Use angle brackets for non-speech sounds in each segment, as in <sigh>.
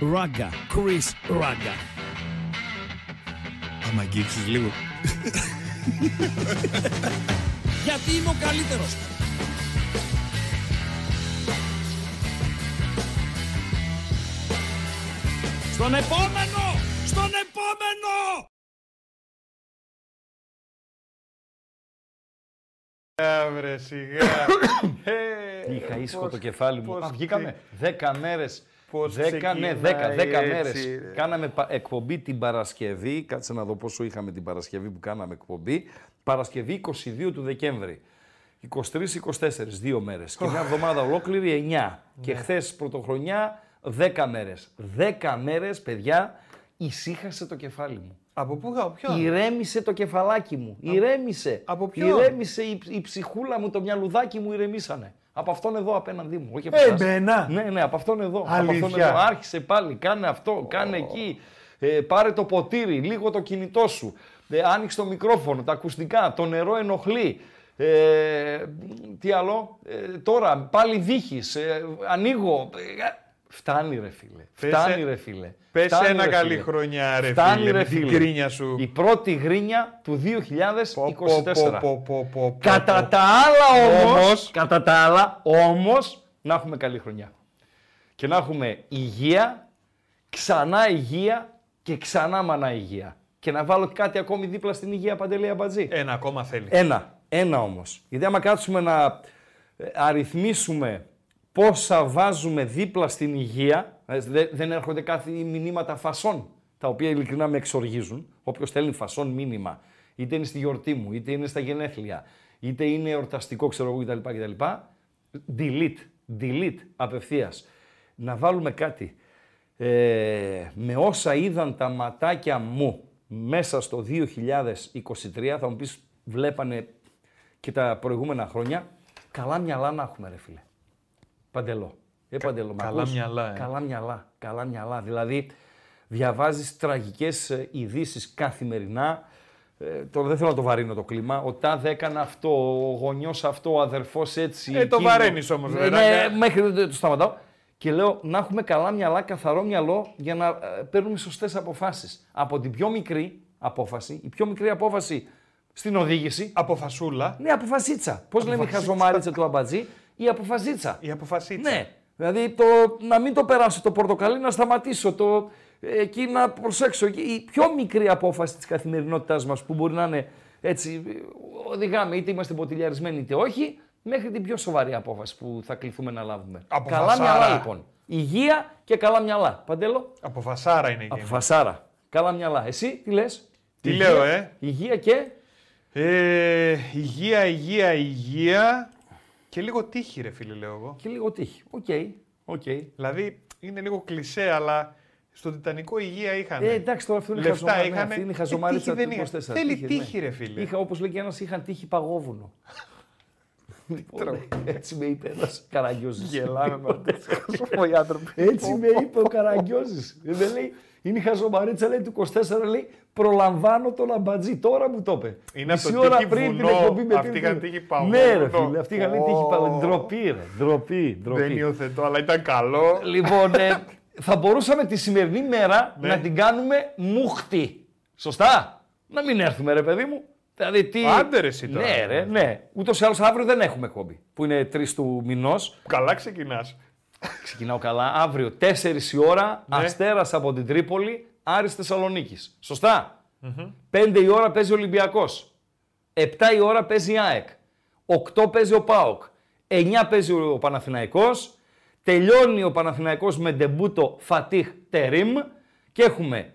Ράγκα. Chris Ράγκα. Άμα αγγίξεις λίγο. Γιατί είμαι ο καλύτερος. Στον επόμενο! Στον επόμενο! Αβρε σιγά. <coughs> Ε, Είχα ήσυχο πώς- το κεφάλι μου. πώς Α, βγήκαμε. Δέκα μέρες. Πώς Δέκα, ναι, ξεκινάει δέκα, δέκα έτσι, μέρες. ρε. Κάναμε πα- εκπομπή την Παρασκευή. Κάτσε να δω πόσο είχαμε την Παρασκευή που κάναμε εκπομπή. Παρασκευή 22 του Δεκέμβρη. 23-24, δύο μέρες. Και μια εβδομάδα ολόκληρη, 9. Και Ναι. χθες πρωτοχρονιά, 10 μέρες. 10 μέρες, παιδιά, ησύχασε το κεφάλι μου. Από πού, από ποιον; Ηρέμησε το κεφαλάκι μου. Ηρέμησε. από ποιον; Ηρέμησε η, η ψυχούλα μου, το μυαλουδάκι μου ηρεμήσανε. Από αυτόν εδώ απέναντί μου. Όχι από Ε, εσάς. εμένα; Ναι, ναι, από αυτόν εδώ. Από Αλήθεια; αυτόν εδώ. Άρχισε πάλι. Κάνε αυτό, κάνε εκεί. Ε, πάρε το ποτήρι, λίγο το κινητό σου. Ε, άνοιξε το μικρόφωνο, τα ακουστικά, το νερό ενοχλεί. Ε, τι άλλο. Ε, τώρα πάλι δίχεις. Ε, ανοίγω. Ε, φτάνει ρε φίλε. Πες Φτάνει ε- ρε φίλε. πες Φτάνει, ένα ρε, καλή φίλε. χρονιά, ρε, Φτάνει, φίλε, ρε, με την φίλε. γκρίνια σου. Η πρώτη γκρίνια του 2024. Πω, πω, πω, πω, πω, Κατά πω. τα άλλα όμως, Όμως. κατά τα άλλα όμως, να έχουμε καλή χρονιά. Και να έχουμε υγεία, ξανά υγεία και ξανά μανά υγεία. Και να βάλω κάτι ακόμη δίπλα στην υγεία Παντελή Αμπατζή. Ένα ακόμα θέλει. Ένα, ένα όμως. Γιατί άμα κάτσουμε να ε, αριθμίσουμε πόσα βάζουμε δίπλα στην υγεία, ε, δε- δεν έρχονται κάθε μηνύματα φασών, τα οποία ειλικρινά με εξοργίζουν. Όποιος στέλνει φασών μήνυμα, είτε είναι στη γιορτή μου, είτε είναι στα γενέθλια, είτε είναι εορταστικό, ξέρω εγώ κτλ. κτλ. Delete, delete απευθείας. Να βάλουμε κάτι. Ε, με όσα είδαν τα ματάκια μου μέσα στο 2023, θα μου πεις βλέπανε και τα προηγούμενα χρόνια, καλά μυαλά να έχουμε ρε φίλε. Παντελό. Ε, Παντελό, μ' καλά ακούς; μυαλά, ε. Καλά μυαλά, καλά μυαλά. Δηλαδή, διαβάζεις τραγικές ε, ειδήσεις καθημερινά. Ε, τώρα δεν θέλω να το βαρύνω το κλίμα. Ο τάδε έκανε αυτό, ο γονιός αυτό, ο αδερφός έτσι. Ε, το εκείνο. βαραίνεις όμως, Ναι, βέβαια. ναι, μέχρι δεν το σταματάω. Και λέω να έχουμε καλά μυαλά, καθαρό μυαλό για να ε, παίρνουμε σωστές αποφάσεις. Από την πιο μικρή απόφαση, η πιο μικρή απόφαση στην οδήγηση, Από φασούλα. ναι, αποφασίτσα. Πώς λέμε η Αποφασίτσα. χαζομάριτσα του αμπατζή, η αποφασίτσα. Η αποφασίτσα. Ναι. Δηλαδή το, να μην το περάσω το πορτοκαλί, να σταματήσω. Το, ε, εκεί να προσέξω. Εκεί Η πιο μικρή απόφαση της καθημερινότητάς μας που μπορεί να είναι έτσι, ε, οδηγάμε είτε είμαστε μποτιλιαρισμένοι είτε όχι, μέχρι την πιο σοβαρή απόφαση που θα κληθούμε να λάβουμε. Από καλά φασάρα. μυαλά λοιπόν. Υγεία και καλά μυαλά. Παντέλο. Από φασάρα είναι Από εκεί. φασάρα. Καλά μυαλά. Εσύ τι λες; Τι λέω, ε; Υγεία και; Ε, υγεία, υγεία, υγεία. Και λίγο τύχη, ρε φίλε, λέω εγώ. και λίγο τύχη. OK. OK. Δηλαδή είναι λίγο κλισέ, αλλά στο Τιτανικό υγεία είχαν. Ε, εντάξει, τώρα αυτό είναι Λεφτά χαζομάρι. είχανε. αυτή είναι η Ε, χαζομάριτσα τύχη τους δεν 24. είχαν. Θέλει Τύχη, τύχη, ναι. ρε φίλε. Είχα, όπως λέει και ένας, είχαν τύχη παγόβουνο. <laughs> Λοιπόν, Έτσι με είπε ένας Καραγκιόζης. Γελάμε με αυτές <laughs> οι άνθρωποι. Έτσι με είπε ο Καραγκιόζης. Ε, Δεν λέει, είναι η χαζομαρίτσα λέει, του 24, λέει, προλαμβάνω τον αμπατζή. Τώρα μου το είπε. Είναι Μισή από το ώρα τύχη πριν την βουνό. εκπομπή με Αυτοί την- είχαν τύχη παγόβουνο. Ναι ρε φίλε, αυτοί είχαν τύχη Ω. παγόβουνο. Ντροπή ρε, ντροπή, ντροπή. Δεν υιοθετώ, αλλά ήταν καλό. Λοιπόν, ε, θα μπορούσαμε τη σημερινή μέρα Ναι. να την κάνουμε μούχτη. Σωστά; Να μην έρθουμε, ρε παιδί μου. Δηλαδή, τι... Άντε, ρε, εσύ τώρα. Ναι, ρε, ναι. Ούτως ή άλλως αύριο δεν έχουμε κόμπι. Που είναι 3 του μηνός. Καλά ξεκινάς. Ξεκινάω καλά. Αύριο 4 η ώρα, Ναι. Αστέρας από την Τρίπολη, Άρης Θεσσαλονίκης. Σωστά; 5 η ώρα παίζει ο Ολυμπιακός. 7 η ώρα παίζει η ΑΕΚ. 8 παίζει ο ΠΑΟΚ. 9 παίζει ο Παναθηναϊκός. Τελειώνει ο Παναθηναϊκός με ντεμπούτο Φατίχ Τερίμ. Και έχουμε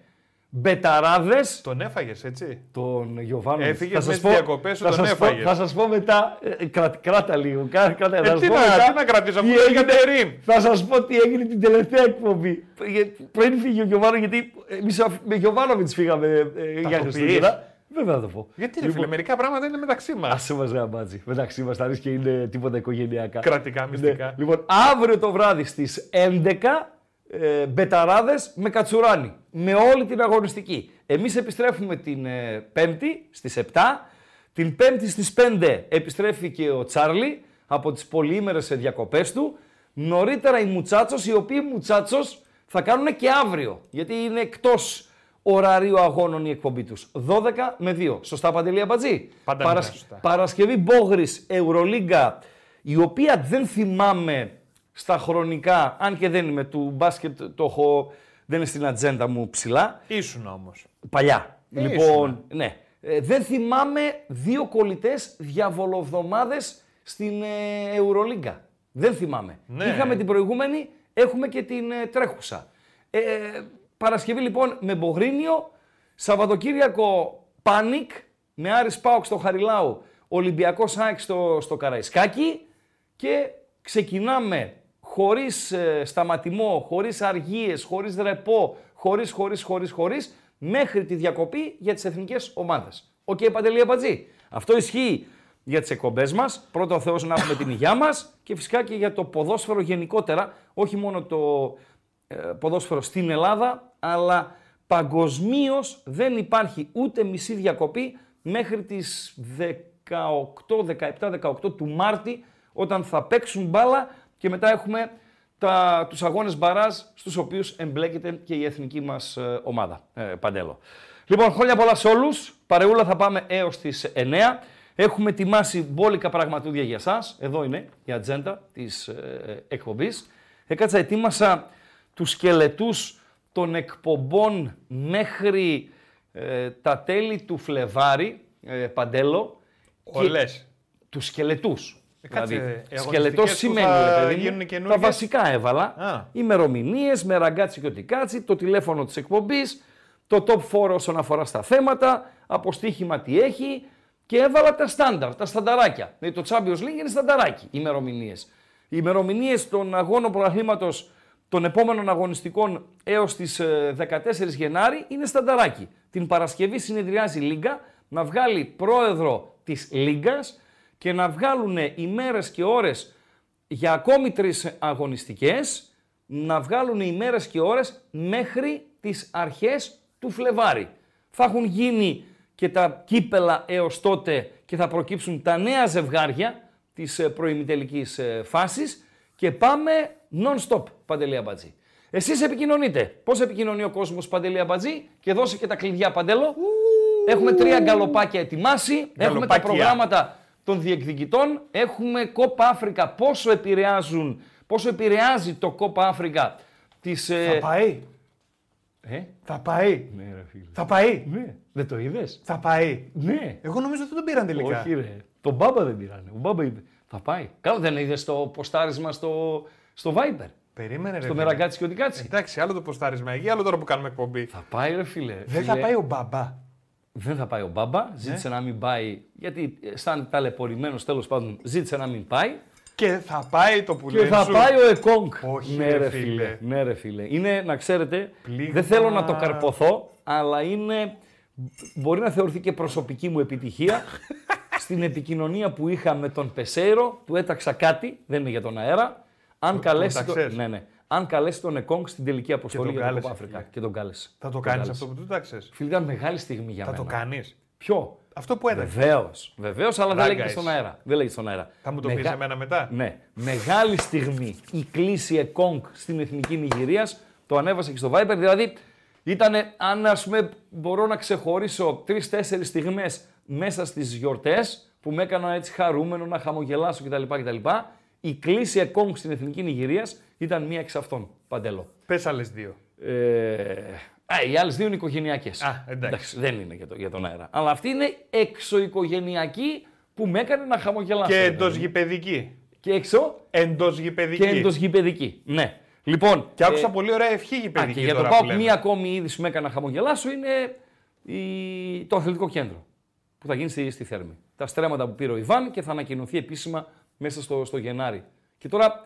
Μπεταράδες, Τον έφαγες, έτσι; τον Γιωβάνο. Έφυγες μέσα στις διακοπές σου, θα τον σας πω- έφαγες. Θα σας πω μετά, ε, κράτα, κράτα λίγο, κράτα, κράτα, θα Ε, σας τι πω να- μετά τι να κρατήσω, αφού τι το έγινε- λέγατε Τερίμ. Θα σας πω τι έγινε την τελευταία εκπομπή. Ε, Πριν φύγει ο Γιωβάνο, γιατί εμείς αφ- με Γιωβάνοβιτς φύγαμε ε, για το Χριστούγεννα. Βέβαια θα το πω. Γιατί ρε Λοιπόν, φίλε, μερικά πράγματα είναι μεταξύ μας. Άσε μας ρε αμπάτζι. Μεταξύ μας θα δεις και είναι τίποτα οικογενειακά. Κρατικά μυστικά. Ναι. Λοιπόν, αύριο το βράδυ στις 11 ε, μπεταράδες με κατσουράνι. Με όλη την αγωνιστική. Εμείς επιστρέφουμε την ε, Πέμπτη στις 7. Την Πέμπτη στις 5 επιστρέφει και ο Τσάρλι από τις πολυήμερες διακοπές του. Νωρίτερα η Μουτσάτσος, η οποία η Μουτσάτσος θα κάνουν και αύριο, γιατί είναι εκτός ωραρίου αγώνων η εκπομπή τους. 12 με 2. Σωστά Παντελή Αμπατζή; Πάντα είναι σωστά. Παρασκευή Μπόγρης, Ευρωλίγκα, η οποία δεν θυμάμαι στα χρονικά, αν και δεν είμαι του μπάσκετ, το έχω, δεν είναι στην ατζέντα μου ψηλά. Ήσουν όμως. Παλιά. Ε, λοιπόν, ναι. Ε, δεν θυμάμαι δύο κολλητές διαβολοβδομάδες στην ε, Ευρωλίγκα. Δεν θυμάμαι. Ναι. Είχαμε την προηγούμενη, έχουμε και την ε, τρέχουσα. Ε, Παρασκευή λοιπόν με Μπογρίνιο, Σαββατοκύριακο Πάνικ, με Άρης ΠΑΟΚ στο Χαριλάου, Ολυμπιακός ΑΕΚ στο, στο Καραϊσκάκι και ξεκινάμε χωρίς ε, σταματημό, χωρίς αργίες, χωρίς ρεπό, χωρίς, χωρίς, χωρίς, χωρίς, μέχρι τη διακοπή για τις εθνικές ομάδες. OK, okay, Παντελή Αμπατζή. Αυτό ισχύει για τις εκπομπές μας. Πρώτα ο Θεός να έχουμε την υγειά μας και φυσικά και για το ποδόσφαιρο γενικότερα, όχι μόνο το ε, ποδόσφαιρο στην Ελλάδα, αλλά παγκοσμίως δεν υπάρχει ούτε μισή διακοπή μέχρι τις 18, 17, 18 του Μάρτη, όταν θα παίξουν μπάλα και μετά έχουμε τα, τους αγώνες μπαράζ στους οποίους εμπλέκεται και η εθνική μας ε, ομάδα, ε, Παντέλο. Λοιπόν, χρόνια πολλά σε όλους. Παρεούλα θα πάμε έως τις 9. Έχουμε ετοιμάσει μπόλικα πραγματούδια για σας. Εδώ είναι η ατζέντα της ε, εκπομπής. Έκατσα, ετοίμασα τους σκελετούς των εκπομπών μέχρι ε, τα τέλη του Φλεβάρι, ε, Παντέλο. Όλες. Τους σκελετούς. Ε, κάτσε, δηλαδή, οι αγωνιστικές σκελετός που σημαίνει, θα ρε παιδί μου, γίνουν τα καινούργιες. βασικά έβαλα. Α. Ημερομηνίε, με ραγκάτσι και οτικάτσι, το τηλέφωνο της εκπομπής, το top 4 όσον αφορά στα θέματα, αποστήχημα τι έχει και έβαλα τα στάνταρ, τα στανταράκια. Δηλαδή το Champions League είναι στανταράκι, ημερομηνίε. Οι ημερομηνίε των αγώνων πρωταθλήματος των επόμενων αγωνιστικών έως τις 14 Γενάρη είναι στανταράκι. Την Παρασκευή συνεδριάζει η Λίγκα να βγάλει πρόεδρο της Λίγκας και να βγάλουν ημέρες και ώρες για ακόμη τρεις αγωνιστικές, να βγάλουν ημέρες και ώρες μέχρι τις αρχές του Φλεβάρι. Θα έχουν γίνει και τα κύπελα έως τότε και θα προκύψουν τα νέα ζευγάρια της ε, προημιτελικής ε, φάσης και πάμε non-stop, Παντελή Αμπατζή. Εσείς επικοινωνείτε. Πώς επικοινωνεί ο κόσμος Παντελή Αμπατζή; Και δώσε και τα κλειδιά Παντέλο. Έχουμε τρία γκαλοπάκια ετοιμάσει. Έχουμε τα Γκαλοπάκια. προγράμματα των διεκδικητών. Έχουμε κόπα Αφρικα. Πόσο επηρεάζουν, πόσο επηρεάζει το κόπα Αφρικα τις... Θα ε, πάει. Ε, Θα πάει. ναι ρε φίλε. Θα πάει. Ναι, δεν το είδες; Θα πάει. Ναι. Εγώ νομίζω ότι δεν τον πήραν τελικά. Όχι ρε. Τον μπάμπα δεν πήρανε. Ο μπάμπα είπε. Θα πάει. Καλά δεν είδες το ποστάρισμα στο, στο Viber. Περίμενε ρε. Στο φίλε. μεραγκάτσι και οτικάτσι. Εντάξει, άλλο το ποστάρισμα εκεί, άλλο τώρα που κάνουμε εκπομπή. Θα πάει ρε φίλε. Δεν Φίλε, θα πάει ο μπαμπά. Δεν θα πάει ο μπάμπα. Ναι. Ζήτησε να μην πάει. Γιατί αισθάνεται ταλαιπωρημένος τέλος πάντων. Ζήτησε να μην πάει. Και θα πάει το Και πουλί θα σου. πάει ο Εκόνγκ. Όχι, ναι, ρε ρε φίλε. φίλε. Ναι, ρε φίλε. Είναι, να ξέρετε, Πλήγμα. δεν θέλω να το καρποθώ, αλλά είναι. Μπορεί να θεωρηθεί και προσωπική μου επιτυχία. <laughs> Στην επικοινωνία που είχα με τον Πεσέιρο, του έταξα κάτι, δεν είναι για τον αέρα. Αν καλέσει, το, έταξες; ναι, ναι. Αν καλέσει τον Εκόνγκ στην τελική αποστολή τον για το κάλεσε, Κόπα Αφρικά. φίλε. Και τον κάλεσε. Θα το Τον κάνεις κάλεσε. αυτό που του τάξε. Φίλε, ήταν μεγάλη στιγμή για Θα μένα. το κάνεις. Ποιο; Αυτό που έταξε. Βεβαίως. Βεβαίως, αλλά δεν Ράγκα λέγεται είσαι. στον αέρα. Δεν λέγεται στον αέρα. Θα μου το πεις Μεγα- εμένα μετά. Ναι. Μεγάλη στιγμή η κλίση Εκόνγκ στην εθνική Νιγηρίας. Το ανέβασα και στο Viper. Δηλαδή ήταν, αν ας πούμε, μπορώ να ξεχωρίσω τρει-τέσσερι στιγμές μέσα στις γιορτές που με έκαναν έτσι χαρούμενο να χαμογελάσω κτλ. κτλ. Η κλίση Εκόνγκ στην εθνική Νιγηρίας ήταν μία εξ αυτών. Παντέλο. Πες άλλες δύο. Ε, α, οι άλλες δύο είναι οικογενειακές. Α, εντάξει. Δεν είναι για, το, για τον αέρα. Αλλά αυτή είναι εξωοικογενειακή που με έκανε να χαμογελάσω. Και ρε εντός παιδί μου. γηπαιδική. Και έξω Εντός γηπαιδική. και εντός γηπαιδική. Ναι. Λοιπόν, Και άκουσα ε, πολύ ωραία ευχή α, γηπαιδική. και για το τώρα που ΠΑΟΚ λέμε. μία ακόμη είδηση που με έκανε να χαμογελάσω είναι η... το αθλητικό κέντρο που θα γίνει στη, στη Θέρμη. Τα στρέμματα που πήρε ο Ιβάν και θα ανακοινωθεί επίσημα μέσα στο, στο Γενάρη. Και τώρα,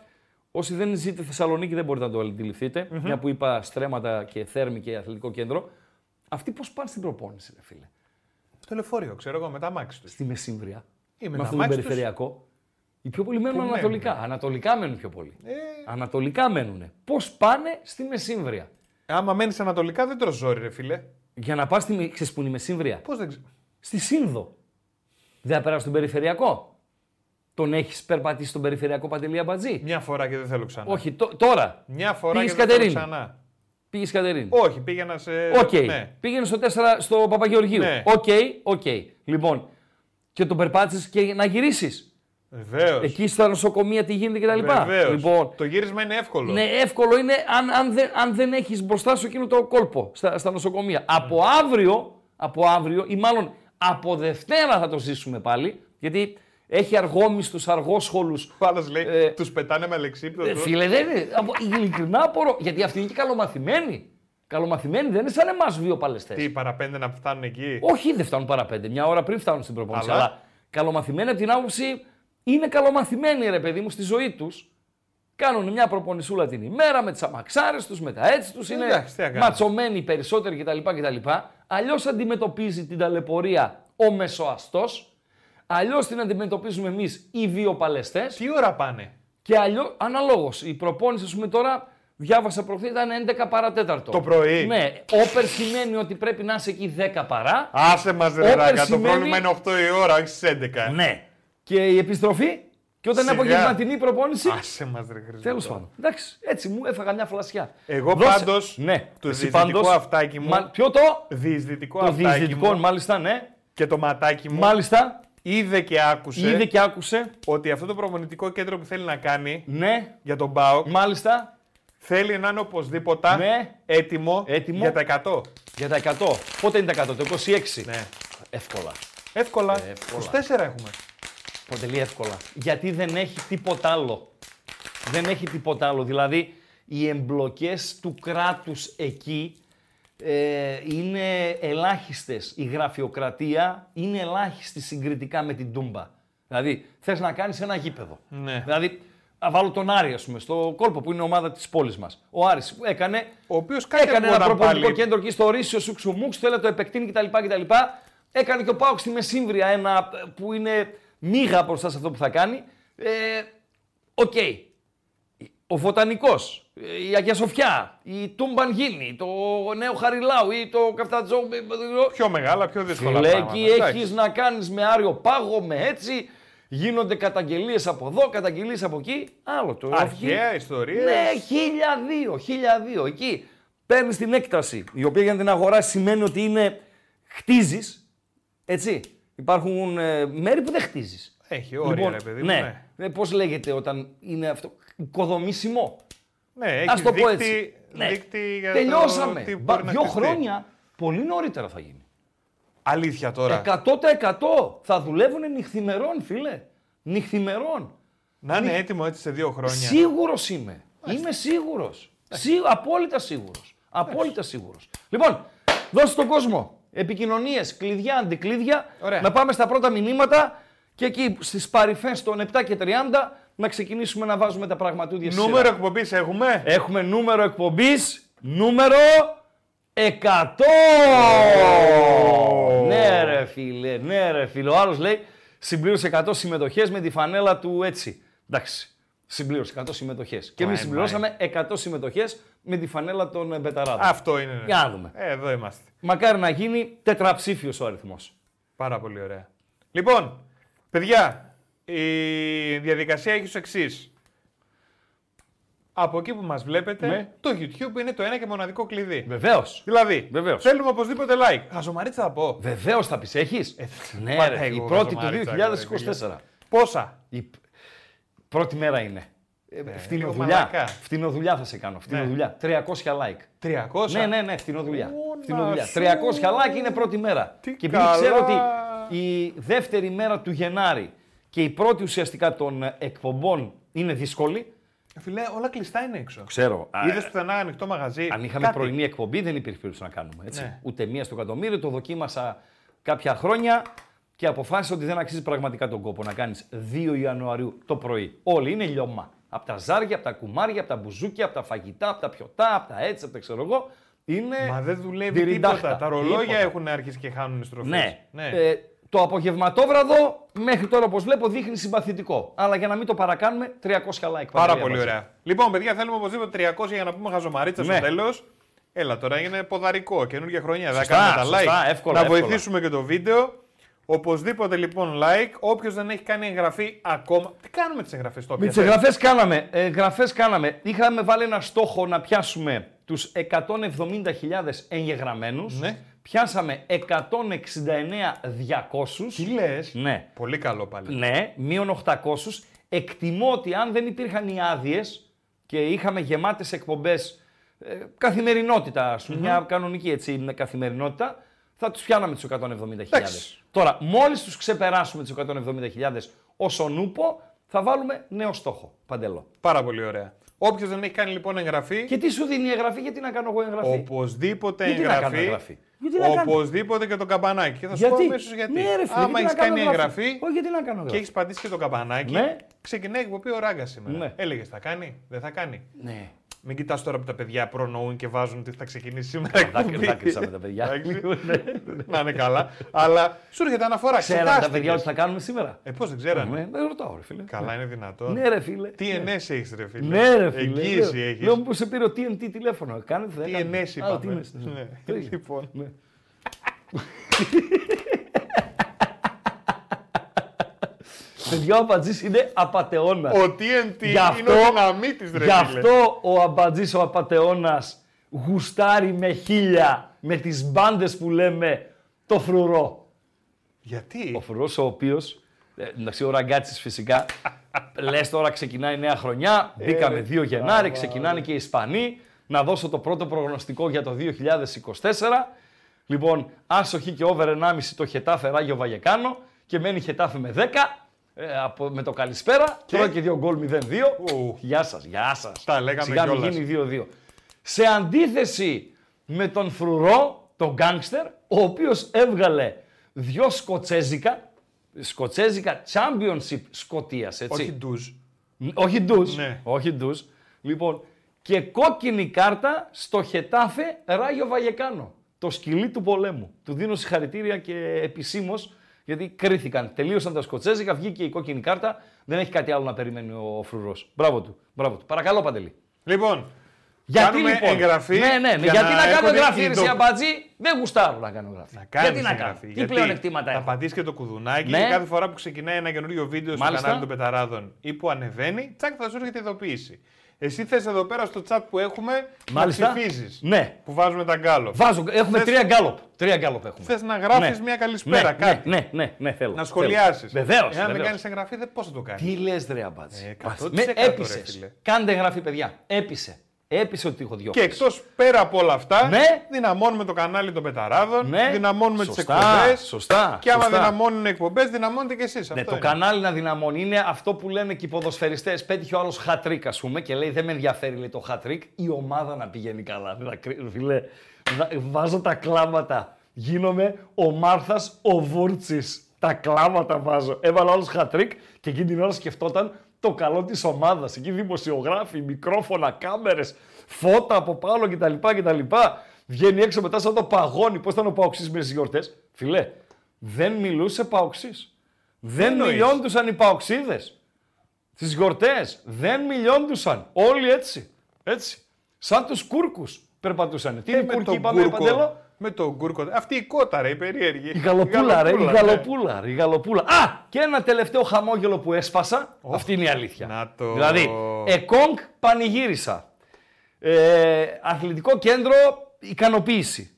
όσοι δεν ζείτε Θεσσαλονίκη δεν μπορείτε να το αντιληφθειτε μια που είπα στρέμματα και Θέρμη και αθλητικό κέντρο. Αυτοί πώς πάνε στην προπόνηση, ρε φίλε; Στο λεωφορείο, ξέρω εγώ, με τα μάξι τους. Στη Μεσύμβρια. Ή με με τα αυτόν τον μάξι τους. περιφερειακό. Οι πιο πολλοί μένουν Πού ανατολικά. μένουν; Ανατολικά μένουν πιο πολύ. Ε, Ανατολικά μένουν. Πώς πάνε στη Μεσύμβρια; άμα μένεις ανατολικά, δεν τρως ζόρι, ρε φίλε. Για να πας στη Με- ξέρεις που είναι η Μεσύμβρια; Πώς δεν ξέρω. Στη Σύνδο. Δεν θα περάσει τον περιφερειακό. Τον έχεις περπατήσει στον περιφερειακό Παντελή Αμπατζή. Μια φορά και δεν θέλω ξανά. Όχι, τω- τώρα. Μια φορά Πήγες και δεν θέλω Κατερίνη. ξανά. Πήγες Κατερίνη. Όχι, πήγαινα σε. Οκ. Ναι. Πήγαινε στο 4 στο Παπαγεωργίου. Ναι. OK, OK. Λοιπόν, και τον περπάτησες και να γυρίσεις. Βεβαίως. Εκεί στα νοσοκομεία τι γίνεται κτλ. Βεβαίως. Λοιπόν, Το γύρισμα είναι εύκολο. ναι, εύκολο είναι αν, αν δεν, αν δεν έχεις μπροστά σου εκείνο το κόλπο στα, στα νοσοκομεία. Από αύριο, από αύριο ή μάλλον από Δευτέρα θα το ζήσουμε πάλι, γιατί έχει αργόμιστους, αργόσχολους. Ο άλλος λέει: Ε, Τους πετάνε με Ε, λεξίπτωτο. φίλε, δεν είναι. Από, ειλικρινά απορώ. Γιατί αυτοί είναι και καλομαθημένοι. Καλομαθημένοι δεν είναι σαν εμάς βιοπαλαιστέ. Τι, παραπέντε να φτάνουν εκεί; Όχι, δεν φτάνουν παρά πέντε. Μια ώρα πριν φτάνουν στην προπόνηση. Αλλά- Αλλά, καλομαθημένοι από την άποψη είναι καλομαθημένοι, ρε παιδί μου, στη ζωή τους. Κάνουν μια προπονησούλα την ημέρα με τις αμαξάρες τους, με τα έτσι τους. Είναι Εντάξει, τι να κάνουμε. ματσωμένοι περισσότεροι κτλ. κτλ. Αλλιώς αντιμετωπίζει την ταλαιπωρία ο μεσοαστός. Αλλιώς την αντιμετωπίζουμε εμείς οι βιοπαλαιστές. Τι ώρα πάνε; Και αλλιώ, αναλόγως. Η προπόνηση, ας πούμε τώρα, διάβασα προχθές ήταν 11 παρατέταρτο. Το πρωί. Ναι. Όπερ σημαίνει ότι πρέπει να είσαι εκεί 10 παρά. Άσε μας, ρε Όπερ ράκα. Το σημαίνει- πρόβλημα είναι 8 η ώρα, όχι στις 11. Ναι. Και η επιστροφή. Και όταν είναι Σιγά. απογευματινή προπόνηση. Άσε μας, ρε Χρήστο. Τέλος πάντων. Εντάξει, έτσι μου έφαγα μια φλασιά. Εγώ Δώσε- πάντως, Ναι, το εσύ διαισθητικό πάντως- αυτάκι μου- Μα- Ποιο το; Διεισδυτικό Το αυτάκι διεισδυτικό, μου μάλιστα, ναι. και το ματάκι μου Μάλιστα. Είδε και άκουσε Είδε και άκουσε. ότι αυτό το προπονητικό κέντρο που θέλει να κάνει Ναι. για τον ΠΑΟΚ Μάλιστα. θέλει να είναι οπωσδήποτε Ναι. έτοιμο, Έτοιμο. για τα 100. Για τα 100. Πότε είναι τα 100, το 26. Ναι. Εύκολα. Εύκολα. Εύκολα. 24 έχουμε. Αποτελεί εύκολα. Γιατί δεν έχει τίποτα άλλο. Δεν έχει τίποτα άλλο. Δηλαδή, οι εμπλοκές του κράτους εκεί ε, είναι ελάχιστες. Η γραφειοκρατία είναι ελάχιστη συγκριτικά με την Τούμπα. Δηλαδή, θες να κάνεις ένα γήπεδο. Ναι. Δηλαδή, να βάλω τον Άρη, ας πούμε, στο κόλπο που είναι η ομάδα της πόλης μας. Ο Άρης που έκανε Ο οποίος κάτι Έκανε ένα ακούγονταν προπονητικό πάλι. κέντρο εκεί στο Ρήσιο Σουξουμούξ, θέλει να το επεκτείνει κτλ. κτλ. Έκανε και ο Πάουκ στη Μεσύμβρια ένα ε, που είναι μίγα μπροστά σε αυτό που θα κάνει. Ε, Οκ. Ο Βοτανικός, η Αγία Σοφιά, η Τούμπαν Γίνη, το Νέο Χαριλάου ή το Καφτατζό. Πιο μεγάλα, πιο δύσκολα Φίλε, πράγματα. εκεί Εντάξει. έχεις να κάνεις με Άρειο Πάγο, με έτσι. Γίνονται καταγγελίες από εδώ, καταγγελίες από εκεί. Άλλο το. Αρχαία ιστορίες. Ναι, χίλια δύο, χίλια δύο. Εκεί παίρνεις την έκταση, η οποία για να την αγοράσεις σημαίνει ότι είναι χτίζεις. Έτσι. Υπάρχουν ε, μέρη που δεν χτίζεις. Έχει όρια, ρε παιδί μου. ναι. ναι. Πώς λέγεται όταν είναι αυτό. Οικοδομήσιμο. Ναι, έχει Α το πω έτσι. δείκτη, Ναι. δείκτη για Τελειώσαμε. το τι Μπα- μπορεί να Δύο χτιστεί. χρόνια πολύ νωρίτερα θα γίνει. Αλήθεια τώρα. 100% θα δουλεύουν νυχθημερών, φίλε. Νυχθημερών. Να είναι έτοιμο έτσι σε δύο χρόνια. Σίγουρος είμαι. Είμαι σίγουρος. Σί... Απόλυτα σίγουρος. Απόλυτα σίγουρος. Λοιπόν, δώσε στον κόσμο επικοινωνίες, κλειδιά, αντικλείδια. Ωραία. Να πάμε στα πρώτα μηνύματα και εκεί στις παρυφές των 7 και 30 να ξεκινήσουμε να βάζουμε τα πραγματούδια στη Νούμερο σειρά. εκπομπής έχουμε; Έχουμε νούμερο εκπομπής. Νούμερο 100! Ναι ρε φίλε, ναι ρε φίλε. Ο άλλος λέει συμπλήρωσε 100 συμμετοχές με τη φανέλα του έτσι. Εντάξει, συμπλήρωσε 100 συμμετοχές. Και εμείς Πάει, συμπληρώσαμε 100 συμμετοχές με τη φανέλα των ε, Μπεταράδων. Αυτό είναι. ναι. Για να δούμε. Ε, εδώ είμαστε. Μακάρι να γίνει τετραψήφιος ο αριθμός. Πάρα πολύ ωραία. Λοιπόν, παιδιά, η διαδικασία έχει ως εξής. Από εκεί που μας βλέπετε, Ναι. το YouTube είναι το ένα και μοναδικό κλειδί. Βεβαίως. Δηλαδή, Βεβαίως. θέλουμε οπωσδήποτε like. Χαζομαρίτσα θα πω. Βεβαίως θα πεις, έχεις; ναι πάντα ρε, η εγώ πρώτη του χαζομαρίτσα, 2024. Πόσα; Η π- πρώτη μέρα είναι. Ε, λίγο φτηνοδουλειά. μαλακά. Φτηνοδουλειά θα σε κάνω. Φτηνοδουλειά. 300 like. 300. Ναι, ναι, ναι, φτηνοδουλειά. Ω, Φτηνοδουλειά. να σου. 300 like είναι πρώτη μέρα. Τι και επειδή ξέρω ότι καλά. η δεύτερη μέρα του Γενάρη και η πρώτη ουσιαστικά των ε, εκπομπών είναι δύσκολη. Φιλέ, όλα κλειστά είναι έξω. Ξέρω. Είδες πουθενά ανοιχτό μαγαζί. Αν είχαμε Κάτι. πρωινή εκπομπή δεν υπήρχε περίπτωση να κάνουμε. Έτσι. Ναι. Ούτε μία στο εκατομμύριο. Το δοκίμασα κάποια χρόνια και αποφάσισα ότι δεν αξίζει πραγματικά τον κόπο να κάνεις 2 Ιανουαρίου το πρωί. Όλοι είναι λιώμα. Από τα ζάρια, από τα κουμάρια, από τα μπουζούκια, από τα φαγητά, από τα πιωτά, από τα έτσι, από τα ξέρω εγώ. Είναι. Μα δεν δουλεύει διριντάχτα. τίποτα. Τα ρολόγια Τίποτα. έχουν αρχίσει και χάνουν στροφές. Ναι. Ε, το απογευματόβραδο μέχρι τώρα, όπως βλέπω, δείχνει συμπαθητικό. Αλλά για να μην το παρακάνουμε, 300 like. Πάρα Παντελή, πολύ μαζί. ωραία. Λοιπόν, παιδιά, θέλουμε οπωσδήποτε 300 για να πούμε χαζομαρίτσα Ναι. στο τέλος. Έλα τώρα, είναι ποδαρικό, καινούργια χρονιά. Δεν Σωστά, κάνουμε τα σωστά, like. εύκολα, να εύκολα. βοηθήσουμε και το βίντεο. Οπωσδήποτε λοιπόν like. Όποιος δεν έχει κάνει εγγραφή ακόμα. Τι κάνουμε τις εγγραφές τώρα. Με τις εγγραφές κάναμε. Εγγραφές κάναμε. Είχαμε βάλει ένα στόχο να πιάσουμε τους 170.000 εγγεγραμμένους, Ναι. Πιάσαμε 169.200. Τι λες; Ναι. Πολύ καλό πάλι. Ναι, μείον 800. Εκτιμώ ότι αν δεν υπήρχαν οι άδειες και είχαμε γεμάτες εκπομπές ε, καθημερινότητα, ας πούμε, μια κανονική έτσι, με καθημερινότητα, θα τους πιάναμε τους 170.000. Εντάξει. Τώρα, μόλις τους ξεπεράσουμε τους 170.000 ως ο νούπο, θα βάλουμε νέο στόχο, παντελώ. Πάρα πολύ ωραία. Όποιος δεν έχει κάνει λοιπόν εγγραφή, Και τι σου δίνει η εγγραφή, γιατί να κάνω εγώ εγγραφή; οπωσδήποτε Γιατί να κάνω εγγραφή. εγγραφή; Γιατί να κάνω; Οπωσδήποτε και το καμπανάκι. Και θα σου πω αμέσως γιατί. Ναι, ρε, φίλε, Άμα γιατί έχεις να κάνω κάνει εγγραφή Όχι, γιατί να κάνω και εγγραφή. έχεις πατήσει και το καμπανάκι, Ναι. Ξεκινάει η εκπομπή ο Ράγκα σήμερα. Ναι. Έλεγες θα κάνει, δεν θα κάνει; Ναι. Μην κοιτάς τώρα που τα παιδιά προνοούν και βάζουν ότι θα ξεκινήσει σήμερα. η Δάκρυ- εκπομπή. δάκρυσα με τα παιδιά. Εντάξει. Ναι. Να είναι καλά. Αλλά σου έρχεται αναφορά. Ξέραν τα ξεχάστηκες. παιδιά ότι θα κάνουμε σήμερα; Ε, πώς δεν ξέρανε; Ναι, δεν ρωτάω, ρε φίλε. Καλά, είναι δυνατόν. Ναι, ρε φίλε. Τι Ναι. ενέσει έχεις, ρε φίλε; Ναι, ρε φίλε. Εγγύηση Λέω- έχεις. Λέω μου σε πήρε ο TNT τηλέφωνο. Κάνετε, δεν Τι κάνετε. ενέσει Α, τι είπαμε. ενέσει, ναι. Ναι. Το ίδιο. Λοιπόν. Ναι. Παιδιά, ο Αμπατζής είναι απατεώνας. Ο TNT Γι' αυτό- είναι ο δυναμίτης, ρε Γι' φίλε. αυτό ο Αμπατζής ο απατεώνας γουστάρει με χίλια με τις μπάντες που λέμε το φρουρό. Γιατί; Ο φρουρός ο οποίος, ε, εντάξει ο Ραγκάτσης φυσικά, <laughs> λες τώρα ξεκινάει νέα χρονιά, μπήκαμε ρε, 2 Γενάρη, ξεκινάνε και οι Ισπανοί, να δώσω το πρώτο προγνωστικό για το 2024. Λοιπόν, άσοχη και over 1,5 το Χετάφε Ράγιο Βαγεκάνο και μένει Χετάφε με 10. Ε, από, με το καλησπέρα, και τρώει και δύο γκολ 0-2. Ου. Γεια σας, γεια σας. Τα λέγαμε Σιγά μην κιόλας. γίνει 2-2. Σε αντίθεση με τον Φρουρό, τον γκάνγκστερ, ο οποίος έβγαλε δυο σκοτσέζικα, σκοτσέζικα Championship Σκοτίας, έτσι. Όχι ντουζ. Ν- Όχι ντουζ. Ναι. Όχι ντουζ. Λοιπόν, και κόκκινη κάρτα στο Χετάφε Ράγιο Βαγεκάνο. Το σκυλί του πολέμου. Του δίνω συγχαρητήρια και επισήμως γιατί κρίθηκαν. Τελείωσαν τα σκοτσέζικα, βγήκε η κόκκινη κάρτα. Δεν έχει κάτι άλλο να περιμένει ο φρουρός. Μπράβο του. Μπράβο του. Παρακαλώ, Παντελή. Λοιπόν, Γιατί Κάνουμε λοιπόν; εγγραφή Ναι, ναι, ναι. για Γιατί να να, κάνω έρχονται εγγραφή, οι ρε ντο- Σιαμπατζή, δεν γουστάρω να κάνω εγγραφή. να κάνεις γιατί να κάνω; εγγραφή. Τι γιατί πλέον εκτήματα Θα έχω; πατήσεις και το κουδουνάκι Ναι. και κάθε φορά που ξεκινάει ένα καινούριο βίντεο στο Μάλιστα. κανάλι των Πεταράδων ή που ανεβαίνει, τσακ θα σου έρχεται ειδοποίηση. Εσύ θες εδώ πέρα στο chat που έχουμε Μάλιστα. να ψηφίζεις. Ναι. Που βάζουμε τα γκάλοπ. Βάζω, έχουμε Θες- τρία γκάλοπ. Τρία γκάλοπ έχουμε. Θες να γράφεις Ναι. μια καλησπέρα, ναι, κάτι. Ναι, ναι, ναι, ναι, θέλω. Να σχολιάσεις. Βεβαίως. Εάν δεν κάνεις εγγραφή, δεν πώς θα το κάνεις; Τι λες, ρε Αμπάτζη. Ε, Πας. 100% Με ρε, έπεισε. φίλε. Κάντε εγγραφή, παιδιά. Έπεισε. Έπεισε ότι έχω δυο. Και εκτός πέρα από όλα αυτά, Ναι. δυναμώνουμε το κανάλι των Πεταράδων, Ναι. δυναμώνουμε τις Σωστά, εκπομπές. σωστά, Και άμα σωστά. δυναμώνουν εκπομπές, δυναμώνετε κι εσείς. Ναι, το κανάλι να δυναμώνει είναι αυτό που λένε και οι ποδοσφαιριστές. Πέτυχε ο άλλος χατρίκ, ας πούμε, και λέει: Δεν με ενδιαφέρει λέει, το χατρίκ, η ομάδα να πηγαίνει καλά. Δεν θα κρίνω, φίλε. Βα- Βάζω τα κλάματα. Γίνομαι ο Μάρθας ο Βούρτσης. Τα κλάματα βάζω. Έβαλε ο άλλος χατρίκ και εκείνη την ώρα σκεφτόταν το καλό της ομάδας. Εκεί δημοσιογράφοι, μικρόφωνα, κάμερες, φώτα από πάνω κτλ. κτλ. Βγαίνει έξω μετά σαν το παγόνι. Πώς ήταν ο Παοξής μες τι γιορτές; Φιλέ, δεν μιλούσε Παοξής. Δεν εννοείς; μιλιόντουσαν οι παοξίδες. Τις γιορτές. Δεν μιλιόντουσαν. Όλοι έτσι. Έτσι. Σαν τους κούρκους περπατούσαν. Τι είναι οι κούρκοι είπαμε ρε Παντέλο. Με τον Γκούρκο. Αυτή η κότα, ρε, η περίεργη. Η γαλοπούλα ρε, η ναι. γαλοπούλα, ρε, η γαλοπούλα. Α, και ένα τελευταίο χαμόγελο που έσπασα. Αυτή είναι η αλήθεια. να το- Δηλαδή, εκόνγκ πανηγύρισα. Ε, αθλητικό κέντρο, ικανοποίηση.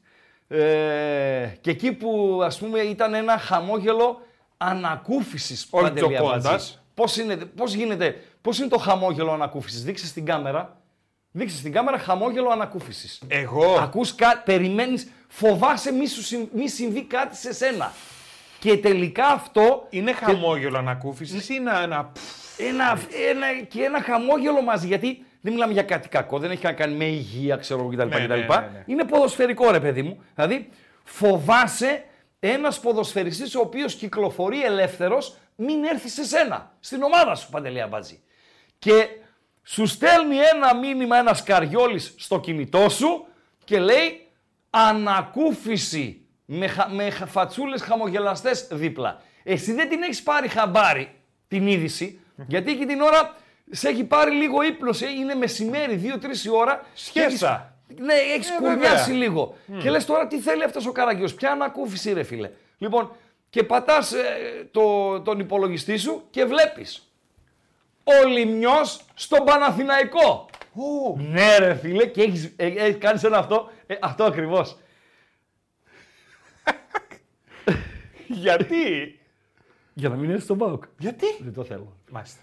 Ε, και εκεί που ας πούμε ήταν ένα χαμόγελο ανακούφισης Όχι Παντελή τζοκώντας. Αμπατζή. Πώς, είναι, πώς γίνεται, πώς είναι το χαμόγελο ανακούφισης; Δείξε στην κάμερα. Δείξε στην κάμερα χαμόγελο ανακούφισης. Εγώ; Ακούς κάτι, περιμένεις, φοβάσαι μη, σου συμ- μη συμβεί κάτι σε σένα. Και τελικά αυτό Είναι χαμόγελο ανακούφισης ή είναι ένα. ένα, ένα, και ένα χαμόγελο μαζί. Γιατί δεν μιλάμε για κάτι κακό, δεν έχει να κάνει με υγεία, ξέρω εγώ κτλ. Ναι, κτλ. ναι, ναι, ναι. Είναι ποδοσφαιρικό ρε παιδί μου. Δηλαδή φοβάσαι ένας ποδοσφαιριστής ο οποίος κυκλοφορεί ελεύθερος μην έρθει σε σένα, στην ομάδα σου Παντελή Αμπατζή. Και σου στέλνει ένα μήνυμα ένα καριόλης στο κινητό σου και λέει ανακούφιση με, χα, με χα- φατσούλες χαμογελαστές δίπλα. Εσύ δεν την έχεις πάρει χαμπάρι την είδηση, γιατί εκεί την ώρα σε έχει πάρει λίγο ύπνος, ε, είναι μεσημέρι, 2-3 η ώρα. και έχεις- Σχέσα. Ναι, έχεις Ε, κουρνιάσει βέβαια. λίγο. Και λες τώρα τι θέλει αυτός ο Καραγκιός, ποια ανακούφιση ρε φίλε. Λοιπόν, και πατάς ε, το, τον υπολογιστή σου και βλέπεις. Ο Λιμιός στον Παναθηναϊκό. Ω, Ναι, ρε φίλε, και έχεις έχεις κάνει ένα αυτό, ε, αυτό ακριβώς. <laughs> γιατί; Για να μην έρθει στον Πάοκ. Γιατί; Δεν το θέλω. Μάλιστα.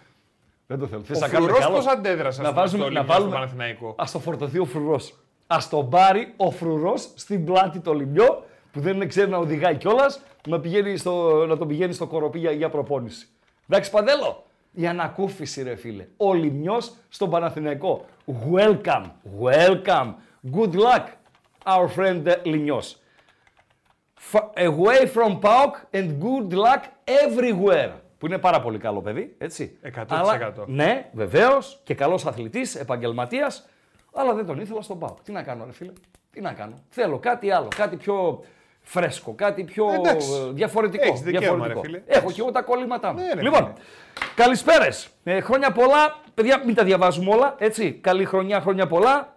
Δεν το θέλω. Θες Ο να κάνουμε Φρουρός καλό; πώς αντέδρασε να στο βάζουμε, να Ολυμπιακό βάλουμε, στο Παναθηναϊκό; Ας το φορτωθεί ο φρουρός. Ας το πάρει ο φρουρός στην πλάτη το λιμιό που δεν ξέρει να οδηγάει κιόλας να, πηγαίνει στο, να τον πηγαίνει στο κοροπή για, για προπόνηση. Εντάξει Παντέλο, η ανακούφιση ρε φίλε. Ο λιμιός στον Παναθηναϊκό. Welcome, welcome. Good luck, our friend uh, Λιμιός. Fa- Away from PAOK and good luck everywhere. Που είναι πάρα πολύ καλό παιδί, έτσι. 100%. Αλλά, ναι, βεβαίως και καλός αθλητής, επαγγελματίας, αλλά δεν τον ήθελα στον ΠΑΟΚ. Τι να κάνω, ρε φίλε. Τι να κάνω. Θέλω κάτι άλλο, κάτι πιο φρέσκο, κάτι πιο Εντάξει. ε, διαφορετικό. Έχεις δικαίωμα, διαφορετικό. ρε φίλε. Έχω και εγώ τα κολλήματά μου. Ναι, ρε λοιπόν, φίλε. καλησπέρες. Ε, χρόνια πολλά. Παιδιά, μην τα διαβάζουμε όλα. Έτσι. Καλή χρονιά, χρόνια πολλά.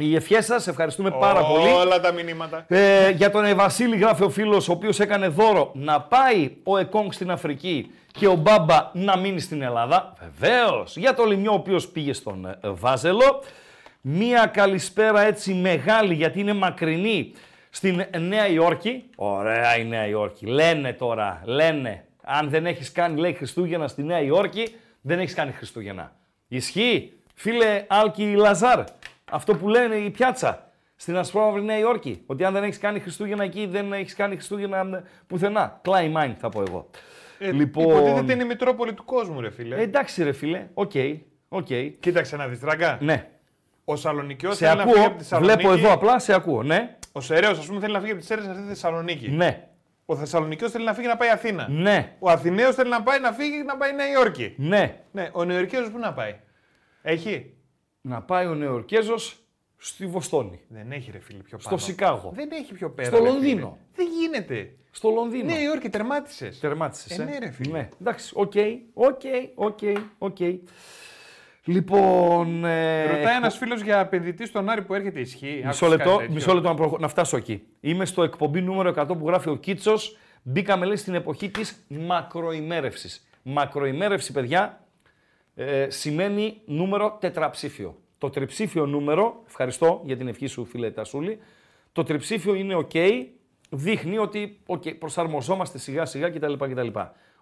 Οι ευχές σας, ευχαριστούμε πάρα πολύ. Όλα τα μηνύματα. Ε, για τον Ευασίλη γράφει ο φίλος ο οποίος έκανε δώρο να πάει ο Εκόνγκ στην Αφρική και ο Μπάμπα να μείνει στην Ελλάδα. Βεβαίως. Για τον Λιμιό ο οποίος πήγε στον ε, Βάζελο. Μία καλησπέρα έτσι μεγάλη γιατί είναι μακρινή στην Νέα Υόρκη. Ωραία η Νέα Υόρκη. Λένε τώρα, λένε. Αν δεν έχεις κάνει λέει Χριστούγεννα στη Νέα Υόρκη, δεν έχεις κάνει Χριστούγεννα. Ισχύει, φίλε Άλκη Λαζάρ, αυτό που λένε η πιάτσα στην Ασπρόμαυρη Νέα Υόρκη. Ότι αν δεν έχεις κάνει Χριστούγεννα εκεί, δεν έχεις κάνει Χριστούγεννα ε, πουθενά. Κλάιν μάιν θα πω εγώ. Ε, λοιπόν. Υποτίθεται είναι η Μητρόπολη του κόσμου, ρε φίλε. Ε, εντάξει, ρε φίλε. OK. OK. Κοίταξε να δεις, Ραγκά. Ναι. Ο Σαλονικιός Σε θέλει να φύγει ακούω. από τη Θεσσαλονίκη. Βλέπω εδώ απλά, σε ακούω. Ναι. Ο Σεραίος, ας πούμε, θέλει να φύγει από τις Σέρρες να έρθει στη Θεσσαλονίκη. Ναι. Ο Θεσσαλονικιός θέλει να φύγει να πάει Αθήνα. Ναι. Ο Αθηναίος θέλει να πάει να φύγει να πάει Νέα Υόρκη. Ναι. Ναι, ο Νεοϊορκέζος πού να πάει; Έχει; Να πάει ο Νεορκέζος στη Βοστόνη. Δεν έχει ρε φίλε πιο Στο πάνω. Σικάγο. Δεν έχει πιο πέρα. Στο ρε φίλε. Λονδίνο. Δεν γίνεται. Στο Λονδίνο. Νέα Υόρκη τερμάτισες. Τερμάτισες. Ε, ναι, ρε φίλε. Ναι. Εντάξει. OK. OK. OK. OK. Λοιπόν. ε, Ρωτάει ένας φίλος για επενδυτή στον Άρη που έρχεται ισχύει. Μισό Άκουσες λεπτό, κάτι τέτοιο; μισό λεπτό να, προχω- να φτάσω εκεί. Είμαι στο εκπομπή νούμερο 100 που γράφει ο Κίτσος. Μπήκαμε λέει στην εποχή της μακροημέρευσης. Μακροημέρευση, παιδιά, ε, σημαίνει νούμερο τετραψήφιο. Το τριψήφιο νούμερο, ευχαριστώ για την ευχή σου, φίλε Τασούλη. Το τριψήφιο είναι OK, δείχνει ότι okay, προσαρμοζόμαστε σιγά σιγά κτλ, κτλ.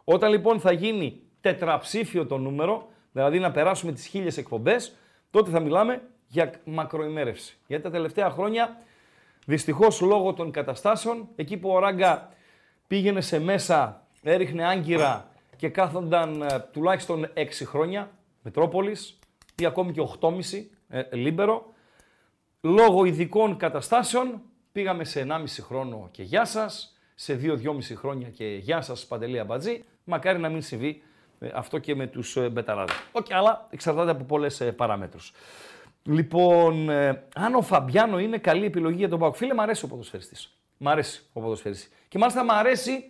Όταν λοιπόν θα γίνει τετραψήφιο το νούμερο, δηλαδή να περάσουμε τις χίλιες εκπομπές, τότε θα μιλάμε για μακροημέρευση. Γιατί τα τελευταία χρόνια, δυστυχώς λόγω των καταστάσεων, εκεί που ο Ράγκα πήγαινε σε μέσα, έριχνε άγκυρα και κάθονταν ε, τουλάχιστον 6 χρόνια, Μετρόπολης ή ακόμη και 8,5 ε, Λίμπερο, λόγω ειδικών καταστάσεων πήγαμε σε 1,5 χρόνο και γεια σας, σε 2-2,5 χρόνια και γεια σας Παντελή Αμπατζή. Μακάρι να μην συμβεί ε, αυτό και με τους ε, μπεταράδες. Όχι, αλλά εξαρτάται από πολλές ε, παράμετρους. Λοιπόν, ε, αν ο Φαμπιάνο είναι καλή επιλογή για τον Πάοκ. Φίλε, μ' αρέσει ο ποδοσφαιριστής. Μ' αρέσει ο ποδοσφαιριστής. Και μάλιστα μ' αρέσει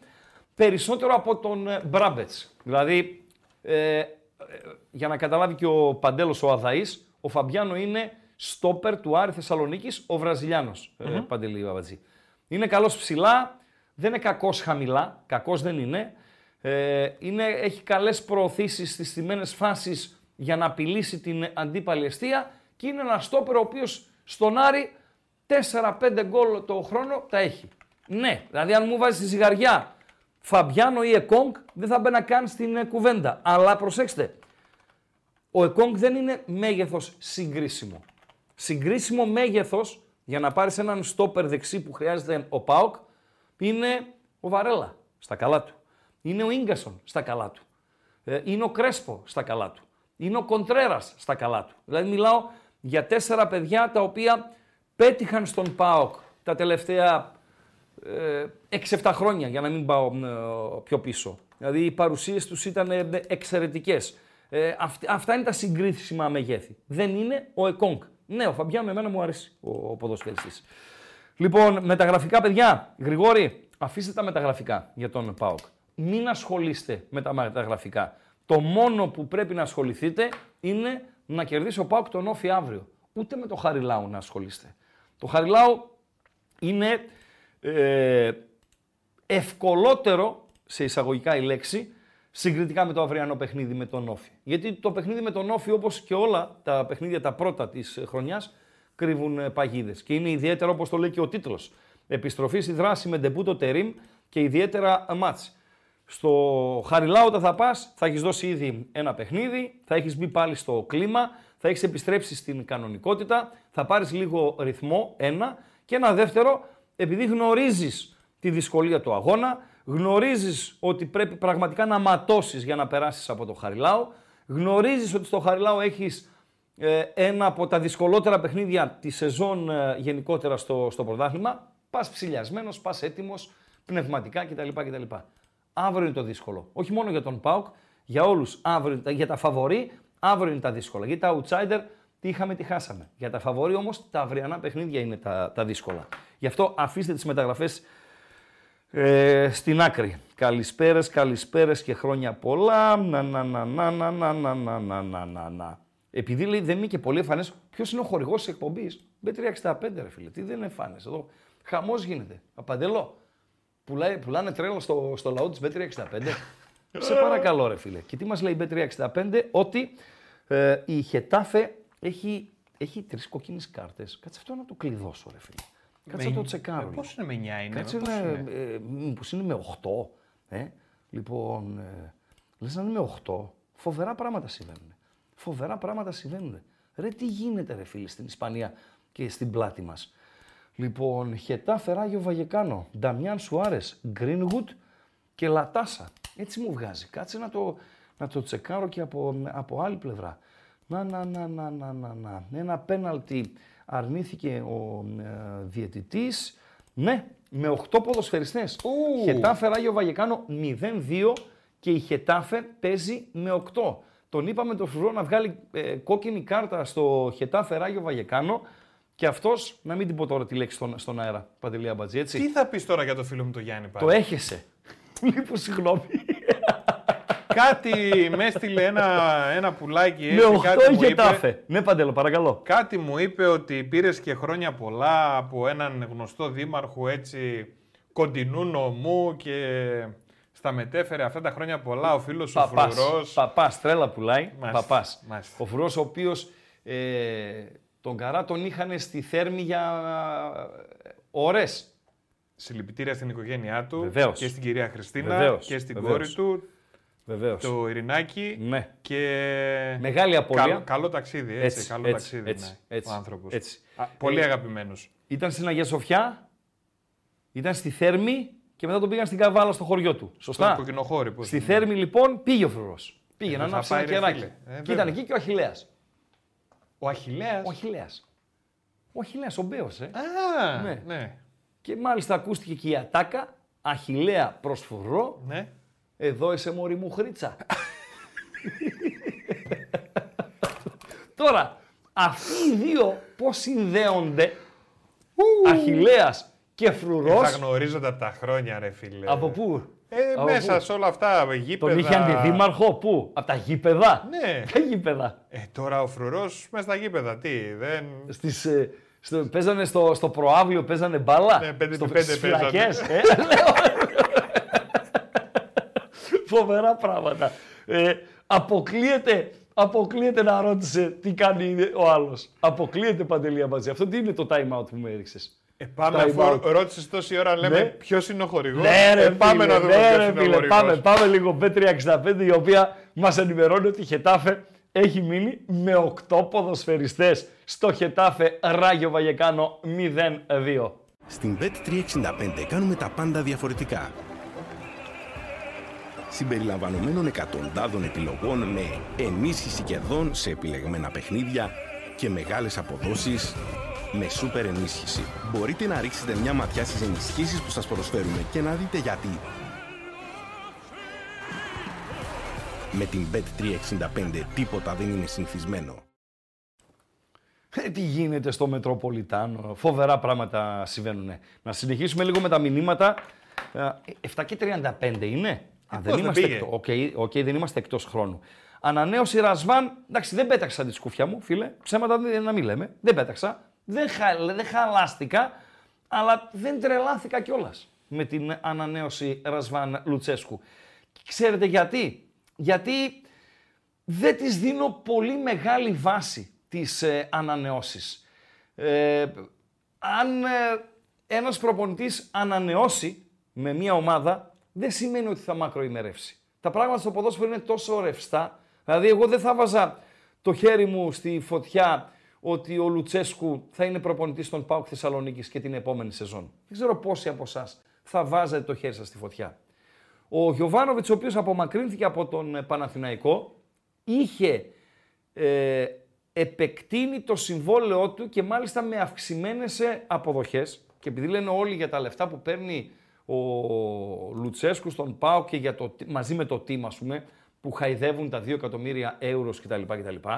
περισσότερο από τον ε, Μπράμπετς. Δηλαδή, ε, ε, για να καταλάβει και ο Παντέλος ο Αδαής, ο Φαμπιάνο είναι στόπερ του Άρη Θεσσαλονίκης, ο Βραζιλιάνος, ε, Παντελή Βαβατζή. Είναι καλός ψηλά, δεν είναι κακός χαμηλά, κακός δεν είναι. Ε, είναι έχει καλές προωθήσεις στις στιμένες φάσεις για να απειλήσει την αντίπαλη αιστεία και είναι ένα στόπερ ο οποίος στον Άρη 4-5 γκολ το χρόνο τα έχει. Ναι, δηλαδή αν μου βάζεις τη ζυγαριά Φαμπιάνο ή Εκόνγκ δεν θα μπαίνα καν στην ε, κουβέντα. Αλλά προσέξτε, ο Εκόνγκ δεν είναι μέγεθος συγκρίσιμο. Συγκρίσιμο μέγεθος για να πάρεις έναν στόπερ δεξί που χρειάζεται ο Πάοκ είναι ο Βαρέλα στα καλά του. Είναι ο Ίγκασον στα καλά του. Ε, Είναι ο Κρέσπο στα καλά του. Είναι ο Κοντρέρας στα καλά του. Δηλαδή μιλάω για τέσσερα παιδιά τα οποία πέτυχαν στον ΠΑΟΚ τα τελευταία ε, 6-7 χρόνια, για να μην πάω ε, πιο πίσω. Δηλαδή οι παρουσίες τους ήταν ε, εξαιρετικές. Ε, αυ- αυτά είναι τα συγκρίσιμα μεγέθη. Δεν είναι ο Εκόνγκ. Ναι, ο Φαμπιάνο εμένα μου αρέσει ο, ο ποδοσφαιριστής. Λοιπόν, μεταγραφικά παιδιά, Γρηγόρη, αφήστε τα μεταγραφικά για τον ΠΑΟΚ. Μην ασχολείστε με τα μεταγραφικά. Το μόνο που πρέπει να ασχοληθείτε είναι να κερδίσει ο ΠΑΟΚ τον Όφη αύριο. Ούτε με το Χαριλάου να ασχολείστε. Το Χαριλάου είναι ε, ευκολότερο, σε εισαγωγικά η λέξη, συγκριτικά με το αυριανό παιχνίδι με τον Όφη. Γιατί το παιχνίδι με τον Όφη, όπως και όλα τα παιχνίδια τα πρώτα της χρονιάς, κρύβουν παγίδες. Και είναι ιδιαίτερα, όπως το λέει και ο τίτλος, επιστροφής στη δράση με ντεπούτο Τερίμ και ιδιαίτερα μάτς. Στο Χαριλάου όταν θα πας, θα έχεις δώσει ήδη ένα παιχνίδι, θα έχεις μπει πάλι στο κλίμα, θα έχεις επιστρέψει στην κανονικότητα, θα πάρεις λίγο ρυθμό, ένα, και ένα δεύτερο, επειδή γνωρίζεις τη δυσκολία του αγώνα, γνωρίζεις ότι πρέπει πραγματικά να ματώσεις για να περάσεις από το Χαριλάου, γνωρίζεις ότι στο Χαριλάου έχεις ε, ένα από τα δυσκολότερα παιχνίδια τη σεζόν ε, γενικότερα στο, στο πρωτάθλημα, πας ψηλιασμένος, πας έτοιμος, πνευματικά κτλ. κτλ. Αύριο είναι το δύσκολο. Όχι μόνο για τον Πάουκ, για όλου. Αύριο, για τα φαβορή, αύριο είναι τα δύσκολα. Γιατί τα outsider τι είχαμε, τι χάσαμε. Για τα φαβορή όμω τα αυριανά παιχνίδια είναι τα, τα δύσκολα. Γι' αυτό αφήστε τι μεταγραφέ ε, στην άκρη. Καλησπέρε, καλησπέρε και χρόνια πολλά. Να, να, να, να, να, να, να, να, να, να, να, να. Επειδή λέει δεν είναι και πολύ εμφανέ, ποιο είναι ο χορηγό τη εκπομπή. B365, ρε φίλε. Τι δεν είναι εμφανέ εδώ. Χαμό γίνεται. Απαντελώ. Πουλάει, πουλάνε τρέλα στο, στο λαό της B365. <laughs> Σε παρακαλώ, ρε φίλε. Και τι μας λέει η B365, ότι ε, η Χετάφε έχει, έχει τρεις κοκκίνες κάρτες. Κάτσε αυτό να το κλειδώσω, ρε φίλε. Κάτσε να το τσεκάρω. Πώς είναι με 9 είναι, Κάτσε πώς να. είναι; Ε, μήπως είναι με 8. Ε; Λοιπόν, ε, λες να είναι με 8. Φοβερά πράγματα συμβαίνουν. Φοβερά πράγματα συμβαίνουν. Ρε, τι γίνεται, ρε φίλε, στην Ισπανία και στην πλάτη μας; Λοιπόν, Χετά Φεράγιο Βαγεκάνο, Νταμιάν Σουάρες, Γκρίνγουτ και Λατάσα. Έτσι μου βγάζει. Κάτσε να το, να το τσεκάρω και από, από άλλη πλευρά. Να, να, να, να, να, να, να. Ένα πέναλτι αρνήθηκε ο ε, διαιτητής. Ναι, με 8 ποδοσφαιριστές. Ου. Χετάφε Ράγιο Βαγεκάνο 0-2 και η Χετάφε παίζει με 8. Τον είπαμε τον Φρουρό να βγάλει ε, κόκκινη κάρτα στο Χετάφε Ράγιο Βαγεκάνο και αυτός να μην την πω τώρα τη λέξη στον, στον αέρα. Παντελία Μπατζή, έτσι. Τι θα πεις τώρα για το φίλο μου τον Γιάννη πάλι; Το έχεσαι. <laughs> Λοιπόν, συγγνώμη. Κάτι με έστειλε ένα, ένα πουλάκι με έτσι, 8 κάτι η μου είπε, Χετάφε. Ναι, Παντέλο, παρακαλώ. κάτι μου είπε ότι πήρες και χρόνια πολλά από έναν γνωστό δήμαρχο έτσι κοντινού νομού και στα μετέφερε αυτά τα χρόνια πολλά ο φίλος ο Παπάς, Φρουρός. παπάς, τρέλα πουλάει. Μάλιστα, Παπάς. μάλιστα. Ο Φρουρός ο οποίος ε, τον Καρά τον είχαν στη Θέρμη για ε, ώρες. Συλληπιτήρια στην οικογένειά του Βεβαίως. και στην κυρία Χριστίνα Βεβαίως, και στην βεβαίως. κόρη του, Βεβαίως. το Ειρηνάκι. Ναι. Και Μεγάλη απώλεια. καλό, καλό ταξίδι, έτσι, Έτσι, καλό έτσι, ταξίδι έτσι, ναι, έτσι, ο άνθρωπος. έτσι. Α, πολύ Ε, αγαπημένος. Ήταν στην Αγία Σοφιά, ήταν στη Θέρμη και μετά τον πήγαν στην Καβάλα στο χωριό του. Σωστά. Στον κοκκινοχώρη. πώς Στη είναι. Θέρμη λοιπόν πήγε ο Φρουρός. Πήγε Ε, να δεν θα ανάψει ένα πάει, ρε, κεράκι. φίλε. Ε, και βέβαια. ήταν εκεί και ο Αχιλέας. Ο Αχιλέας. Ο Αχιλέας. Ο Αχιλέας, ο Μπέος, ε. Α, Ναι. ναι. Και μάλιστα ακούστηκε και η ατάκα, Αχιλέα προς Φρουρό, ναι. εδώ είσαι μωρή μου χρήτσα. <laughs> Τώρα, αυτοί οι δύο πώς συνδέονται, Αχιλέας και Θα Φρουρός, γνωρίζονται από τα χρόνια, ρε φίλε. από πού; Ε, Από μέσα πού; σε όλα αυτά, γήπεδα. Τον είχε αντιδήμαρχο, πού, από τα γήπεδα; Ναι. Τα γήπεδα; Ε, τώρα ο φρουρός μέσα στα γήπεδα, τι, δεν... Στις, ε, στο, παίζανε στο, στο προάβλιο, παίζανε μπάλα; Ναι, πέντε στο, επί πέντε στις παίζανε. φυλακές, ε, λέω. <laughs> Φοβερά πράγματα. Ε, αποκλείεται, αποκλείεται να ρώτησε τι κάνει ο άλλος. Αποκλείεται Παντελία μαζί. Αυτό τι είναι το time out που με έριξες; Ε, πάμε, Time αφού out. ρώτησες τόση ώρα, λέμε Ναι. ποιος είναι ο χορηγός. Ναι, ρε, ε, πάμε φίλε, να δούμε ναι, ποιος ρε, είναι ο φίλε, χορηγός. πάμε, πάμε λίγο B365 η οποία μας ενημερώνει ότι η Χετάφε έχει μείνει με 8 ποδοσφαιριστές στο Χετάφε Ράγιο Βαγεκάνο 0-2. Στην Bet365 κάνουμε τα πάντα διαφορετικά. Συμπεριλαμβανομένων εκατοντάδων επιλογών με ενίσχυση κερδών σε επιλεγμένα παιχνίδια και μεγάλες αποδόσεις με σούπερ ενίσχυση. Μπορείτε να ρίξετε μια ματιά στις ενισχύσεις που σας προσφέρουμε και να δείτε γιατί. Με την Bet365 τίποτα δεν είναι συνηθισμένο. Ε, τι γίνεται στο Μετροπολιτάνο; Φοβερά πράγματα συμβαίνουν. Να συνεχίσουμε λίγο με τα μηνύματα. Ε, 7 και 35 είναι; Α, πώς δεν είμαστε πήγε; εκτό- OK, OK, δεν είμαστε εκτός χρόνου. Ανανέωση Ρασβάν. Εντάξει, δεν πέταξα τη σκουφιά μου, φίλε. Ψέματα δεν, να μην λέμε. Δεν πέταξα. Δεν, χα, δεν χαλάστηκα, αλλά δεν τρελάθηκα κιόλας με την ανανέωση Ρασβάν Λουτσέσκου. Ξέρετε γιατί; γιατί δεν τις δίνω πολύ μεγάλη βάση τις ε, ανανεώσεις. Ε, αν ε, ένας προπονητής ανανεώσει με μια ομάδα, δεν σημαίνει ότι θα μακροημερεύσει. Τα πράγματα στο ποδόσφαιρο είναι τόσο ρευστά, δηλαδή εγώ δεν θα βάζα το χέρι μου στη φωτιά ότι ο Λουτσέσκου θα είναι προπονητής των Πάουκ Θεσσαλονίκης και την επόμενη σεζόν. Δεν ξέρω πόσοι από εσάς θα βάζετε το χέρι σας στη φωτιά. Ο Γιωβάνοβιτς, ο οποίος απομακρύνθηκε από τον Παναθηναϊκό, είχε ε, επεκτείνει το συμβόλαιό του και μάλιστα με αυξημένες αποδοχές. Και επειδή λένε όλοι για τα λεφτά που παίρνει ο Λουτσέσκου στον ΠΑΟ και για το, μαζί με το team, ας πούμε, που χαϊδεύουν τα 2 εκατομμύρια ευρώ κτλ. κτλ.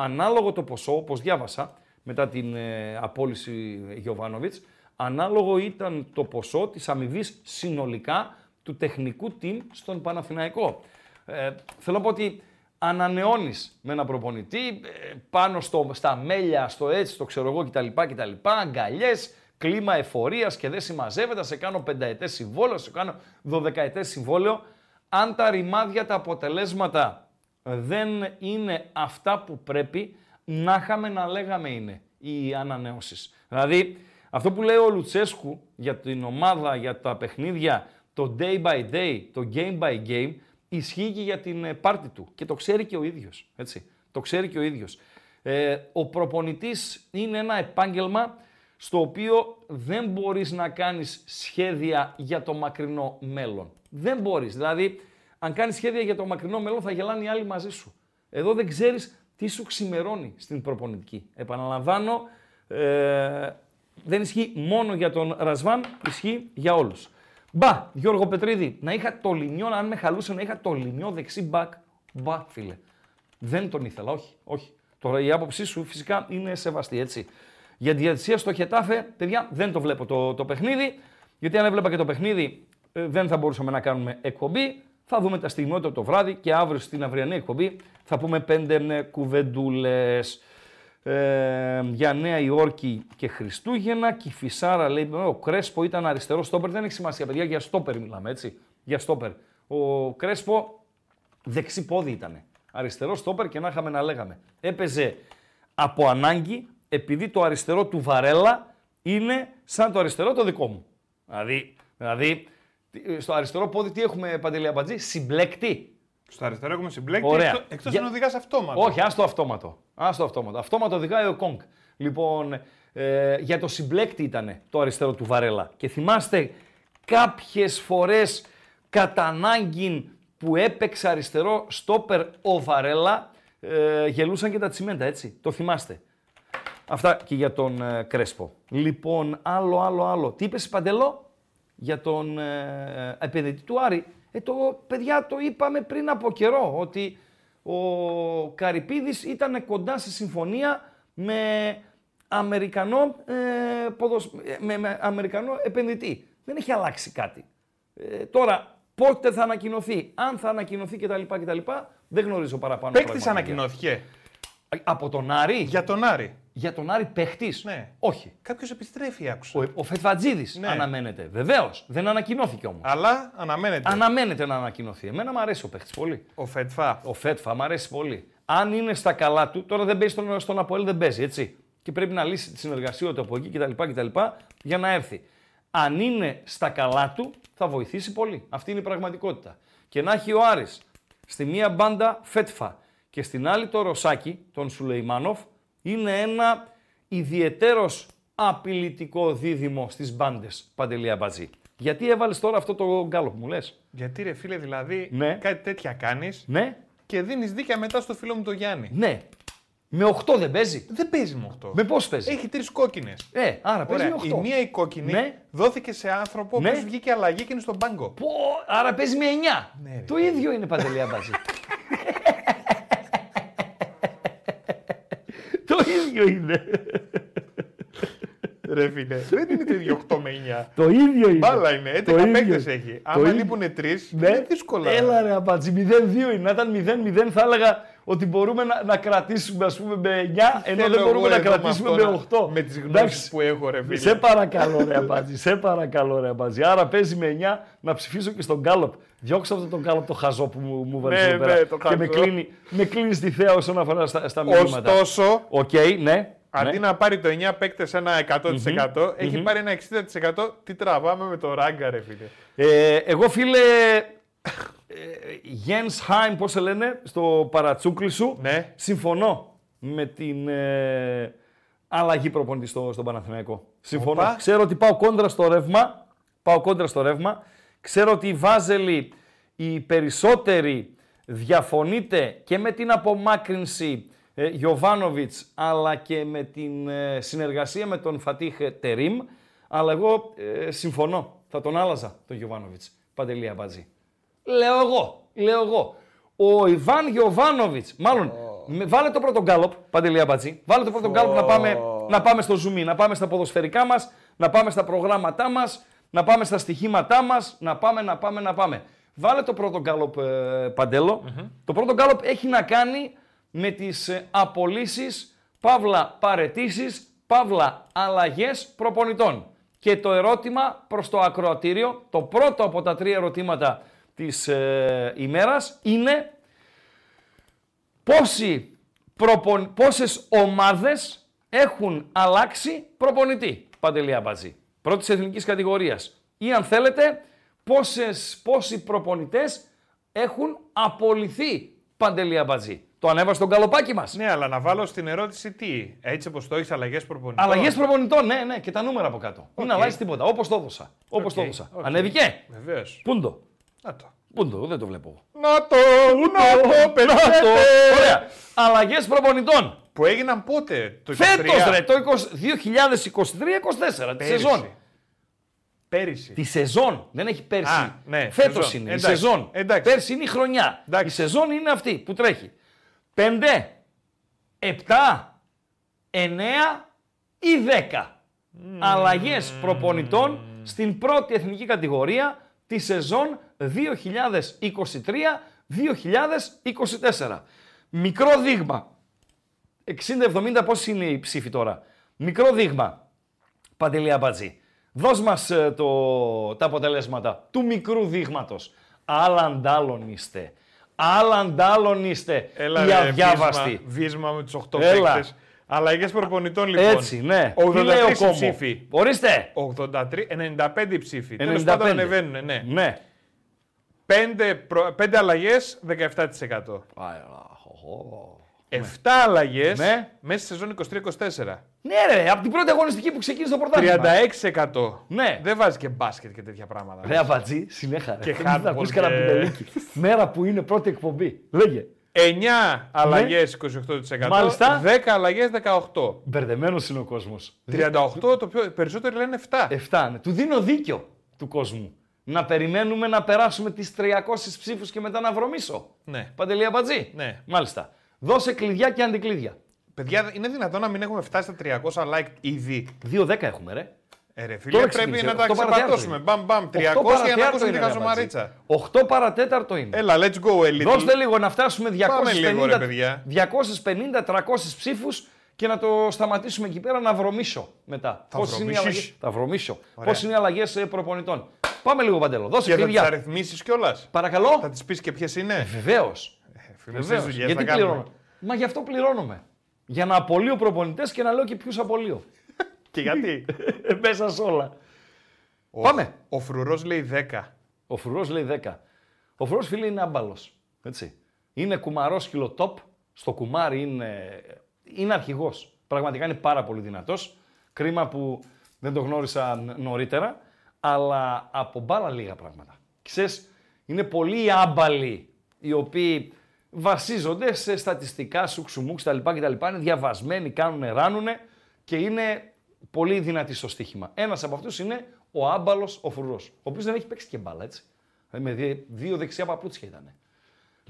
Ανάλογο το ποσό, όπως διάβασα μετά την ε, απόλυση Γιωβάνοβιτς, ανάλογο ήταν το ποσό της αμοιβής συνολικά του τεχνικού team στον Παναθηναϊκό. Ε, θέλω να πω ότι ανανεώνεις με ένα προπονητή ε, πάνω στο, στα μέλια, στο έτσι, στο ξέρω εγώ κτλ. κτλ αγκαλιές, κλίμα εφορίας και δεν συμμαζεύεται. Σε κάνω πενταετές συμβόλαιο, σε κάνω δωδεκαετές συμβόλαιο. Αν τα ρημάδια, τα αποτελέσματα δεν είναι αυτά που πρέπει, να είχαμε να λέγαμε είναι οι ανανεώσεις. Δηλαδή, αυτό που λέει ο Λουτσέσκου για την ομάδα, για τα παιχνίδια, το day by day, το game by game, ισχύει και για την πάρτη του. Και το ξέρει και ο ίδιος, έτσι. Το ξέρει και ο ίδιος. Ε, ο προπονητής είναι ένα επάγγελμα στο οποίο δεν μπορείς να κάνεις σχέδια για το μακρινό μέλλον. Δεν μπορείς. Δηλαδή, αν κάνεις σχέδια για το μακρινό μέλλον θα γελάνε οι άλλοι μαζί σου. Εδώ δεν ξέρεις τι σου ξημερώνει στην προπονητική. Επαναλαμβάνω, ε, δεν ισχύει μόνο για τον Ρασβάν, ισχύει για όλους. Μπα, Γιώργο Πετρίδη, να είχα το λινιό, αν με χαλούσε να είχα το λινιό δεξί μπακ. Μπα, φίλε. Δεν τον ήθελα, όχι, όχι. Τώρα η άποψή σου φυσικά είναι σεβαστή, έτσι. Για τη διαδικασία στο Χετάφε, παιδιά, δεν το βλέπω το, το παιχνίδι. Γιατί αν έβλεπα και το παιχνίδι, ε, δεν θα μπορούσαμε να κάνουμε εκπομπή. Θα δούμε τα στιγμιότητα το βράδυ και αύριο στην αυριανή εκπομπή θα πούμε πέντε ε, κουβεντούλες. Ε, για Νέα Υόρκη και Χριστούγεννα. Και η Φυσάρα λέει: Ο Κρέσπο ήταν αριστερός στόπερ. Δεν έχει σημασία, παιδιά, για στόπερ μιλάμε έτσι. Για στόπερ. Ο Κρέσπο δεξί πόδι ήταν. Αριστερός στόπερ και να είχαμε να λέγαμε. Έπαιζε από ανάγκη επειδή το αριστερό του Βαρέλα είναι σαν το αριστερό το δικό μου. Δηλαδή, δηλαδή στο αριστερό πόδι τι έχουμε Παντελή Αμπατζή, συμπλέκτη. Στο αριστερό έχουμε συμπλέκτη, Ωραία. εκτός Για- αν οδηγάς αυτόματο. Όχι, άστο αυτόματο. Άστο αυτόματο. Αυτόματο οδηγάει ο Κόγκ. Λοιπόν, ε, για το συμπλέκτη ήταν το αριστερό του Βαρέλα. Και θυμάστε κάποιες φορές κατά ανάγκη που έπαιξε αριστερό στόπερ ο Βαρέλα, ε, γελούσαν και τα τσιμέντα, έτσι. Το θυμάστε. Αυτά και για τον ε, Κρέσπο. Λοιπόν, άλλο, άλλο, άλλο. Τι είπες, Παντελό, για τον ε, επενδυτή του Άρη. Ε, το, παιδιά, το είπαμε πριν από καιρό, ότι ο Καρυπίδης ήταν κοντά σε συμφωνία με Αμερικανό, ε, ποδοσ... ε, με, με Αμερικανό επενδυτή. Δεν έχει αλλάξει κάτι. Ε, τώρα, πότε θα ανακοινωθεί, αν θα ανακοινωθεί κτλ. κτλ δεν γνωρίζω παραπάνω. Παίκτης πραγματικά. ανακοινώθηκε. Από τον Άρη; Για τον Άρη. Για τον Άρη παίχτης. Ναι. Όχι. Κάποιος επιστρέφει, άκουσα. Ο, ο Φετφατζίδη Ναι. αναμένεται. Βεβαίως. Δεν ανακοινώθηκε όμως. Αλλά αναμένεται. Αναμένεται να ανακοινωθεί. Εμένα μου αρέσει ο παίχτης πολύ. Ο Φετφά. Ο Φέτφα μου αρέσει πολύ. Αν είναι στα καλά του, τώρα δεν παίζει στον, στον Αποέλ, δεν παίζει έτσι. Και πρέπει να λύσει τη συνεργασία του από εκεί κτλ, κτλ. για να έρθει. Αν είναι στα καλά του, θα βοηθήσει πολύ. Αυτή είναι η πραγματικότητα. Και να έχει ο Άρης στη μία μπάντα Φέτφα και στην άλλη το Ρωσάκι, τον Σουλεϊμάνοφ, είναι ένα ιδιαιτέρως απειλητικό δίδυμο στις μπάντες Παντελία Μπατζή. Γιατί έβαλες τώρα αυτό το γκάλο που μου λες; Γιατί ρε φίλε, δηλαδή Ναι. κάτι τέτοια κάνεις Ναι, και δίνεις δίκαια μετά στο φίλο μου τον Γιάννη. ναι. Με 8 δεν παίζει. Δεν παίζει με 8. Με πώς παίζει; Έχει τρεις κόκκινες. Ε, άρα παίζει με 8. Η μία η κόκκινη Ναι. δόθηκε σε άνθρωπο Ναι. που βγήκε αλλαγή και είναι στον πάγκο. Πω, άρα παίζει με 9. Ναι, ρε. το ίδιο είναι παντελή αμπάτζη. <laughs> το ίδιο είναι. Ρε φίλε, δεν είναι το ίδιο 8 με 9. το ίδιο είναι. Μπάλα είναι, 11 Το ίδιο. παίκτες έχει. Το Άμα ίδιο. λείπουν 3, Ναι. είναι δύσκολα. Έλα ρε αμπάτζη, 0-2 είναι. Να ήταν 0-0 θα έλεγα ότι μπορούμε να, να κρατήσουμε ας πούμε με 9, ενώ Θέλω δεν μπορούμε εγώ να εδώ με κρατήσουμε αυτό με να- 8. Με τις Εντάξει. γνώσεις που έχω ρε φίλε. Σε παρακαλώ ρε Αμπάτζη, σε παρακαλώ ρε Αμπάτζη. Άρα παίζει με 9 να ψηφίσω και στον Γκάλοπ. Διώξε αυτό τον Γκάλοπ το χαζό που μου, μου βάλεις Ναι, εδώ πέρα. ναι, το και με χαζό. κλείνει, με κλείνει στη θέα όσον αφορά στα, στα μηνύματα. Ωστόσο, Οκ, ναι. αντί ναι. να πάρει το 9 παίκτες ένα 100%, εχει πάρει ένα 60%. Τι τραβάμε με το ράγκα, ρε φίλε. Ε, εγώ φίλε, ε, Jens Heim, πώς σε λένε, στο παρατσούκλι σου, Ναι. συμφωνώ με την ε, αλλαγή προπονητής στο, στον Παναθηναϊκό. Συμφωνώ. Οπα. Ξέρω ότι πάω κόντρα στο ρεύμα, πάω κόντρα στο ρεύμα. Ξέρω ότι οι Βάζελοι, οι περισσότεροι διαφωνείτε και με την απομάκρυνση ε, Γιωβάνοβιτς, αλλά και με την ε, συνεργασία με τον Φατίχ Τερίμ, αλλά εγώ ε, συμφωνώ. Θα τον άλλαζα τον Γιωβάνοβιτς, Παντελία Μπατζή. Λέω εγώ, λέω εγώ. Ο Ιβάν Γιωβάνοβιτς, μάλλον, με- βάλε το πρώτο γκάλοπ, Παντελή Αμπατζή, βάλε το πρώτο γκάλοπ να πάμε, να πάμε στο zoom in, να πάμε στα ποδοσφαιρικά μας, να πάμε στα προγράμματά μας, να πάμε στα στοιχήματά μας, να πάμε, να πάμε, να πάμε. Βάλε το πρώτο γκάλοπ, ε, παντελο Το πρώτο γκάλοπ έχει να κάνει με τις ε, απολύσεις, παύλα παραιτήσεις, παύλα αλλαγές προπονητών. Και το ερώτημα προς το ακροατήριο, το πρώτο από τα τρία ερωτήματα της ε, ημέρας είναι πόσοι προπον... πόσες ομάδες έχουν αλλάξει προπονητή. Παντελή Αμπατζή. Πρώτης εθνικής κατηγορίας. Ή αν θέλετε, πόσες, πόσοι προπονητές έχουν απολυθεί. Παντελή Αμπατζή. Το ανέβασε στον καλοπάκι μας. Ναι, αλλά να βάλω στην ερώτηση τι. Έτσι όπως το έχεις, αλλαγές προπονητών. Αλλαγές προπονητών, ναι, ναι, και τα νούμερα από κάτω. Μην Οκ. αλλάζεις τίποτα. Όπως το έδωσα. Όπως Οκ, το έδωσα. οκ. Ανέβηκε; Βεβαίως. Πούντο. Να το. Πούντο, δεν το βλέπω. εγώ. Να το, να το, Να το. παιδιά. Ωραία. Αλλαγές προπονητών. Που έγιναν πότε, το 23. Φέτο ρε, το 2023-24, τη Πέρυσι. σεζόν. Πέρυσι. Τη σεζόν. Δεν έχει πέρσι. Α, ναι, Φέτος σεζόν. είναι. Εντάξει, Η σεζόν. εντάξει. Πέρσι είναι η χρονιά. Εντάξει. Η σεζόν είναι αυτή που τρέχει. 5, 7, 9 ή 10. Αλλαγές προπονητών στην πρώτη εθνική κατηγορία τη σεζόν 2023-2024. Μικρό δείγμα. 60-70 πώς είναι η ψήφη τώρα; Μικρό δείγμα. Παντελή Αμπατζή. Δώσ' μας ε, το, τα αποτελέσματα του μικρού δείγματος. Άλλαν άλλον είστε. Άλλαν άλλον είστε. Έλα, οι ρε, αδιάβαστοι. Βίσμα, βίσμα με τους 8 Έλα. παίκτες. Αλλαγές προπονητών λοιπόν. Έτσι, ναι. Τι 83 λέει ο Κόμπο. ψήφοι. Ορίστε. 83, 95 ψήφοι. Τέλος 95. πάντων ανεβαίνουν, ναι. Ναι. 5, προ... 5 αλλαγές, 17%. 7 αλλαγές Ναι. μέσα στη σεζόν 23-24. Ναι ρε, από την πρώτη αγωνιστική που ξεκίνησε το πρωτάθλημα. 36%. Ναι. Δεν βάζει και μπάσκετ και τέτοια πράγματα. Ρε Αμπατζή, συνέχα ρε. Και Δεν θα handball ακούς και- κανένα πιντελίκι. Μέρα που είναι πρώτη εκπομπή. Λέγε. 9 αλλαγές 28%. Μάλιστα. 10 αλλαγές 18%. Μπερδεμένος είναι ο κόσμος. 38 το πιο. Περισσότεροι λένε 7. 7. ναι. Του δίνω δίκιο του κόσμου. Να περιμένουμε να περάσουμε τις 300 ψήφους και μετά να βρωμίσω. Ναι. Παντελή Αμπατζή. Ναι. Μάλιστα. Δώσε κλειδιά και αντικλείδια. Παιδιά, είναι δυνατόν να μην έχουμε φτάσει στα 300 like ήδη; 2-10 έχουμε ρε. Ε, ρε, φίλε, Τώρα πρέπει ξεκίνησε. να τα Οκτώ παρατέταρτο ξεπατώσουμε. είναι. Μπαμ, μπαμ. 300 8 για να παρατέταρτο ακούσουμε είναι, την ρε, χαζομαρίτσα. Αμπατζή. 8 παρατέταρτο είναι. Έλα, let's go, Elite. Δώστε λίγο να φτάσουμε 250, Πάμε λίγο, ρε, παιδιά. 250-300 ψήφους και να το σταματήσουμε εκεί πέρα να βρωμίσω μετά. Θα Πώς είναι οι βρωμίσεις. αλλαγές- Θα βρωμίσω. Ωραία. Πώς είναι οι αλλαγές προπονητών; Πάμε λίγο παντέλο. Δώσε Και θα τις κλειδιά. αριθμίσει κιόλας. Παρακαλώ. Θα τις πεις και ποιες είναι. Βεβαίως. Φίλε, στις δουλειές Γιατί θα κάνουμε. πληρώνω. Μα γι' αυτό πληρώνομαι. Για να απολύω προπονητές και να λέω και ποιους απολύω. <laughs> Και γιατί; Μέσα σε όλα. Ο- Πάμε. Ο φρουρός λέει 10. Ο φρουρός λέει 10. Ο φρουρός φίλε είναι άμπαλος. Έτσι. Είναι κουμαρόσκυλο top. Στο κουμάρι είναι, είναι αρχηγός. Πραγματικά είναι πάρα πολύ δυνατός. Κρίμα που δεν το γνώρισα ν- νωρίτερα. Αλλά από μπάλα λίγα πράγματα. Ξέρεις, είναι πολλοί άμπαλοι οι οποίοι βασίζονται σε στατιστικά, σουξουμούξ κτλ. κτλ. Είναι διαβασμένοι, κάνουν, ράνουνε και είναι πολύ δυνατοί στο στοίχημα. Ένας από αυτούς είναι ο άμπαλος ο φρουρός. Ο οποίος δεν έχει παίξει και μπάλα, έτσι. Δηλαδή, με δι- δύο δεξιά παπούτσια ήταν.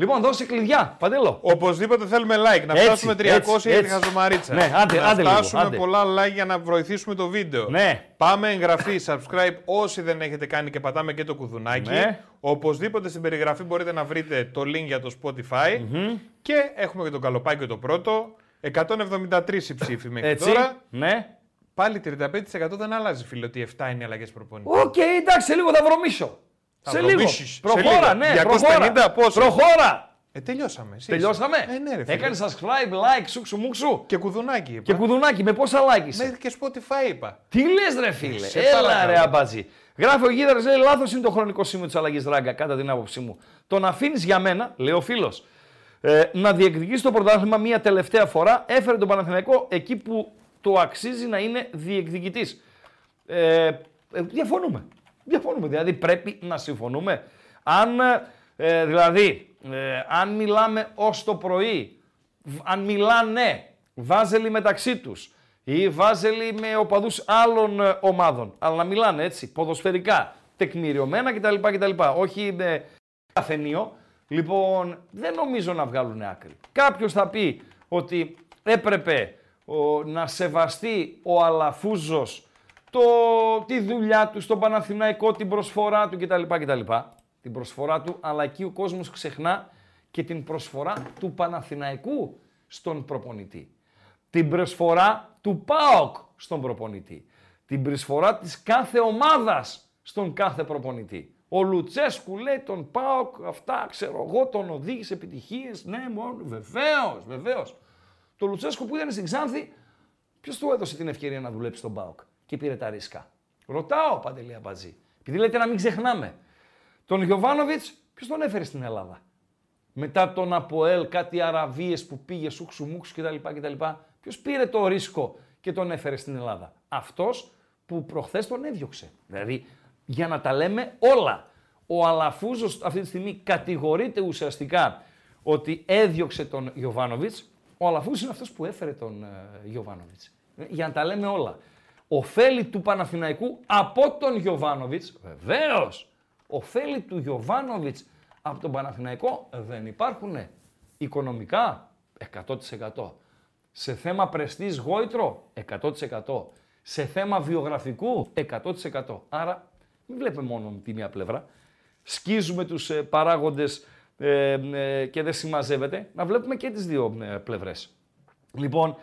Λοιπόν, δώσε κλειδιά, Παντέλο. Οπωσδήποτε θέλουμε like. Να Έτσι, φτάσουμε 300 έτσι, για τη έτσι. χαζομαρίτσα. Ναι, άντε, να άντε λίγο, φτάσουμε άντε. πολλά like για να βοηθήσουμε το βίντεο. Ναι. Πάμε εγγραφή, subscribe όσοι δεν έχετε κάνει και πατάμε και το κουδουνάκι. Ναι. Οπωσδήποτε στην περιγραφή μπορείτε να βρείτε το link για το Spotify. Και έχουμε και το γκαλοπάκι το πρώτο. 173 οι ψήφοι μέχρι Έτσι. τώρα. Ναι. Πάλι 35% δεν αλλάζει, φίλε, ότι 7 είναι οι αλλαγές προπονητής. Οκ, εντάξει, σε λίγο θα βρωμίσω. Θα σε λίγο. βρωμίσεις. Σε Προχώρα, λίγο. ναι, 250 προχώρα. πόσο; Προχώρα. Ε, τελειώσαμε. Εσύ Τελειώσαμε. είσαι. Ε, ναι, ρε, φίλε. Έκανες subscribe, like, σούξου μουξου. Και κουδουνάκι. Είπα. Και κουδουνάκι, με πόσα like είσαι; Μέχρι και Spotify είπα. Τι λες, ρε φίλε; Σε Έλα, παρακαλώ. ρε αμπατζή. Γράφει ο Γίδαρα, λέει λάθος είναι το χρονικό σημείο της αλλαγής ράγκα, κατά την άποψή μου. Το να αφήνεις για μένα, λέει ο φίλος, ε, να διεκδικήσει το πρωτάθλημα μία τελευταία φορά έφερε τον Παναθηναϊκό εκεί που το αξίζει να είναι διεκδικητής. Ε, ε, διαφωνούμε. Διαφωνούμε. Δηλαδή πρέπει να συμφωνούμε. Αν, ε, δηλαδή, ε, αν μιλάμε ως το πρωί, β- αν μιλάνε βάζελοι μεταξύ τους ή βάζελοι με οπαδούς άλλων ε, ομάδων, αλλά να μιλάνε έτσι, ποδοσφαιρικά, τεκμηριωμένα κτλ. κτλ. Όχι με καφενείο. Λοιπόν, δεν νομίζω να βγάλουν άκρη. Κάποιος θα πει ότι έπρεπε ο, να σεβαστεί ο Αλαφούζος το, τη δουλειά του στον Παναθηναϊκό, την προσφορά του κτλ. κτλ. Την προσφορά του, αλλά εκεί ο κόσμος ξεχνά και την προσφορά του Παναθηναϊκού στον προπονητή. Την προσφορά του ΠΑΟΚ στον προπονητή. Την προσφορά της κάθε ομάδας στον κάθε προπονητή. Ο Λουτσέσκου λέει τον ΠΑΟΚ, αυτά ξέρω εγώ, τον οδήγησε επιτυχίες. Ναι, μόνο, βεβαίως, βεβαίως. Το Λουτσέσκου που ήταν στην Ξάνθη, Ποιος του έδωσε την ευκαιρία να δουλέψει στον Μπάουκ και πήρε τα ρίσκα. Ρωτάω, Παντελή Αμπατζή. Επειδή λέτε να μην ξεχνάμε. Τον Γιωβάνοβιτ, ποιος τον έφερε στην Ελλάδα; Μετά τον Αποέλ, κάτι Αραβίες που πήγε σούξου μουξου κτλ. κτλ. Ποιος πήρε το ρίσκο και τον έφερε στην Ελλάδα; Αυτός που προχθές τον έδιωξε. Δηλαδή, για να τα λέμε όλα. Ο Αλαφούζος αυτή τη στιγμή κατηγορείται ουσιαστικά ότι έδιωξε τον Γιωβάνοβιτ. Ο Αλαφούζος είναι αυτός που έφερε τον ε, Γιωβάνοβιτ. Για να τα λέμε όλα. Οφέλη του Παναθηναϊκού από τον Γιωβάνοβιτς, βεβαίως. Οφέλη του Γιωβάνοβιτς από τον Παναθηναϊκό δεν υπάρχουν. Οικονομικά 100%. Σε θέμα πρεστής γόητρο 100%. Σε θέμα βιογραφικού 100%. Άρα μην βλέπουμε μόνο τη μία πλευρά. Σκίζουμε τους ε, παράγοντες ε, ε, και δεν συμμαζεύεται. Να βλέπουμε και τις δύο ε, πλευρές. Λοιπόν,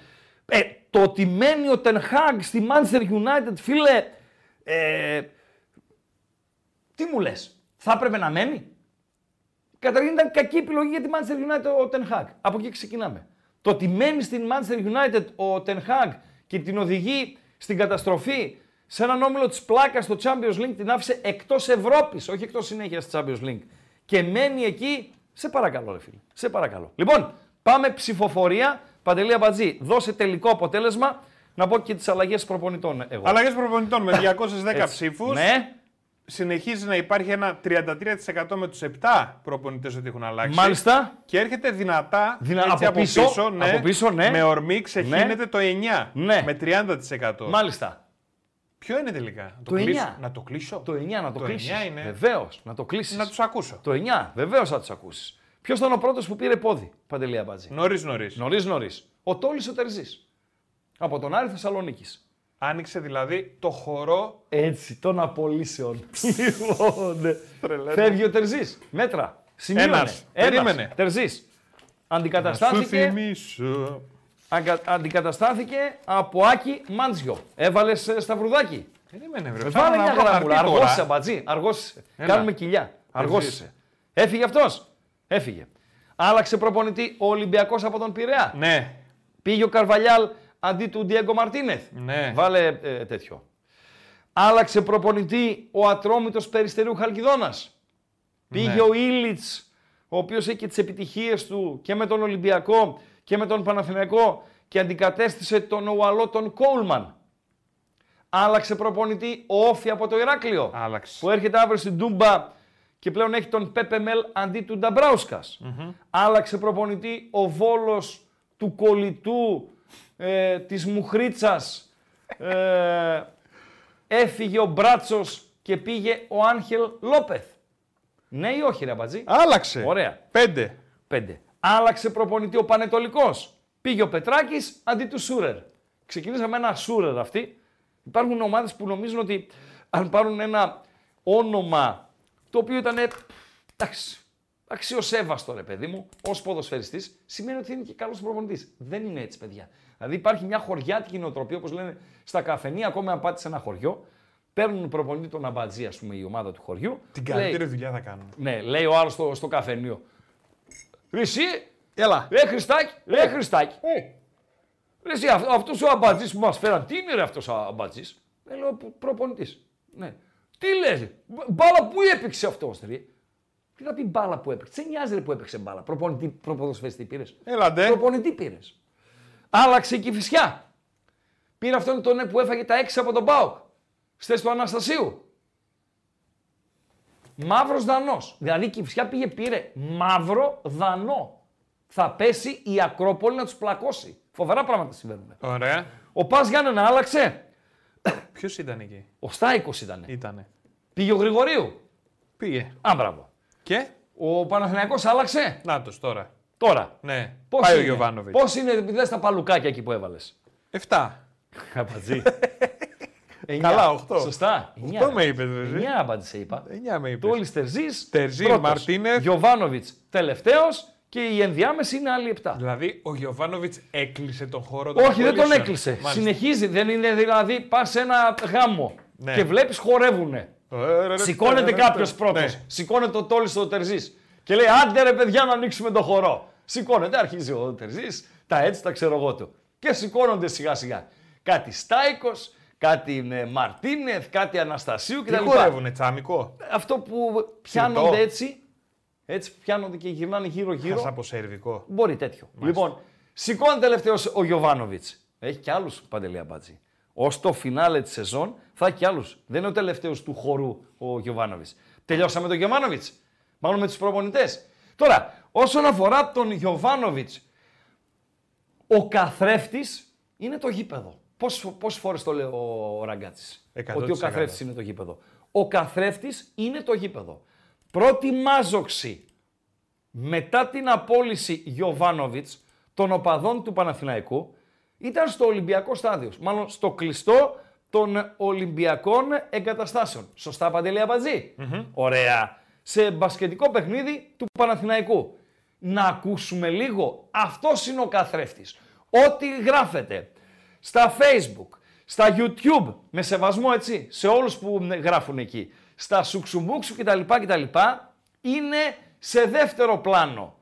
ε, το ότι μένει ο Ten Hag στη Manchester United, φίλε, ε, τι μου λες, θα έπρεπε να μένει; Καταρχήν ήταν κακή επιλογή για τη Manchester United ο Ten Hag. Από εκεί ξεκινάμε. Το ότι μένει στην Manchester United ο Ten Hag και την οδηγεί στην καταστροφή σε έναν όμιλο της πλάκας στο Champions League την άφησε εκτός Ευρώπης, όχι εκτός συνέχεια στη Champions League. Και μένει εκεί, σε παρακαλώ ρε φίλε, σε παρακαλώ. Λοιπόν, πάμε ψηφοφορία. Παντελή Αμπατζή, δώσε τελικό αποτέλεσμα. Να πω και τις αλλαγές προπονητών εγώ. Αλλαγές προπονητών με 210 <laughs> Έτσι. ψήφους. Ναι, Συνεχίζει να υπάρχει ένα 33% με τους 7 προπονητές ότι έχουν αλλάξει. μάλιστα. Και έρχεται δυνατά Δυνα- έτσι, από πίσω, ναι, από πίσω, ναι. με ορμή ξεχύνεται Ναι. το 9 Ναι. με 30%. Μάλιστα. Ποιο είναι τελικά, να Το κλείσω- 9. Να το κλείσω; Το 9 να το, Το κλείσεις. 9 είναι. Βεβαίως, να το κλείσεις. Να τους ακούσω. Το 9, βεβαίως θα τους ακούσεις. Ποιος ήταν ο πρώτος που πήρε πόδι, Παντελή Αμπάτζη; Νωρίς νωρίς. Νωρίς νωρίς. Ο Τόλης ο Τερζή. Από τον Άρη Θεσσαλονίκης. Άνοιξε δηλαδή το χορό. Έτσι, των απολύσεων. λοιπόν, ναι. Τρελαίνω. Φεύγει ο Τερζής. Μέτρα. Σημείωνε. Ένας. Περίμενε. Τερζής. Σου Αντικαταστάθηκε, θυμίσω. αγκα- αντικαταστάθηκε από Άκη Μάντζιο. Έβαλες σταυρουδάκι. Περίμενε, βρε. Βάλε Ψάχνω μια να βρω γραμμούλα. χαρτί Αργός είσαι, τώρα. μπατζή. Αργός είσαι. Έλα. Κάνουμε κοιλιά. Αργός Τερζής. είσαι. Έφυγε αυτός. Έφυγε. Άλλαξε προπονητή ο Ολυμπιακός από τον Πειραιά. Ναι. Πήγε ο Καρβαλιάλ αντί του Ντιέγκο Μαρτίνεθ. Ναι. Βάλε ε, τέτοιο. Άλλαξε προπονητή ο Ατρόμητος Περιστερίου Χαλκιδόνας. Πήγε Ναι. ο Ήλιτς, ο οποίος έχει και τις επιτυχίες του και με τον Ολυμπιακό και με τον Παναθηναϊκό και αντικατέστησε τον Ουαλό τον Κόλμαν. Άλλαξε προπονητή ο Όφη από το Ηράκλειο. Άλλαξε. Που έρχεται αύριο στην Τούμπα και πλέον έχει τον Πέπε Μελ αντί του νταμπραουσκας Άλλαξε προπονητή ο Βόλος του κολλητού ε, της Μουχρίτσας. Ε, έφυγε ο Μπράτσος και πήγε ο Άγχελ Λόπεθ. Ναι ή όχι ρε Αμπατζή; Άλλαξε. Ωραία. Πέντε. πέντε. Άλλαξε προπονητή ο Πανετολικός. Πήγε ο Πετράκης αντί του Σούρερ. Ξεκινήσαμε ένα Σούρερ αυτή. Υπάρχουν ομάδες που νομίζουν ότι αν πάρουν ένα όνομα το οποίο ήταν. εντάξει, αξιοσέβαστο ρε παιδί μου, ως ποδοσφαιριστής, σημαίνει ότι είναι και καλός προπονητής. Δεν είναι έτσι, παιδιά. Δηλαδή υπάρχει μια χωριάτικη νοοτροπία, όπως λένε στα καφενεία, ακόμα αν πάτε σε ένα χωριό, παίρνουν προπονητή τον αμπατζή, ας πούμε, η ομάδα του χωριού. Την λέει- καλύτερη δουλειά θα κάνουν. ναι, λέει ο άλλος στο, στο καφενείο. Ρε Εσύ, Έλα. ρε Χριστάκη, ρε Χριστάκη. Ρε εσύ, αυτό, αυτός ο αμπατζής που μας φέραν, τι είναι ρε αυτός ο αμπατζής. Ε, λέω προπονητής. Ναι. Τι λες, ρε, μπ- μπάλα που έπαιξε αυτός ρε. Τι να πει μπάλα που έπαιξε. Δεν νοιάζει ρε που έπαιξε μπάλα. Προπονητή, προποδοσφαιριστή πήρες. Έλα ντε. Προπονητή πήρες. Άλλαξε και η φυσιά. Πήρε αυτόν τον που έφαγε τα έξι από τον Πάοκ. Στες του Αναστασίου. Μαύρος δανός. Δηλαδή και η φυσιά πήγε πήρε μαύρο δανό. Θα πέσει η Ακρόπολη να τους πλακώσει. Φοβερά πράγματα συμβαίνουν. Ωραία. Ο Πας Γιάννενα άλλαξε. Ποιος ήταν εκεί; Ο Στάικος ήταν. Ήτανε. Πήγε ο Γρηγορίου. Πήγε. Α, μπράβο. Και; Ο Παναθηναϊκός άλλαξε. Νάτος τώρα. Τώρα. Ναι. Πώς Πάει ο είναι, Γιωβάνοβιτς. Πώς είναι, δες τα παλουκάκια εκεί που έβαλες. 7. Αμπατζή. <laughs> Καλά, οχτώ. Σωστά. Οχτώ με είπες, ρε, εσύ. 9 απάντησε, σε είπα. 9 με είπες. Τόλι Τερζή. Τερζής, Μαρτίνεθ. Γιωβάνοβιτς τελευταίος και η ενδιάμεση είναι άλλοι 7. Δηλαδή ο Γιωβάνοβιτς έκλεισε τον χώρο των Όχι, δεν τον απολύσεων. έκλεισε. Μάλιστα. Συνεχίζει. Δεν είναι δηλαδή πας σε ένα γάμο Ναι. και βλέπεις χορεύουνε. Ε, ρε, Σηκώνεται ρε, ρε, κάποιος ρε. πρώτος. Ναι. Σηκώνεται το τόλι στο τερζής. Και λέει: Άντε ρε παιδιά να ανοίξουμε το χορό. Σηκώνεται, αρχίζει ο τερζής, τα έτσι τα ξέρω εγώ του. Και σηκώνονται σιγά σιγά. Κάτι Στάικος, κάτι ε, Μαρτίνεθ, κάτι Αναστασίου Τι κτλ. χορεύουνε, τσάμικο; Αυτό που πιάνονται Σιρτό. έτσι, έτσι πιάνονται και γυρνάνε γύρω-γύρω. Χάσα από σερβικό. Μπορεί τέτοιο. Λοιπόν, σηκώνει τελευταίος ο Γιωβάνοβιτς. Έχει και άλλους παντελή αμπάτζη. Ω το φινάλε της σεζόν θα έχει και άλλους. Δεν είναι ο τελευταίος του χορού ο Γιωβάνοβιτς. Τελειώσαμε τον Γιωβάνοβιτς. Μάλλον με τους προπονητές. Τώρα, όσον αφορά τον Γιωβάνοβιτς, ο καθρέφτης είναι το γήπεδο. Πόσε φορέ το λέει ο Ραγκάτσης, 100%. Ότι ο καθρέφτης είναι το γήπεδο. Ο καθρέφτης είναι το γήπεδο. Πρώτη μάζοξη μετά την απόλυση Γιωβάνοβιτς των οπαδών του Παναθηναϊκού ήταν στο Ολυμπιακό στάδιος. Μάλλον στο κλειστό των Ολυμπιακών εγκαταστάσεων. Σωστά, Παντελή Αμπατζή; Ωραία. Σε μπασκετικό παιχνίδι του Παναθηναϊκού. Να ακούσουμε λίγο. Αυτός είναι ο καθρέφτης. Ό,τι γράφετε στα Facebook, στα YouTube, με σεβασμό έτσι, σε όλους που γράφουν εκεί, στα σουξουμπούξου κτλ. κτλ είναι σε δεύτερο πλάνο.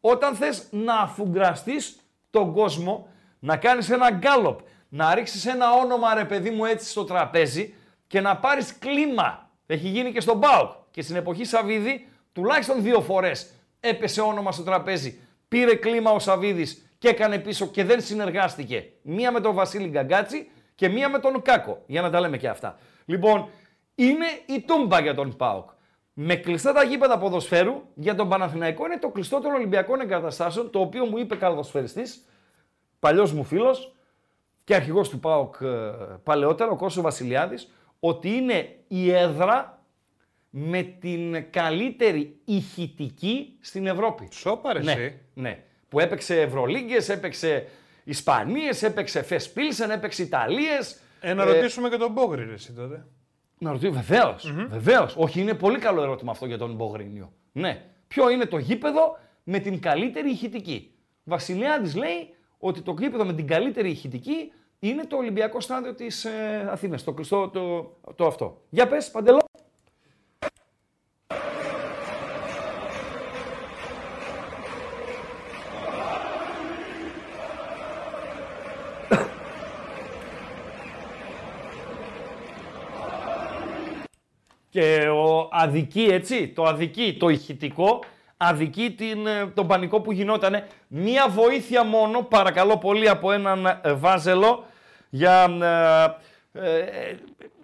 Όταν θες να αφουγκραστείς τον κόσμο, να κάνεις ένα γκάλοπ, να ρίξεις ένα όνομα ρε παιδί μου έτσι στο τραπέζι και να πάρεις κλίμα. Έχει γίνει και στον ΠΑΟΚ και στην εποχή Σαββίδη τουλάχιστον δύο φορές έπεσε όνομα στο τραπέζι. Πήρε κλίμα ο Σαββίδης και έκανε πίσω και δεν συνεργάστηκε. Μία με τον Βασίλη Γκαγκάτση και μία με τον Κάκο. Για να τα λέμε και αυτά. Λοιπόν, είναι η τούμπα για τον ΠΑΟΚ. Με κλειστά τα γήπεδα ποδοσφαίρου, για τον Παναθηναϊκό είναι το κλειστό των Ολυμπιακών εγκαταστάσεων, το οποίο μου είπε καλαθοσφαιριστής, παλιός μου φίλος και αρχηγός του ΠΑΟΚ ε, παλαιότερα, ο Κώσο Βασιλιάδης, ότι είναι η έδρα με την καλύτερη ηχητική στην Ευρώπη. Σόπα ρε Ναι, εσύ. ναι. Που έπαιξε Ευρωλίγκες, έπαιξε Ισπανίες, έπαιξε Φεσπίλσεν, έπαιξε Ιταλίες. Ε, να Ε, ρωτήσουμε και τον Μπόγρι ρε εσύ τότε. Να ρωτήσω, βεβαίως. Βεβαίως. Όχι, είναι πολύ καλό ερώτημα αυτό για τον Μπογρίνιο. Ναι. Ποιο είναι το γήπεδο με την καλύτερη ηχητική; Βασιλιάδης λέει ότι το γήπεδο με την καλύτερη ηχητική είναι το Ολυμπιακό στάδιο της ε, Αθήνας. Το κλειστό το, το αυτό. Για πες, Παντελό. Και ο αδικεί, έτσι, το αδικεί, το ηχητικό, αδικεί την, ε, τον πανικό που γινότανε. Μία βοήθεια μόνο, παρακαλώ πολύ, από έναν ε, βάζελο για, ε, ε,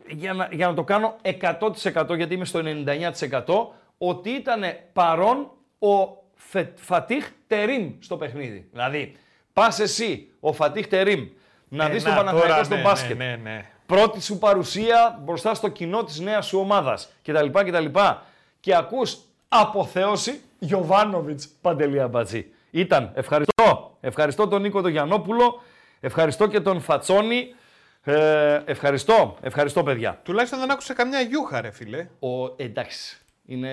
για, να, για να το κάνω 100% γιατί είμαι στο 99% ότι ήταν παρόν ο Φε, Φατίχ Τερίμ στο παιχνίδι. Δηλαδή, πας εσύ, ο Φατίχ Τερίμ, να Ε, δεις τον να, Παναθηναϊκό τώρα, στο ναι, μπάσκετ Ναι, ναι, ναι. Πρώτη σου παρουσία μπροστά στο κοινό της νέας σου ομάδας κτλ. κτλ. Και ακούς αποθέωση, Γιωβάνοβιτς Παντελή Αμπατζή. Ήταν. Ευχαριστώ. Ευχαριστώ τον Νίκο τον Γιαννόπουλο. Ευχαριστώ και τον Φατσόνη. Ε, ευχαριστώ. Ευχαριστώ, παιδιά. Τουλάχιστον δεν άκουσε καμιά γιούχα, ρε φίλε. Ο, εντάξει. Είναι,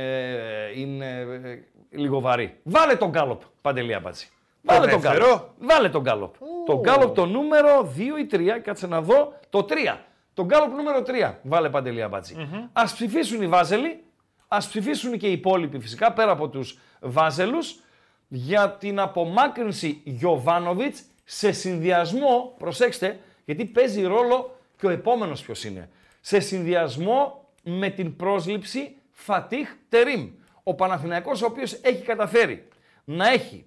είναι ε, λίγο βαρύ. Βάλε τον γκάλοπ, Παντελή Αμπατζή. Βάλε τον δεύτερο; γκάλοπ. Βάλε τον γκάλοπ. Το γκάλοπ το νούμερο 2 ή 3, κάτσε να δω. Το 3. Το γκάλοπ νούμερο 3. Βάλε Παντελή Αμπατζή. Ας ψηφίσουν οι Βάζελοι, ας ψηφίσουν και οι υπόλοιποι φυσικά, πέρα από τους Βάζελους, για την απομάκρυνση Γιωβάνοβιτς σε συνδυασμό, προσέξτε, γιατί παίζει ρόλο και ο επόμενος ποιος είναι, σε συνδυασμό με την πρόσληψη Φατίχ Τερίμ. Ο Παναθηναϊκός ο οποίος έχει καταφέρει να έχει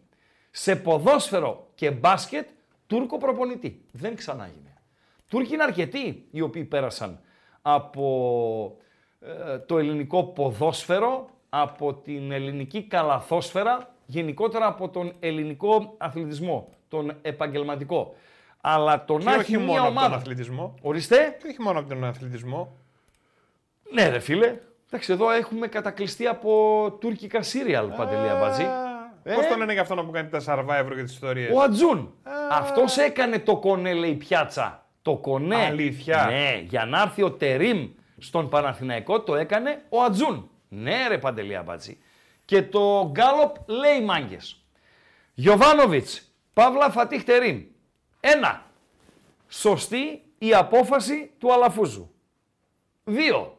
σε ποδόσφαιρο και μπάσκετ Τούρκο προπονητή. Δεν ξανάγινε. Τούρκοι είναι αρκετοί οι οποίοι πέρασαν από ε, το ελληνικό ποδόσφαιρο, από την ελληνική καλαθόσφαιρα, γενικότερα από τον ελληνικό αθλητισμό, τον επαγγελματικό. Αλλά το Και να έχει όχι μόνο μια από τον ομάδα... αθλητισμό. Ορίστε. Και όχι μόνο από τον αθλητισμό. Ναι ρε φίλε. Εντάξει, εδώ έχουμε κατακλειστεί από τουρκικά σύριαλ, Παντελή Αμπατζή. Ε. Πώς το λένε για αυτόν που κάνει τα survivor και τις ιστορίες; Ο Ατζούν. Αυτός έκανε το κονέ, λέει πιάτσα. Το κονέ. Αλήθεια. Ναι, για να έρθει ο Τερίμ στον Παναθηναϊκό το έκανε ο Ατζούν. Ναι ρε Παντελή Αμπατζή. Και το Γκάλοπ λέει μάγκες. Γιωβάνοβιτς, Παύλα Φατίχ Τερίμ. Ένα. Σωστή η απόφαση του Αλαφούζου. Δύο.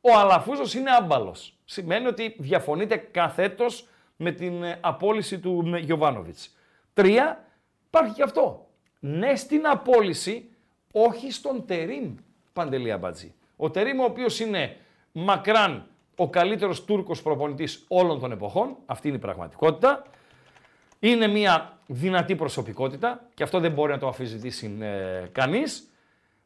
Ο Αλαφούζος είναι άμπαλος. Σημαίνει ότι διαφωνείτε καθέτος με την ε, απόλυση του Γιωβάνοβιτς. Τρία. Υπάρχει και αυτό. Ναι στην απόλυση, όχι στον Τερίμ Παντελή Αμπατζή. Ο Τερίμ ο οποίος είναι μακράν ο καλύτερος Τούρκος προπονητής όλων των εποχών, αυτή είναι η πραγματικότητα. Είναι μια δυνατή προσωπικότητα και αυτό δεν μπορεί να το αφισβητήσει ε, κανείς,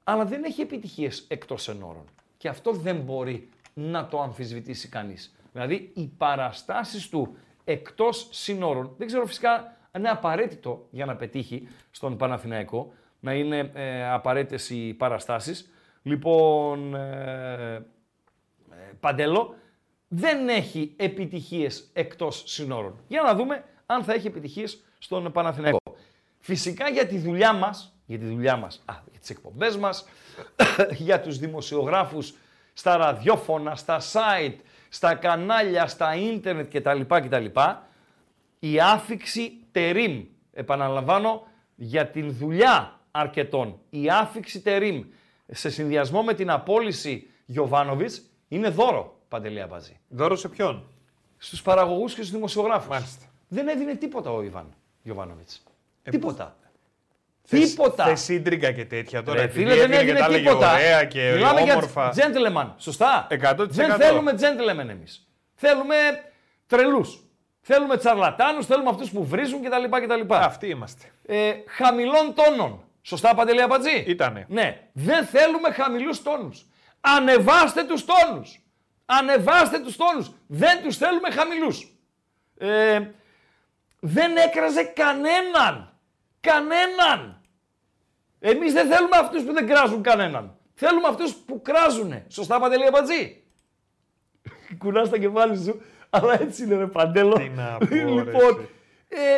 αλλά δεν έχει επιτυχίες εκτός ενόρων. Και αυτό δεν μπορεί να το αμφισβητήσει κανείς. Δηλαδή οι παραστάσεις του εκτός συνόρων, δεν ξέρω φυσικά αν είναι απαραίτητο για να πετύχει στον Παναθηναϊκό, να είναι ε, απαραίτητες οι παραστάσεις. Λοιπόν, ε, ε, Παντέλο, δεν έχει επιτυχίες εκτός συνόρων. Για να δούμε αν θα έχει επιτυχίες στον Παναθηναϊκό. Φυσικά για τη δουλειά μας, για τη δουλειά μας, α, για τις εκπομπές μας, <coughs> για τους δημοσιογράφους στα ραδιόφωνα, στα site, στα κανάλια, στα ίντερνετ κτλ. κτλ η άφηξη τερίμ, επαναλαμβάνω, για την δουλειά αρκετών, η άφηξη τερίμ σε συνδυασμό με την απόλυση Γιωβάνοβιτς είναι δώρο, Παντελή Αμπαζή. Δώρο σε ποιον; Στους παραγωγούς και στους δημοσιογράφους. Μάλιστα. Δεν έδινε τίποτα ο Ιβάν Γιωβάνοβιτς. Ε, τίποτα. Θες- Τίποτα. θες σύντρικα και τέτοια τώρα. Ρε επειδή φίλε, δεν έβγαινε και έδινε τα έλεγε τίποτα. Ωραία και Μιλάμε όμορφα. για gentleman. Σωστά; 100%. Δεν θέλουμε gentleman εμείς. Θέλουμε τρελούς. Θέλουμε τσαρλατάνους, θέλουμε αυτούς που βρίζουν κτλ. κτλ. Αυτοί είμαστε. Ε, χαμηλών τόνων. Σωστά, Παντελή Αμπατζή. Ήτανε. Ναι. Δεν θέλουμε χαμηλούς τόνους. Ανεβάστε τους τόνους. Ανεβάστε τους τόνους. Δεν τους θέλουμε χαμηλούς. Ε, δεν έκραζε κανέναν. Κανέναν. Εμείς δεν θέλουμε αυτούς που δεν κράζουν κανέναν. Θέλουμε αυτούς που κράζουνε. Σωστά, Παντελή Αμπατζή. <laughs> Κουνάς τα κεφάλι σου, αλλά έτσι είναι ρε Παντέλο. Τι να πω, ρε, λοιπόν, εσύ. ε,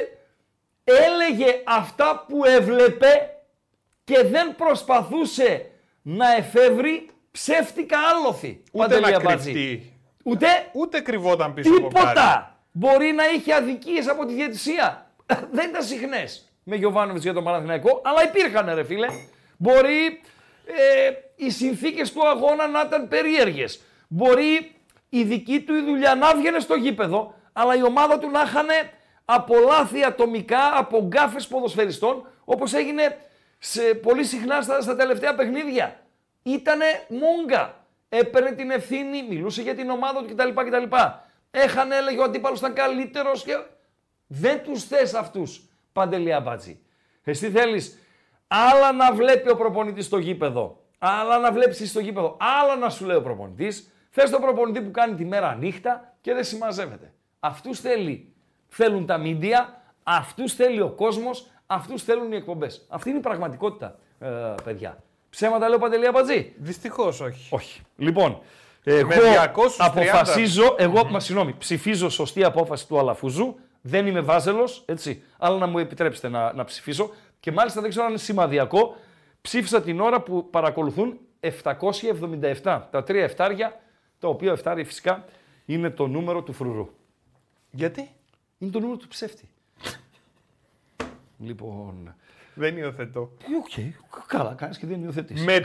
έλεγε αυτά που έβλεπε και δεν προσπαθούσε να εφεύρει ψεύτικα άλοθη. Ούτε Παντελή να Αμπατζή. κρυφτεί. Ούτε; Ούτε κρυβόταν πίσω από κάτι. τίποτα. Μπορεί να είχε αδικίες από τη διαιτησία. <laughs> δεν ήταν συχνές με Γιωβάνοβιτς για τον Παναθηναϊκό, αλλά υπήρχαν ρε φίλε. Μπορεί ε, οι συνθήκες του αγώνα να ήταν περίεργες. Μπορεί η δική του η δουλειά να βγαινε στο γήπεδο, αλλά η ομάδα του να είχαν από λάθη ατομικά, από γκάφες ποδοσφαιριστών, όπως έγινε σε, πολύ συχνά στα, στα τελευταία παιχνίδια. Ήτανε μόγκα. Έπαιρνε την ευθύνη, μιλούσε για την ομάδα του κτλ. κτλ. Έχανε, έλεγε ο αντίπαλος ήταν καλύτερος και... Δεν τους θες αυτούς, Παντελή Αμπάτζη. Εσύ θέλεις άλλα να βλέπει ο προπονητής στο γήπεδο, άλλα να βλέπεις εσύ στο γήπεδο, άλλα να σου λέει ο προπονητής. Θες τον προπονητή που κάνει τη μέρα νύχτα και δεν συμμαζεύεται. Αυτούς θέλει. Θέλουν τα μίντια, αυτούς θέλει ο κόσμος, αυτούς θέλουν οι εκπομπές. Αυτή είναι η πραγματικότητα, ε, παιδιά. Ψέματα λέω Παντελή Αμπατζή. Δυστυχώς όχι. Όχι. Λοιπόν, Εγώ 230. αποφασίζω, εγώ, μα συγγνώμη, ψηφίζω σωστή απόφαση του Αλαφούζου. Δεν είμαι βάζελος, έτσι. Αλλά να μου επιτρέψετε να, να ψηφίσω. Και μάλιστα δεν ξέρω αν είναι σημαδιακό. Ψήφισα την ώρα που παρακολουθούν 777. Τα τρία εφτάρια, τα οποία εφτάρια φυσικά είναι το νούμερο του φρουρού. Γιατί; Είναι το νούμερο του ψεύτη. λοιπόν. Δεν υιοθετώ. Οκ, καλά, κάνεις και δεν υιοθετείς. Με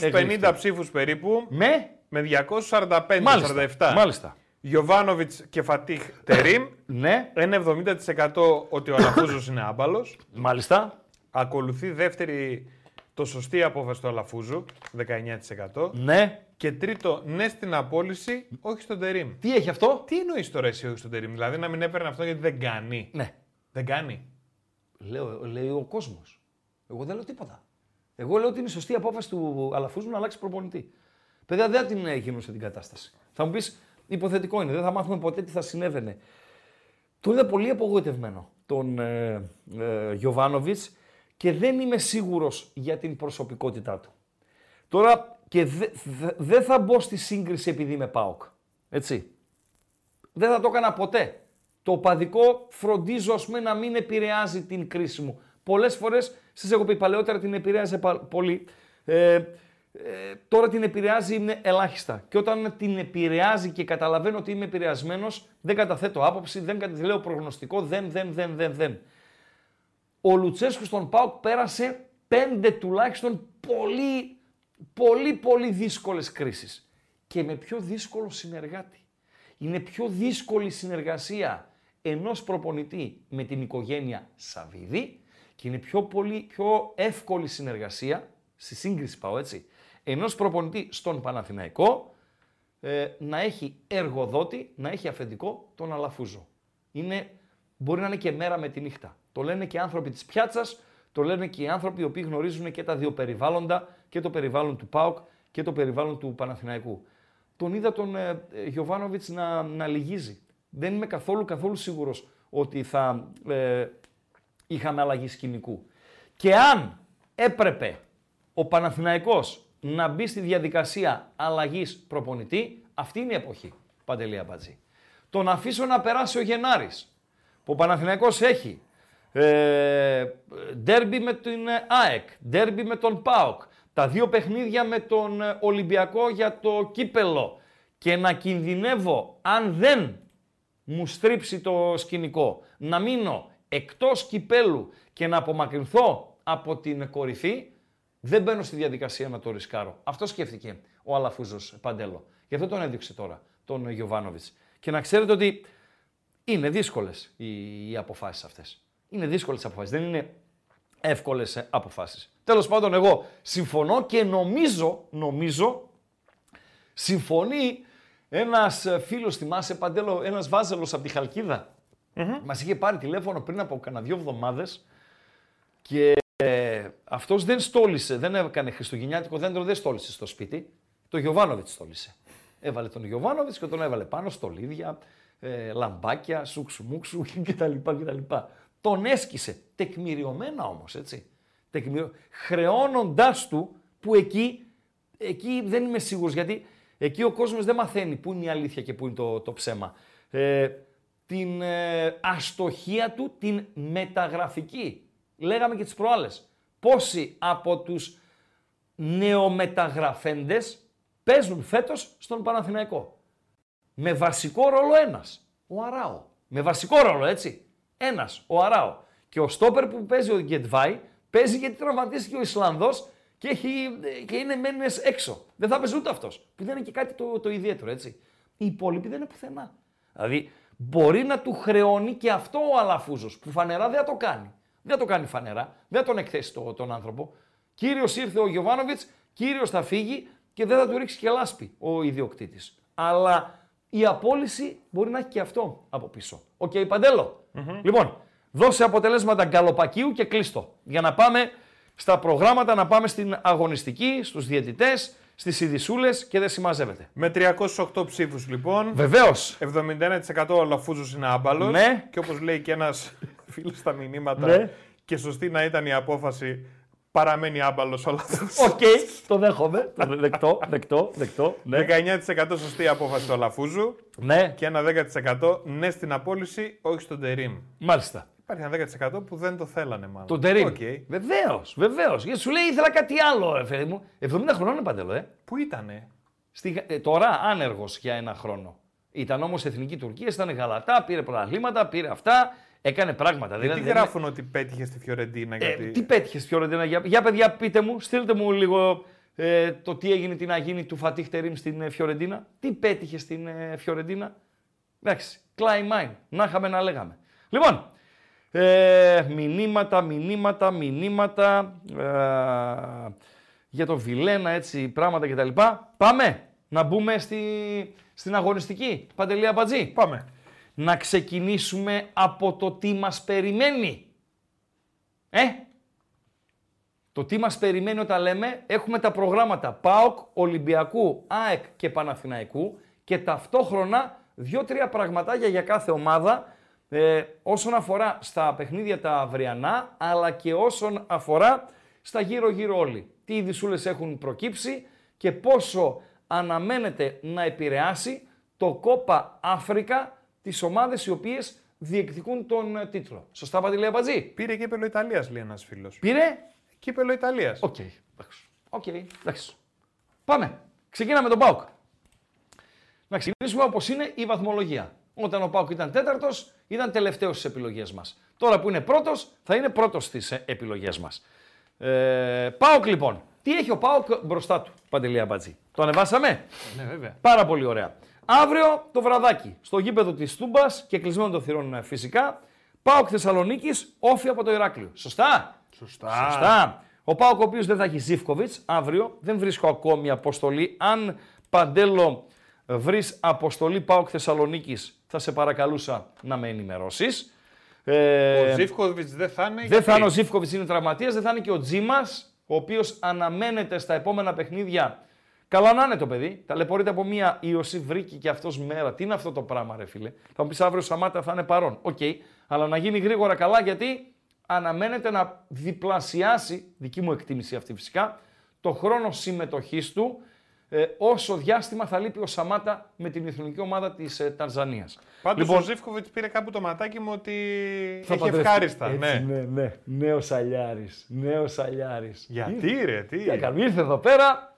250 ψήφους περίπου, Με; με 245-47. Μάλιστα. Μάλιστα. Γιωβάνοβιτς και Φατίχ Τερίμ. Ναι, Ένα 70% ότι ο Αλαφούζος είναι άμπαλος. μάλιστα. Ακολουθεί δεύτερη το σωστή απόφαση του Αλαφούζου, 19%. Ναι. Και τρίτο, ναι στην απόλυση, όχι στον Τερίμ. Τι έχει αυτό; Τι εννοείς τώρα εσύ όχι στον Τερίμ, δηλαδή να μην έπαιρνε αυτό γιατί δεν κάνει; Ναι. Δεν κάνει; Λέω, λέει ο κόσμος. Εγώ δεν λέω τίποτα. Εγώ λέω ότι είναι η σωστή απόφαση του Αλαφούζου να αλλάξει προπονητή. Παιδιά δεν θα την ε, γίνουσε την κατάσταση. Θα μου πεις, υποθετικό είναι, δεν θα μάθουμε ποτέ τι θα συνέβαινε. Τον είδα πολύ απογοητευμένο τον ε, ε, Γιωβάνοβιτς και δεν είμαι σίγουρος για την προσωπικότητά του. Τώρα και δε- δε- δεν θα μπω στη σύγκριση επειδή είμαι ΠΑΟΚ. Έτσι. Δεν θα το έκανα ποτέ. Το παδικό φροντίζω ας πούμε, να μην επηρεάζει την κρίση μου. Πολλές φορές, σας έχω πει παλαιότερα, την επηρέαζε πα- πολύ. Ε, ε, τώρα την επηρεάζει είναι ελάχιστα. Και όταν την επηρεάζει και καταλαβαίνω ότι είμαι επηρεασμένος, δεν καταθέτω άποψη, δεν κατα- λέω προγνωστικό, δεν, δεν, δεν, δεν, δεν. Ο Λουτσέσκου στον ΠΑΟΚ πέρασε πέντε τουλάχιστον πολύ, πολύ, πολύ δύσκολες κρίσεις. Και με πιο δύσκολο συνεργάτη. Είναι πιο δύσκολη η συνεργασία ενός προπονητή με την οικογένεια Σαββίδη και είναι πιο, πολύ, πιο εύκολη συνεργασία, στη σύγκριση πάω έτσι, ενός προπονητή στον Παναθηναϊκό ε, να έχει εργοδότη, να έχει αφεντικό τον Αλαφούζο. Είναι, μπορεί να είναι και μέρα με τη νύχτα. Το λένε και οι άνθρωποι της πιάτσας, το λένε και οι άνθρωποι οι οποίοι γνωρίζουν και τα δύο περιβάλλοντα, και το περιβάλλον του ΠΑΟΚ και το περιβάλλον του Παναθηναϊκού. Τον είδα τον ε, ε, Γιωβάνοβιτς να, να λυγίζει. Δεν είμαι καθόλου, καθόλου σίγουρος ότι θα ε, είχαμε αλλαγή σκηνικού. Και αν έπρεπε ο Παναθηναϊκός να μπει στη διαδικασία αλλαγής προπονητή, αυτή είναι η εποχή, Παντελή Αμπατζή. Το να αφήσω να περάσει ο Γενάρης, που ο Παναθηναϊκός έχει ε, ντέρμπι με την ε, ΑΕΚ, ντέρμπι με τον ΠΑΟΚ, τα δύο παιχνίδια με τον ε, Ολυμπιακό για το κύπελο και να κινδυνεύω αν δεν μου στρίψει το σκηνικό, να μείνω εκτός κυπέλου και να απομακρυνθώ από την κορυφή, δεν μπαίνω στη διαδικασία να το ρισκάρω. Αυτό σκέφτηκε ο Αλαφούζος Παντέλο. Γι' αυτό τον έδειξε τώρα, τον Γιωβάνοβιτς. Και να ξέρετε ότι είναι δύσκολες οι, οι αποφάσεις αυτές. Είναι δύσκολες αποφάσεις, δεν είναι εύκολες αποφάσεις. Τέλος πάντων, εγώ συμφωνώ και νομίζω, νομίζω, συμφωνεί ένας φίλος, θυμάσαι Παντέλο, ένας βάζελος από τη χαλκιδα Μας είχε πάρει τηλέφωνο πριν από κανένα δύο εβδομάδες και ε, αυτός δεν στόλισε, δεν έκανε χριστουγεννιάτικο δέντρο, δεν στόλισε στο σπίτι. Το Γιωβάνοβιτς στόλισε. Έβαλε τον Γιωβάνοβιτς και τον έβαλε πάνω στολίδια, ε, λαμπάκια, σουξουμούξου <laughs> κτλ. κτλ. Τον έσκησε, τεκμηριωμένα όμως, έτσι. Τεκμηριο... Χρεώνοντάς του που εκεί, εκεί δεν είμαι σίγουρος, γιατί εκεί ο κόσμος δεν μαθαίνει πού είναι η αλήθεια και πού είναι το, το ψέμα. Ε, την ε, αστοχία του, την μεταγραφική. Λέγαμε και τις προάλλες. Πόσοι από τους νεομεταγραφέντες παίζουν φέτος στον Παναθηναϊκό; Με βασικό ρόλο ένας, ο Αράο. Με βασικό ρόλο, έτσι. Ένας, ο Αράο. Και ο στόπερ που παίζει ο Γκετβάη παίζει γιατί τραυματίστηκε ο Ισλανδός και, έχει, και είναι μένες έξω. Δεν θα παίζει ούτε αυτός. Που δεν είναι και κάτι το, το ιδιαίτερο, έτσι. Οι υπόλοιποι δεν είναι πουθενά. Δηλαδή, μπορεί να του χρεώνει και αυτό ο Αλαφούζος, που φανερά δεν θα το κάνει. Δεν θα το κάνει φανερά, δεν θα τον εκθέσει το, τον άνθρωπο. Κύριος ήρθε ο Γιωβάνοβιτς, κύριος θα φύγει και δεν θα του ρίξει και λάσπη ο ιδιοκτήτης. Αλλά η απόλυση μπορεί να έχει και αυτό από πίσω. Οκ, παντελο Λοιπόν, δώσε αποτελέσματα γκαλοπακίου και κλείστο. Για να πάμε στα προγράμματα, να πάμε στην αγωνιστική, στους διαιτητές, στις ειδισούλες και δεν συμμαζεύεται. Με 308 ψήφους λοιπόν, Βεβαίως. 71% ο Αλαφούζος είναι άμπαλος Ναι. και όπως λέει και ένας φίλος στα μηνύματα Ναι. και σωστή να ήταν η απόφαση παραμένει άμπαλος ο λάθο. <laughs> Οκ, το δέχομαι. Το δεκτό, δεκτό, δεκτό. Ναι. 19% σωστή απόφαση του Αλαφούζου ναι, και ένα 10% ναι στην απόλυση, όχι στον Τερίμ. μάλιστα. Υπάρχει ένα 10% που δεν το θέλανε μάλλον. Τον Τερίμ. Οκ. Βεβαίως, βεβαίως. Γιατί σου λέει ήθελα κάτι άλλο, ρε φίλε μου. 70 χρονών είναι παντελώ, ε. Πού ήτανε; Στη, ε, τώρα άνεργος για ένα χρόνο. Ήταν όμως εθνική Τουρκία, ήταν γαλατά, πήρε πρωταθλήματα, πήρε αυτά, έκανε πράγματα. Γιατί δεν- γράφουν ότι πέτυχε στη Φιωρεντίνα. Ε, γιατί... τι πέτυχε Φιωρεντίνα, για, για παιδιά, πείτε μου, στείλτε μου λίγο ε, το τι έγινε, τι να γίνει του Φατίχ Τερίμ στην ε, Φιωρεντίνα. Τι πέτυχε στην ε, Φιωρεντίνα; Εντάξει, κλάι μάιν, να είχαμε να λέγαμε. Λοιπόν, ε, μηνύματα, μηνύματα, μηνύματα ε, για το Βιλένα, έτσι, πράγματα κτλ. Πάμε να μπούμε στη, στην αγωνιστική. Παντελή Αμπατζή Πάμε. Να ξεκινήσουμε από το τι μας περιμένει. Ε, το τι μας περιμένει όταν λέμε έχουμε τα προγράμματα ΠΑΟΚ, Ολυμπιακού, ΑΕΚ και Παναθηναϊκού και ταυτόχρονα δύο-τρία πραγματάκια για κάθε ομάδα ε, όσον αφορά στα παιχνίδια τα αυριανά αλλά και όσον αφορά στα γύρω-γύρω όλοι. Τι ειδισούλες έχουν προκύψει και πόσο αναμένεται να επηρεάσει το Κόπα Αφρικα τις ομάδες οι οποίες διεκδικούν τον ε, τίτλο. Σωστά Παντελή Αμπατζή. Πήρε κύπελο Ιταλίας, λέει ένας φίλος. Πήρε; Κύπελο Ιταλίας. Οκ. εντάξει. Οκ. εντάξει. Πάμε. Ξεκινάμε τον ΠΑΟΚ. Να ξεκινήσουμε όπως είναι η βαθμολογία. Όταν ο ΠΑΟΚ ήταν τέταρτος, ήταν τελευταίος στις επιλογές μας. Τώρα που είναι πρώτος, θα είναι πρώτος στις ε, επιλογές μας. Ε, ΠΑΟΚ λοιπόν. Τι έχει ο ΠΑΟΚ μπροστά του, Παντελή Αμπατζή. Το ανεβάσαμε; Ναι, βέβαια. Πάρα πολύ ωραία. Αύριο το βραδάκι, στο γήπεδο της Τούμπας και κλεισμένο των θυρών ε, φυσικά, ΠΑΟΚ Θεσσαλονίκης, όφη από το Ηράκλειο. Σωστά; Σωστά. Σωστά. Ο Πάοκ, ο οποίος δεν θα έχει Ζήφκοβιτς αύριο, δεν βρίσκω ακόμη αποστολή. Αν παντέλο βρεις αποστολή Πάοκ Θεσσαλονίκης, θα σε παρακαλούσα να με ενημερώσεις. Ε, Ο Ζήφκοβιτς δεν θα είναι. δεν γιατί; θα είναι ο Ζήφκοβιτς, είναι τραυματίας, δεν θα είναι και ο Τζίμας, ο οποίος αναμένεται στα επόμενα παιχνίδια. Καλά να είναι το παιδί. Ταλαιπωρείται από μία ίωση βρήκε και αυτός μέρα. Τι είναι αυτό το πράγμα, ρε φίλε; Θα μου πεις αύριο ο Σαμάτα θα είναι παρόν. Οκ. Αλλά να γίνει γρήγορα καλά γιατί αναμένεται να διπλασιάσει, δική μου εκτίμηση αυτή φυσικά, το χρόνο συμμετοχής του ε, όσο διάστημα θα λείπει ο Σαμάτα με την εθνική ομάδα της ε, Τανζανίας. Πάντως Λοιπόν, ο Ζήφκοβιτς πήρε κάπου το ματάκι μου ότι θα έχει παντρευτεί. ευχάριστα. Έτσι, ναι. ναι, ναι. Νέος Αλιάρης. Νέος Αλιάρης. Γιατί ρε, τι; Τι έκανε, ήρθε εδώ πέρα,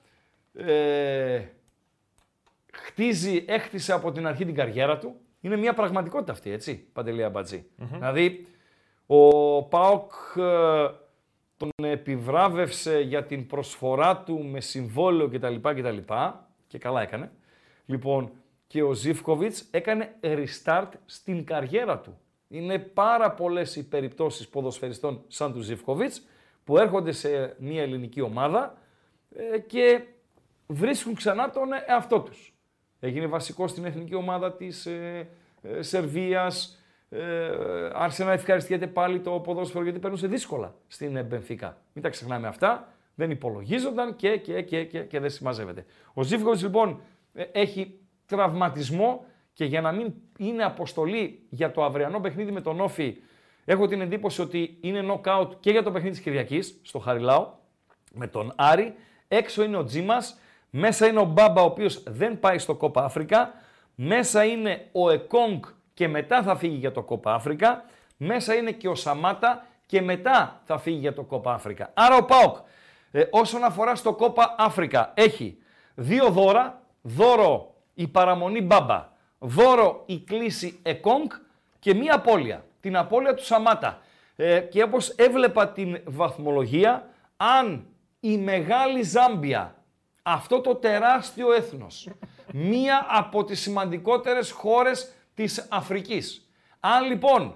ε, χτίζει, έχτισε από την αρχή την καριέρα του. Είναι μια πραγματικότητα αυτή, έτσι, Παντελή Αμπατζή. Δηλαδή, ο ΠΑΟΚ ε, τον επιβράβευσε για την προσφορά του με συμβόλαιο κτλ. κτλ. Και καλά έκανε. Λοιπόν, και ο Ζιφκοβιτς έκανε restart στην καριέρα του. Είναι πάρα πολλές οι περιπτώσεις ποδοσφαιριστών σαν του Ζιφκοβιτς που έρχονται σε μια ελληνική ομάδα ε, και βρίσκουν ξανά τον εαυτό τους. Έγινε βασικό στην εθνική ομάδα της ε, ε, Σερβίας, ε, άρχισε να ευχαριστιέται πάλι το ποδόσφαιρο γιατί περνούσε δύσκολα στην ε, Μπενφίκα. Μην τα ξεχνάμε αυτά, δεν υπολογίζονταν και, και, και, και, και δεν συμμαζεύεται. Ο Ζήφκοβιτς λοιπόν ε, έχει τραυματισμό και για να μην είναι αποστολή για το αυριανό παιχνίδι με τον Όφη, έχω την εντύπωση ότι είναι knockout και για το παιχνίδι της Κυριακής στο Χαριλάου με τον Άρη. Έξω είναι ο Τζίμας, μέσα είναι ο Μπάμπα ο οποίος δεν πάει στο Κόπα Αφρικα, μέσα είναι ο Εκόνγκ και μετά θα φύγει για το Κόπα Αφρικα, μέσα είναι και ο Σαμάτα και μετά θα φύγει για το Κόπα Αφρικα. Άρα ο ΠΑΟΚ ε, όσον αφορά στο Κόπα Αφρικα έχει δύο δώρα, δώρο η παραμονή Μπάμπα, δώρο η κλίση Εκόνγκ και μία απώλεια, την απώλεια του Σαμάτα. Ε, και όπως έβλεπα την βαθμολογία, αν η μεγάλη Ζάμπια, αυτό το τεράστιο έθνος, <laughs> μία από τις σημαντικότερες χώρες της Αφρικής. Αν λοιπόν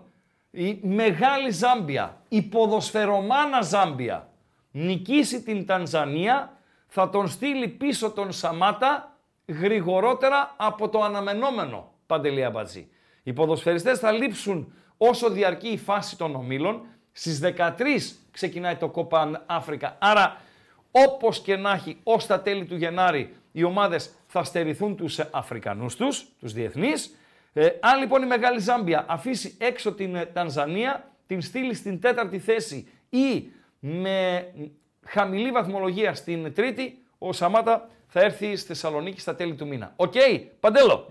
η μεγάλη Ζάμπια, η ποδοσφαιρομάνα Ζάμπια, νικήσει την Τανζανία, θα τον στείλει πίσω τον Σαμάτα γρηγορότερα από το αναμενόμενο, Παντελή Αμπατζή. Οι ποδοσφαιριστές θα λείψουν όσο διαρκεί η φάση των ομίλων. Στις 13 ξεκινάει το Κόπαν Αφρικα. Άρα όπως και να έχει ως τα τέλη του Γενάρη οι ομάδες θα στερηθούν τους Αφρικανούς τους, τους διεθνείς. Ε, αν λοιπόν η Μεγάλη Ζάμπια αφήσει έξω την ε, Τανζανία, την στείλει στην τέταρτη θέση ή με χαμηλή βαθμολογία στην Τρίτη. Ο Σαμάτα θα έρθει στη Θεσσαλονίκη στα τέλη του μήνα. Οκ, παντελο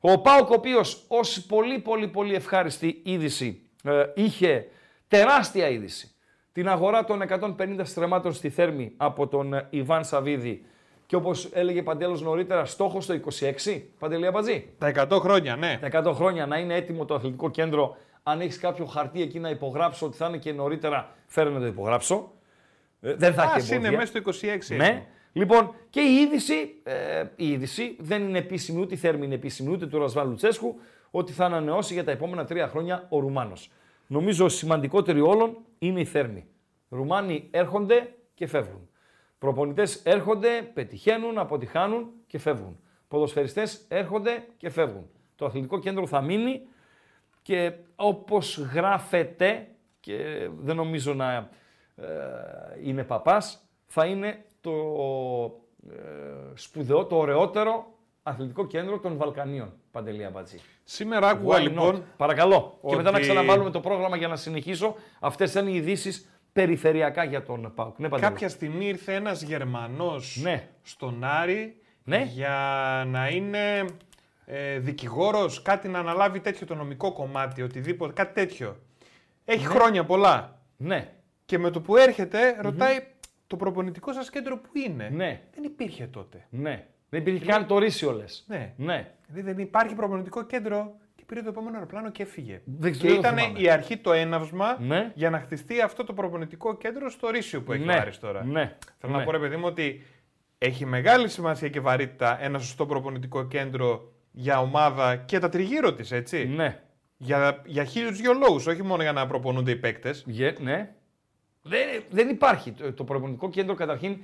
Ο ΠΑΟΚ, ο οποίος ως πολύ πολύ πολύ ευχάριστη είδηση ε, είχε τεράστια είδηση. Την αγορά των 150 στρεμμάτων στη Θέρμη από τον ε, Ιβάν Σαβίδη και όπως έλεγε Παντέλος νωρίτερα, στόχος το 26, Παντελή Αμπατζή; Τα 100 χρόνια, ναι. Τα 100 χρόνια να είναι έτοιμο το αθλητικό κέντρο. Αν έχεις κάποιο χαρτί εκεί να υπογράψω ότι θα είναι και νωρίτερα, φέρε να το υπογράψω. Ε, δεν θα έχει είναι εμπόδια. μέσα στο 26. Ναι. Λοιπόν, και η είδηση, ε, η είδηση δεν είναι επίσημη ούτε η Θέρμη είναι επίσημη ούτε του Ρασβάν Λουτσέσκου ότι θα ανανεώσει για τα επόμενα τρία χρόνια ο Ρουμάνος. Νομίζω σημαντικότερη όλων είναι η Θέρμη. Ρουμάνοι έρχονται και φεύγουν. Προπονητές έρχονται, πετυχαίνουν, αποτυχάνουν και φεύγουν. Ποδοσφαιριστές έρχονται και φεύγουν. Το αθλητικό κέντρο θα μείνει και όπως γράφεται και δεν νομίζω να ε, είναι παπάς, θα είναι το ε, σπουδαίο, το ωραιότερο αθλητικό κέντρο των Βαλκανίων. Παντελή Αμπατζή. Σήμερα άκουγα Why λοιπόν. not? Παρακαλώ. Και μετά να ότι- ξαναβάλουμε το πρόγραμμα για να συνεχίσω. Αυτές ήταν οι ειδήσεις περιφερειακά για τον ΠΑΟΚ. Ναι, Παντελή. Κάποια στιγμή ήρθε ένας Γερμανός Ναι. στον Άρη Ναι. για να είναι ε, δικηγόρος, κάτι να αναλάβει τέτοιο το νομικό κομμάτι, οτιδήποτε, κάτι τέτοιο. Έχει χρόνια πολλά. Ναι. Και με το που έρχεται ρωτάει το προπονητικό σας κέντρο που είναι; Ναι. Δεν υπήρχε τότε. Ναι. Δεν υπήρχε καν το ρίσιο λες. Ναι. Ναι. Δηλαδή δεν υπάρχει προπονητικό κέντρο και πήρε το επόμενο αεροπλάνο και έφυγε. Δεν και ξέρω, ήταν θυμάμαι. η αρχή το έναυσμα Ναι. για να χτιστεί αυτό το προπονητικό κέντρο στο Ρήσιο που έχει ναι. ο Άρης τώρα. Ναι. Θέλω ναι. να πω ρε παιδί μου ότι έχει μεγάλη σημασία και βαρύτητα ένα σωστό προπονητικό κέντρο για ομάδα και τα τριγύρω της, έτσι. Ναι. Για, για χίλιους δυο λόγους, όχι μόνο για να προπονούνται οι παίκτες. Γε- ναι. Δεν, δεν υπάρχει. Το, το προπονητικό κέντρο καταρχήν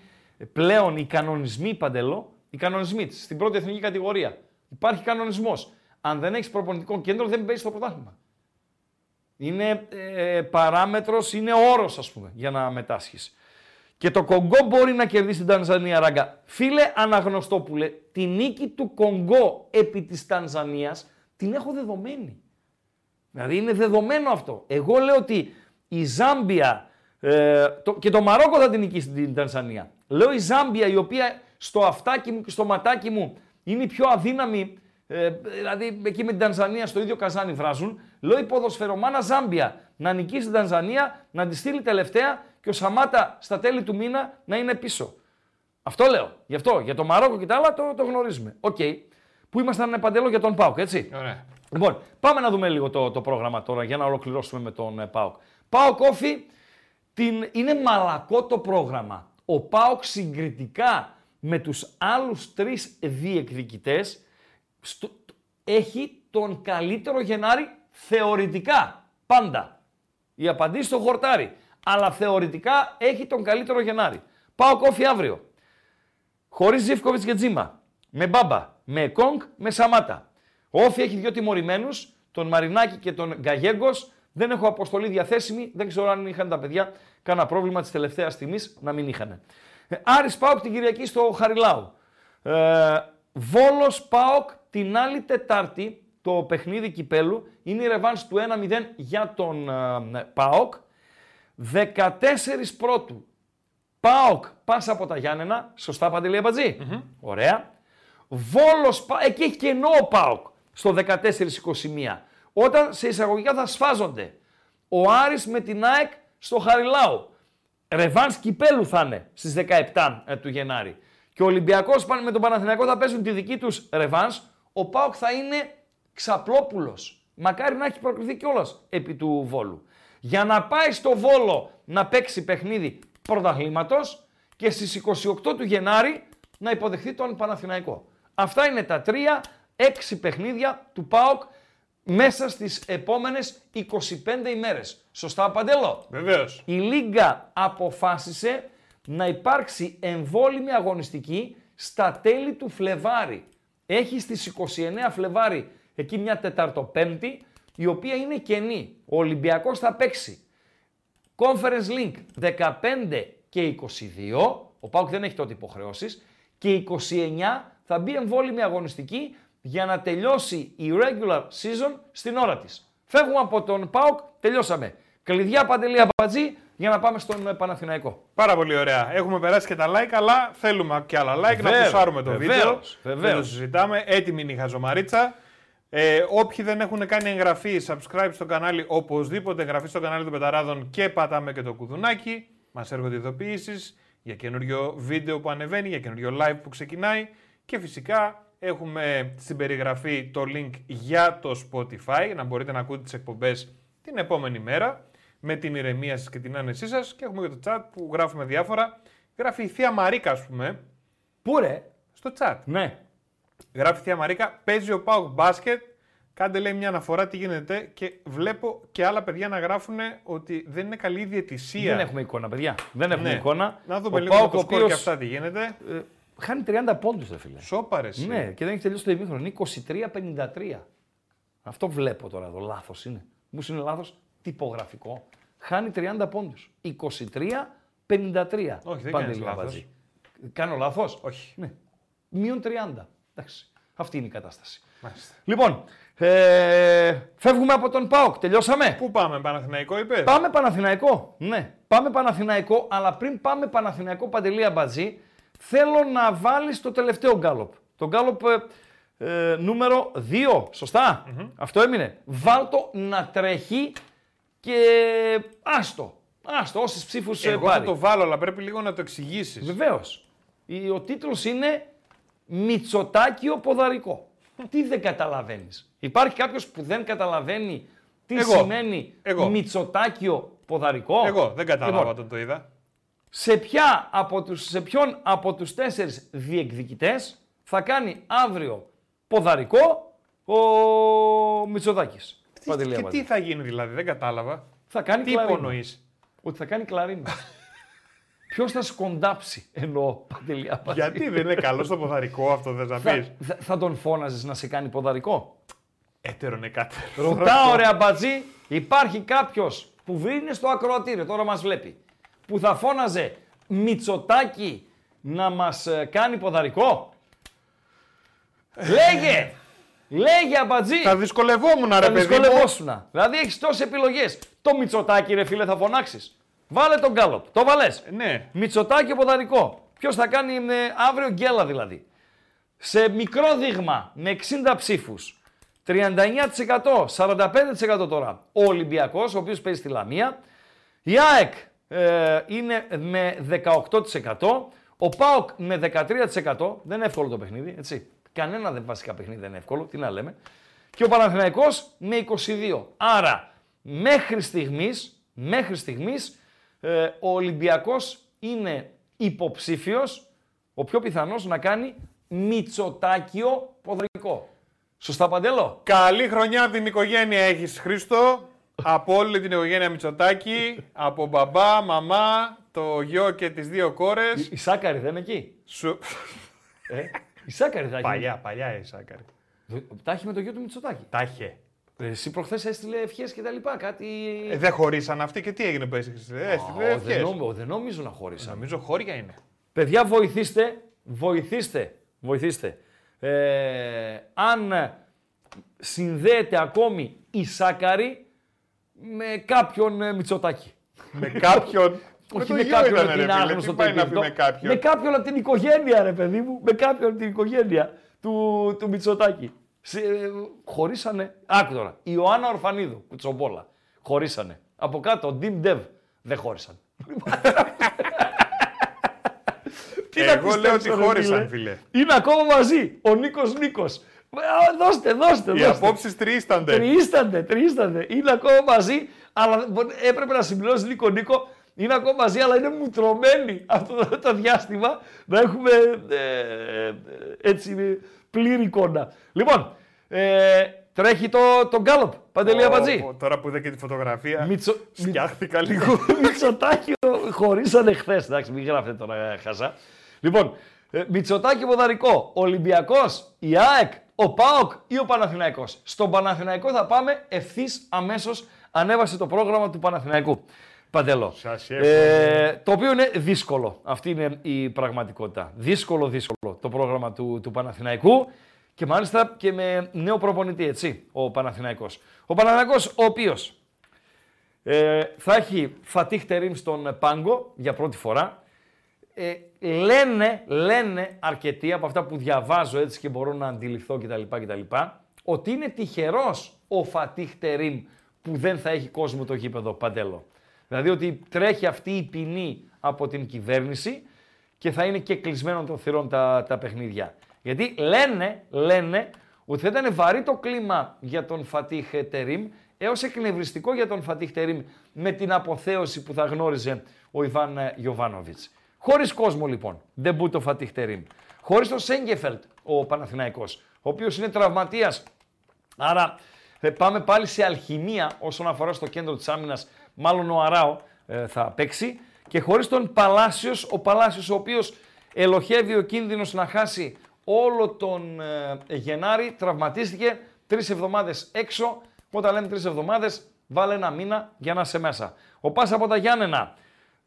πλέον οι κανονισμοί παντελώ, οι κανονισμοί της, στην πρώτη εθνική κατηγορία. Υπάρχει κανονισμός. Αν δεν έχεις προπονητικό κέντρο, δεν παίζει στο πρωτάθλημα. Είναι ε, παράμετρος, είναι όρος ας πούμε για να μετάσχεις. Και το Κονγκό μπορεί να κερδίσει την Τανζανία, Ράγκα. Φίλε Αναγνωστόπουλε, τη νίκη του Κονγκό επί της Τανζανίας την έχω δεδομένη. Δηλαδή είναι δεδομένο αυτό. Εγώ λέω ότι η Ζάμπια ε, το, και το Μαρόκο θα την νικήσει την Τανζανία. Λέω η Ζάμπια η οποία στο αυτάκι μου και στο ματάκι μου είναι η πιο αδύναμη, ε, δηλαδή εκεί με την Τανζανία στο ίδιο καζάνι βράζουν. Λέω η ποδοσφαιρομάνα Ζάμπια να νικήσει την Τανζανία, να τη στείλει τελευταία και ο Σαμάτα στα τέλη του μήνα να είναι πίσω. Αυτό λέω. Γι' αυτό, για το Μαρόκο και τα άλλα το, το γνωρίζουμε. Οκ. Που ήμασταν Παντέλο για τον ΠΑΟΚ, έτσι; Ωραία. Λοιπόν, πάμε να δούμε λίγο το, το πρόγραμμα τώρα για να ολοκληρώσουμε με τον ε, ΠΑΟΚ. ΠΑΟΚ ΟΦΗ, την, είναι μαλακό το πρόγραμμα. Ο ΠΑΟΚ συγκριτικά με τους άλλους τρεις διεκδικητές στο, έχει τον καλύτερο Γενάρη θεωρητικά. Πάντα η απάντηση στο χορτάρι. Αλλά θεωρητικά έχει τον καλύτερο Γενάρη. ΠΑΟΚ Όφη αύριο. Χωρίς Ζήφκοβιτς και Τζίμα. Με Μπάμπα. Με Κόγκ, με Σαμάτα. Ο Όφη έχει δύο τιμωρημένους, τον Μαρινάκη και τον Γκαγέγκος. Δεν έχω αποστολή διαθέσιμη. Δεν ξέρω αν είχαν τα παιδιά κανένα πρόβλημα της τελευταίας στιγμής να μην είχαν. Ε, Άρης Πάοκ την Κυριακή στο Χαριλάου. Ε, Βόλος Πάοκ την άλλη Τετάρτη το παιχνίδι κυπέλου είναι η ρεβάνς του 1-0 για τον ε, Πάοκ. 14 πρώτου ΠΑΟΚ πάσα από τα Γιάννενα. Σωστά, Παντελή Αμπατζή; Ωραία. Βόλος, Πα- εκεί έχει κενό ο ΠΑΟΚ στο 14-21. Όταν σε εισαγωγικά θα σφάζονται. Ο Άρης με την ΑΕΚ στο Χαριλάου. Ρεβάνς κυπέλου θα είναι στις 17 ε, του Γενάρη. Και ο Ολυμπιακός πάνε με τον Παναθηναϊκό θα παίζουν τη δική τους ρεβάνς. Ο ΠΑΟΚ θα είναι ξαπλόπουλος. Μακάρι να έχει προκριθεί κιόλας επί του Βόλου. Για να πάει στο Βόλο να παίξει παιχνίδι πρωταθλήματος και στις 28 του Γενάρη να υποδεχθεί τον Παναθηναϊκό. Αυτά είναι τα τρία, έξι παιχνίδια του ΠΑΟΚ μέσα στις επόμενες 25 ημέρες. Σωστά, Παντέλο; Βεβαίως. Η Λίγκα αποφάσισε να υπάρξει εμβόλυμη αγωνιστική στα τέλη του Φλεβάρι. Έχει στις 29 Φλεβάρι εκεί μια Τεταρτοπέμπτη η οποία είναι κενή. Ο Ολυμπιακός θα παίξει Conference Link 15 και 22, ο Πάουκ δεν έχει τότε υποχρεώσεις, και 29 θα μπει εμβόλυμη αγωνιστική για να τελειώσει η regular season στην ώρα της. Φεύγουμε από τον Πάουκ, τελειώσαμε. Κλειδιά Παντελή Αμπατζή, για να πάμε στον ε, Παναθηναϊκό. Πάρα πολύ ωραία. Έχουμε περάσει και τα like, αλλά θέλουμε και άλλα like να Βεβαίως, πουσάρουμε το βεβαίως, βίντεο. βεβαίως. Δεν το συζητάμε. Έτοιμη είναι η χαζομαρίτσα. Ε, όποιοι δεν έχουν κάνει εγγραφή, subscribe στο κανάλι, οπωσδήποτε εγγραφή στο κανάλι των Πεταράδων και πατάμε και το κουδουνάκι. Μας έρχονται ειδοποιήσεις για καινούριο βίντεο που ανεβαίνει, για καινούριο live που ξεκινάει. Και φυσικά έχουμε στην περιγραφή το link για το Spotify, να μπορείτε να ακούτε τις εκπομπές την επόμενη μέρα με την ηρεμία σας και την άνεσή σας και έχουμε και το chat που γράφουμε διάφορα. Γράφει η Θεία Μαρίκα, ας πούμε, Πού ρε, στο chat. ναι. Γράφει η Θεία Μαρίκα, παίζει ο Πάουκ μπάσκετ, κάντε λέει μια αναφορά τι γίνεται και βλέπω και άλλα παιδιά να γράφουν ότι δεν είναι καλή η διαιτησία. Δεν έχουμε εικόνα, παιδιά. Δεν έχουμε Ναι. εικόνα. Να δούμε ο λίγο Πάοκ, το ο σκορ οποίος, και αυτά τι γίνεται. ε, χάνει 30 πόντους, ρε φίλε. Σόπαρες. Ναι, και δεν έχει τελειώσει το ημίχρονο. Είναι 23-53. Αυτό βλέπω τώρα εδώ. Λάθος είναι. Μου είναι λάθος τυπογραφικό. Χάνει 30 πόντους. 23-53. Όχι, δεν Παντελή κάνεις λάθος. Αμπατζή. Κάνω λάθος; Όχι. Ναι. Μείον 30. Εντάξει. Αυτή είναι η κατάσταση. Μάλιστα. Λοιπόν, ε, φεύγουμε από τον ΠΑΟΚ. Τελειώσαμε; Πού πάμε, Παναθηναϊκό είπες; Πάμε Παναθηναϊκό. Ναι, πάμε Παναθηναϊκό, αλλά πριν πάμε Παναθηναϊκό Παντελή Αμπατζή, θέλω να βάλεις το τελευταίο γκάλοπ. Το γκάλοπ ε, ε, νούμερο 2, σωστα Αυτό έμεινε. Βάλτο να τρέχει και άστο. Άστο, όσες ψήφους ε, Εγώ θα πάρει. το βάλω, αλλά πρέπει λίγο να το εξηγήσεις. Βεβαίως. Η- Ο τίτλος είναι Μητσοτάκιο Ποδαρικό. Τι δεν καταλαβαίνεις. Υπάρχει κάποιος που δεν καταλαβαίνει τι Εγώ. σημαίνει Εγώ. Μητσοτάκιο Ποδαρικό. Εγώ δεν κατάλαβα Λοιπόν, όταν το είδα. σε, ποια από τους, σε ποιον από τους τέσσερις διεκδικητές θα κάνει αύριο ποδαρικό ο Μητσοτάκης; Παντελή Και Αμπατζή. τι θα γίνει δηλαδή, δεν κατάλαβα. θα κάνει Τι κλαρίνα. υπονοείς; Ότι θα κάνει κλαρίνα. <laughs> Ποιος θα σκοντάψει εννοώ Παντελή Αμπατζή. Γιατί δεν είναι καλό στο ποδαρικό αυτό, δεν θα θα, πεις; θα, θα τον φώναζες να σε κάνει ποδαρικό; Έτερο είναι κάτι. Ρωτάω ρε αμπατζή, υπάρχει κάποιος που είναι στο ακροατήριο, τώρα μας βλέπει, που θα φώναζε Μητσοτάκι να μας ε, κάνει ποδαρικό; Λέγε! Λέγε αμπατζή! Θα δυσκολευόμουν, ρε Θα παιδί μου. δυσκολευόσουνα. Δηλαδή έχεις τόσες επιλογές. Το Μητσοτάκι ρε φίλε θα φωνάξεις. Βάλε τον γκάλοπ. Το βαλές. Ναι. Μητσοτάκι ποδαρικό. Ποιος θα κάνει ε, αύριο γκέλα δηλαδή. Σε μικρό δείγμα με 60 ψήφους. 39%, 45% τώρα ο Ολυμπιακός, ο οποίος παίζει στη Λαμία. Η ΑΕΚ ε, είναι με 18%. Ο ΠΑΟΚ με 13%. Δεν είναι εύκολο το παιχνίδι, έτσι. Κανένα δεν βασικά παιχνίδι δεν είναι εύκολο, τι να λέμε. Και ο Παναθηναϊκός με 22. Άρα, μέχρι στιγμής, μέχρι στιγμής ε, ο Ολυμπιακός είναι υποψήφιος, ο πιο πιθανός να κάνει Μητσοτάκιο ποδρικό. Σωστά, Παντέλο; Καλή χρονιά από την οικογένεια έχεις Χρήστο. από όλη την οικογένεια Μητσοτάκη. από μπαμπά, μαμά, το γιο και τις δύο κόρες. Η Σάκαρη δεν είναι εκεί; Σου... Ε, η Σάκαρη θα έχει. παλιά, παλιά η Σάκαρη. Τα έχει με το γιο του Μητσοτάκη. Τα είχε. Ε, Εσύ προχθές έστειλε ευχές και τα λοιπά. Κάτι. Ε, δεν χωρίσαν αυτοί και τι έγινε που έστειλε. Ω, Έστειλε δεν, ευχές. νόμι- δεν νομίζω να χώρισαν. Νομίζω χώρια είναι. Παιδιά, βοηθήστε, βοηθήστε, βοηθήστε. Ε, αν συνδέεται ακόμη η Σάκαρη με κάποιον ε, Μητσοτάκη. με κάποιον. Όχι το με γιο κάποιον ήταν, από ρε την φίλε, άγνωστο τι πάει να πει τύπο. με κάποιον; Με κάποιον από την οικογένεια, ρε παιδί μου. Με κάποιον από την οικογένεια του, του Μητσοτάκη. Σε, ε, χωρίσανε. Άκου τώρα. Η Ιωάννα Ορφανίδου, Κουτσομπόλα. Χωρίσανε. Από κάτω, Dim Dev. Δεν χώρισαν. <laughs> Τι να Εγώ λέω πιστέψω, ότι ρε χώρισαν, φίλε. Είναι ακόμα μαζί. Ο Νίκος Νίκος. Ε, Δώστε, δώστε, Οι δώστε. απόψεις τρίστανται. Τρίστανται, τρίστανται. Είναι ακόμα μαζί, αλλά μπο- έπρεπε να συμπληρώσει Νίκο Νίκο. Είναι ακόμα μαζί, αλλά είναι μουτρωμένοι αυτό το- το διάστημα να έχουμε ε, ε, έτσι ε, πλήρη εικόνα. Λοιπόν, ε, τρέχει το, το γκάλοπ, Παντελή Ω, Αμπατζή. ω, Τώρα που είδα και τη φωτογραφία. Μητσο... Φτιάχτηκα <laughs> λίγο. Μητσοτάκη χωρίσανε χθες. Εντάξει, μην γράφετε τώρα ε, χαζά. Λοιπόν, ε, Μητσοτάκη ποδαρικό. Ολυμπιακός, η ΑΕΚ, ο ΠΑΟΚ ή ο Παναθηναϊκός. Στον Παναθηναϊκό θα πάμε ευθύς αμέσως. Ανέβασε το πρόγραμμα του Παναθηναϊκού. Παντελό. Σας Ε, το οποίο είναι δύσκολο. Αυτή είναι η πραγματικότητα. Δύσκολο, δύσκολο το πρόγραμμα του, του Παναθηναϊκού και μάλιστα και με νέο προπονητή, έτσι, ο Παναθηναϊκός. Ο Παναθηναϊκός, ο οποίος Ε, θα έχει Φατίχ Τερίμ στον Πάγκο για πρώτη φορά. Ε, λένε, λένε αρκετοί από αυτά που διαβάζω έτσι και μπορώ να αντιληφθώ κτλ. κτλ ότι είναι τυχερός ο Φατίχ Τερίμ που δεν θα έχει κόσμο το γήπεδο Παντέλο. Δηλαδή ότι τρέχει αυτή η ποινή από την κυβέρνηση και θα είναι και κλεισμένο των θυρών τα, τα παιχνίδια. Γιατί λένε, λένε ότι θα ήταν βαρύ το κλίμα για τον Φατίχ Τερίμ έως εκνευριστικό για τον Φατίχ Τερίμ με την αποθέωση που θα γνώριζε ο Ιβάν Γιωβάνοβιτς. Χωρίς κόσμο λοιπόν, δεν μπούτο το Φατίχ Τερίμ. Χωρίς τον Σέγκεφελτ ο Παναθηναϊκός, ο οποίος είναι τραυματίας. Άρα ε, πάμε πάλι σε αλχημία όσον αφορά στο κέντρο της άμυνας, μάλλον ο Αράο ε, θα παίξει. Και χωρίς τον Παλάσιος, ο Παλάσιος ο οποίος ελοχεύει ο κίνδυνος να χάσει όλο τον ε, Γενάρη, τραυματίστηκε τρεις εβδομάδες έξω. Όταν λέμε τρεις εβδομάδες, βάλε ένα μήνα για να είσαι μέσα. Ο Πάσα από τα Γιάννενα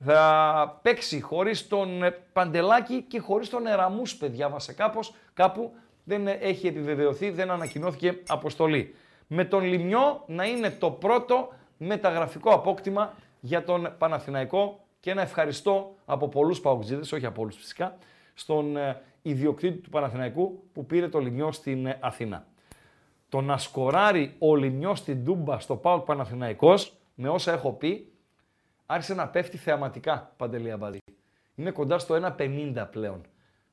θα παίξει χωρίς τον ε, Παντελάκη και χωρίς τον Εραμούσπε, διάβασε κάπως, κάπου δεν έχει επιβεβαιωθεί, δεν ανακοινώθηκε αποστολή. Με τον Λιμιό να είναι το πρώτο μεταγραφικό απόκτημα για τον Παναθηναϊκό και ένα ευχαριστώ από πολλούς παουτζίδες, όχι από όλους φυσικά, στον ε, ιδιοκτήτη του Παναθηναϊκού που πήρε το Λιμιό στην ε, Αθήνα. Το να σκοράρει ο Λιμιό στην Τούμπα στο ΠΑΟΚ Παναθηναϊκός, με όσα έχω πει, άρχισε να πέφτει θεαματικά, Παντελή Αμπαδί. Είναι κοντά στο 1,50 πλέον.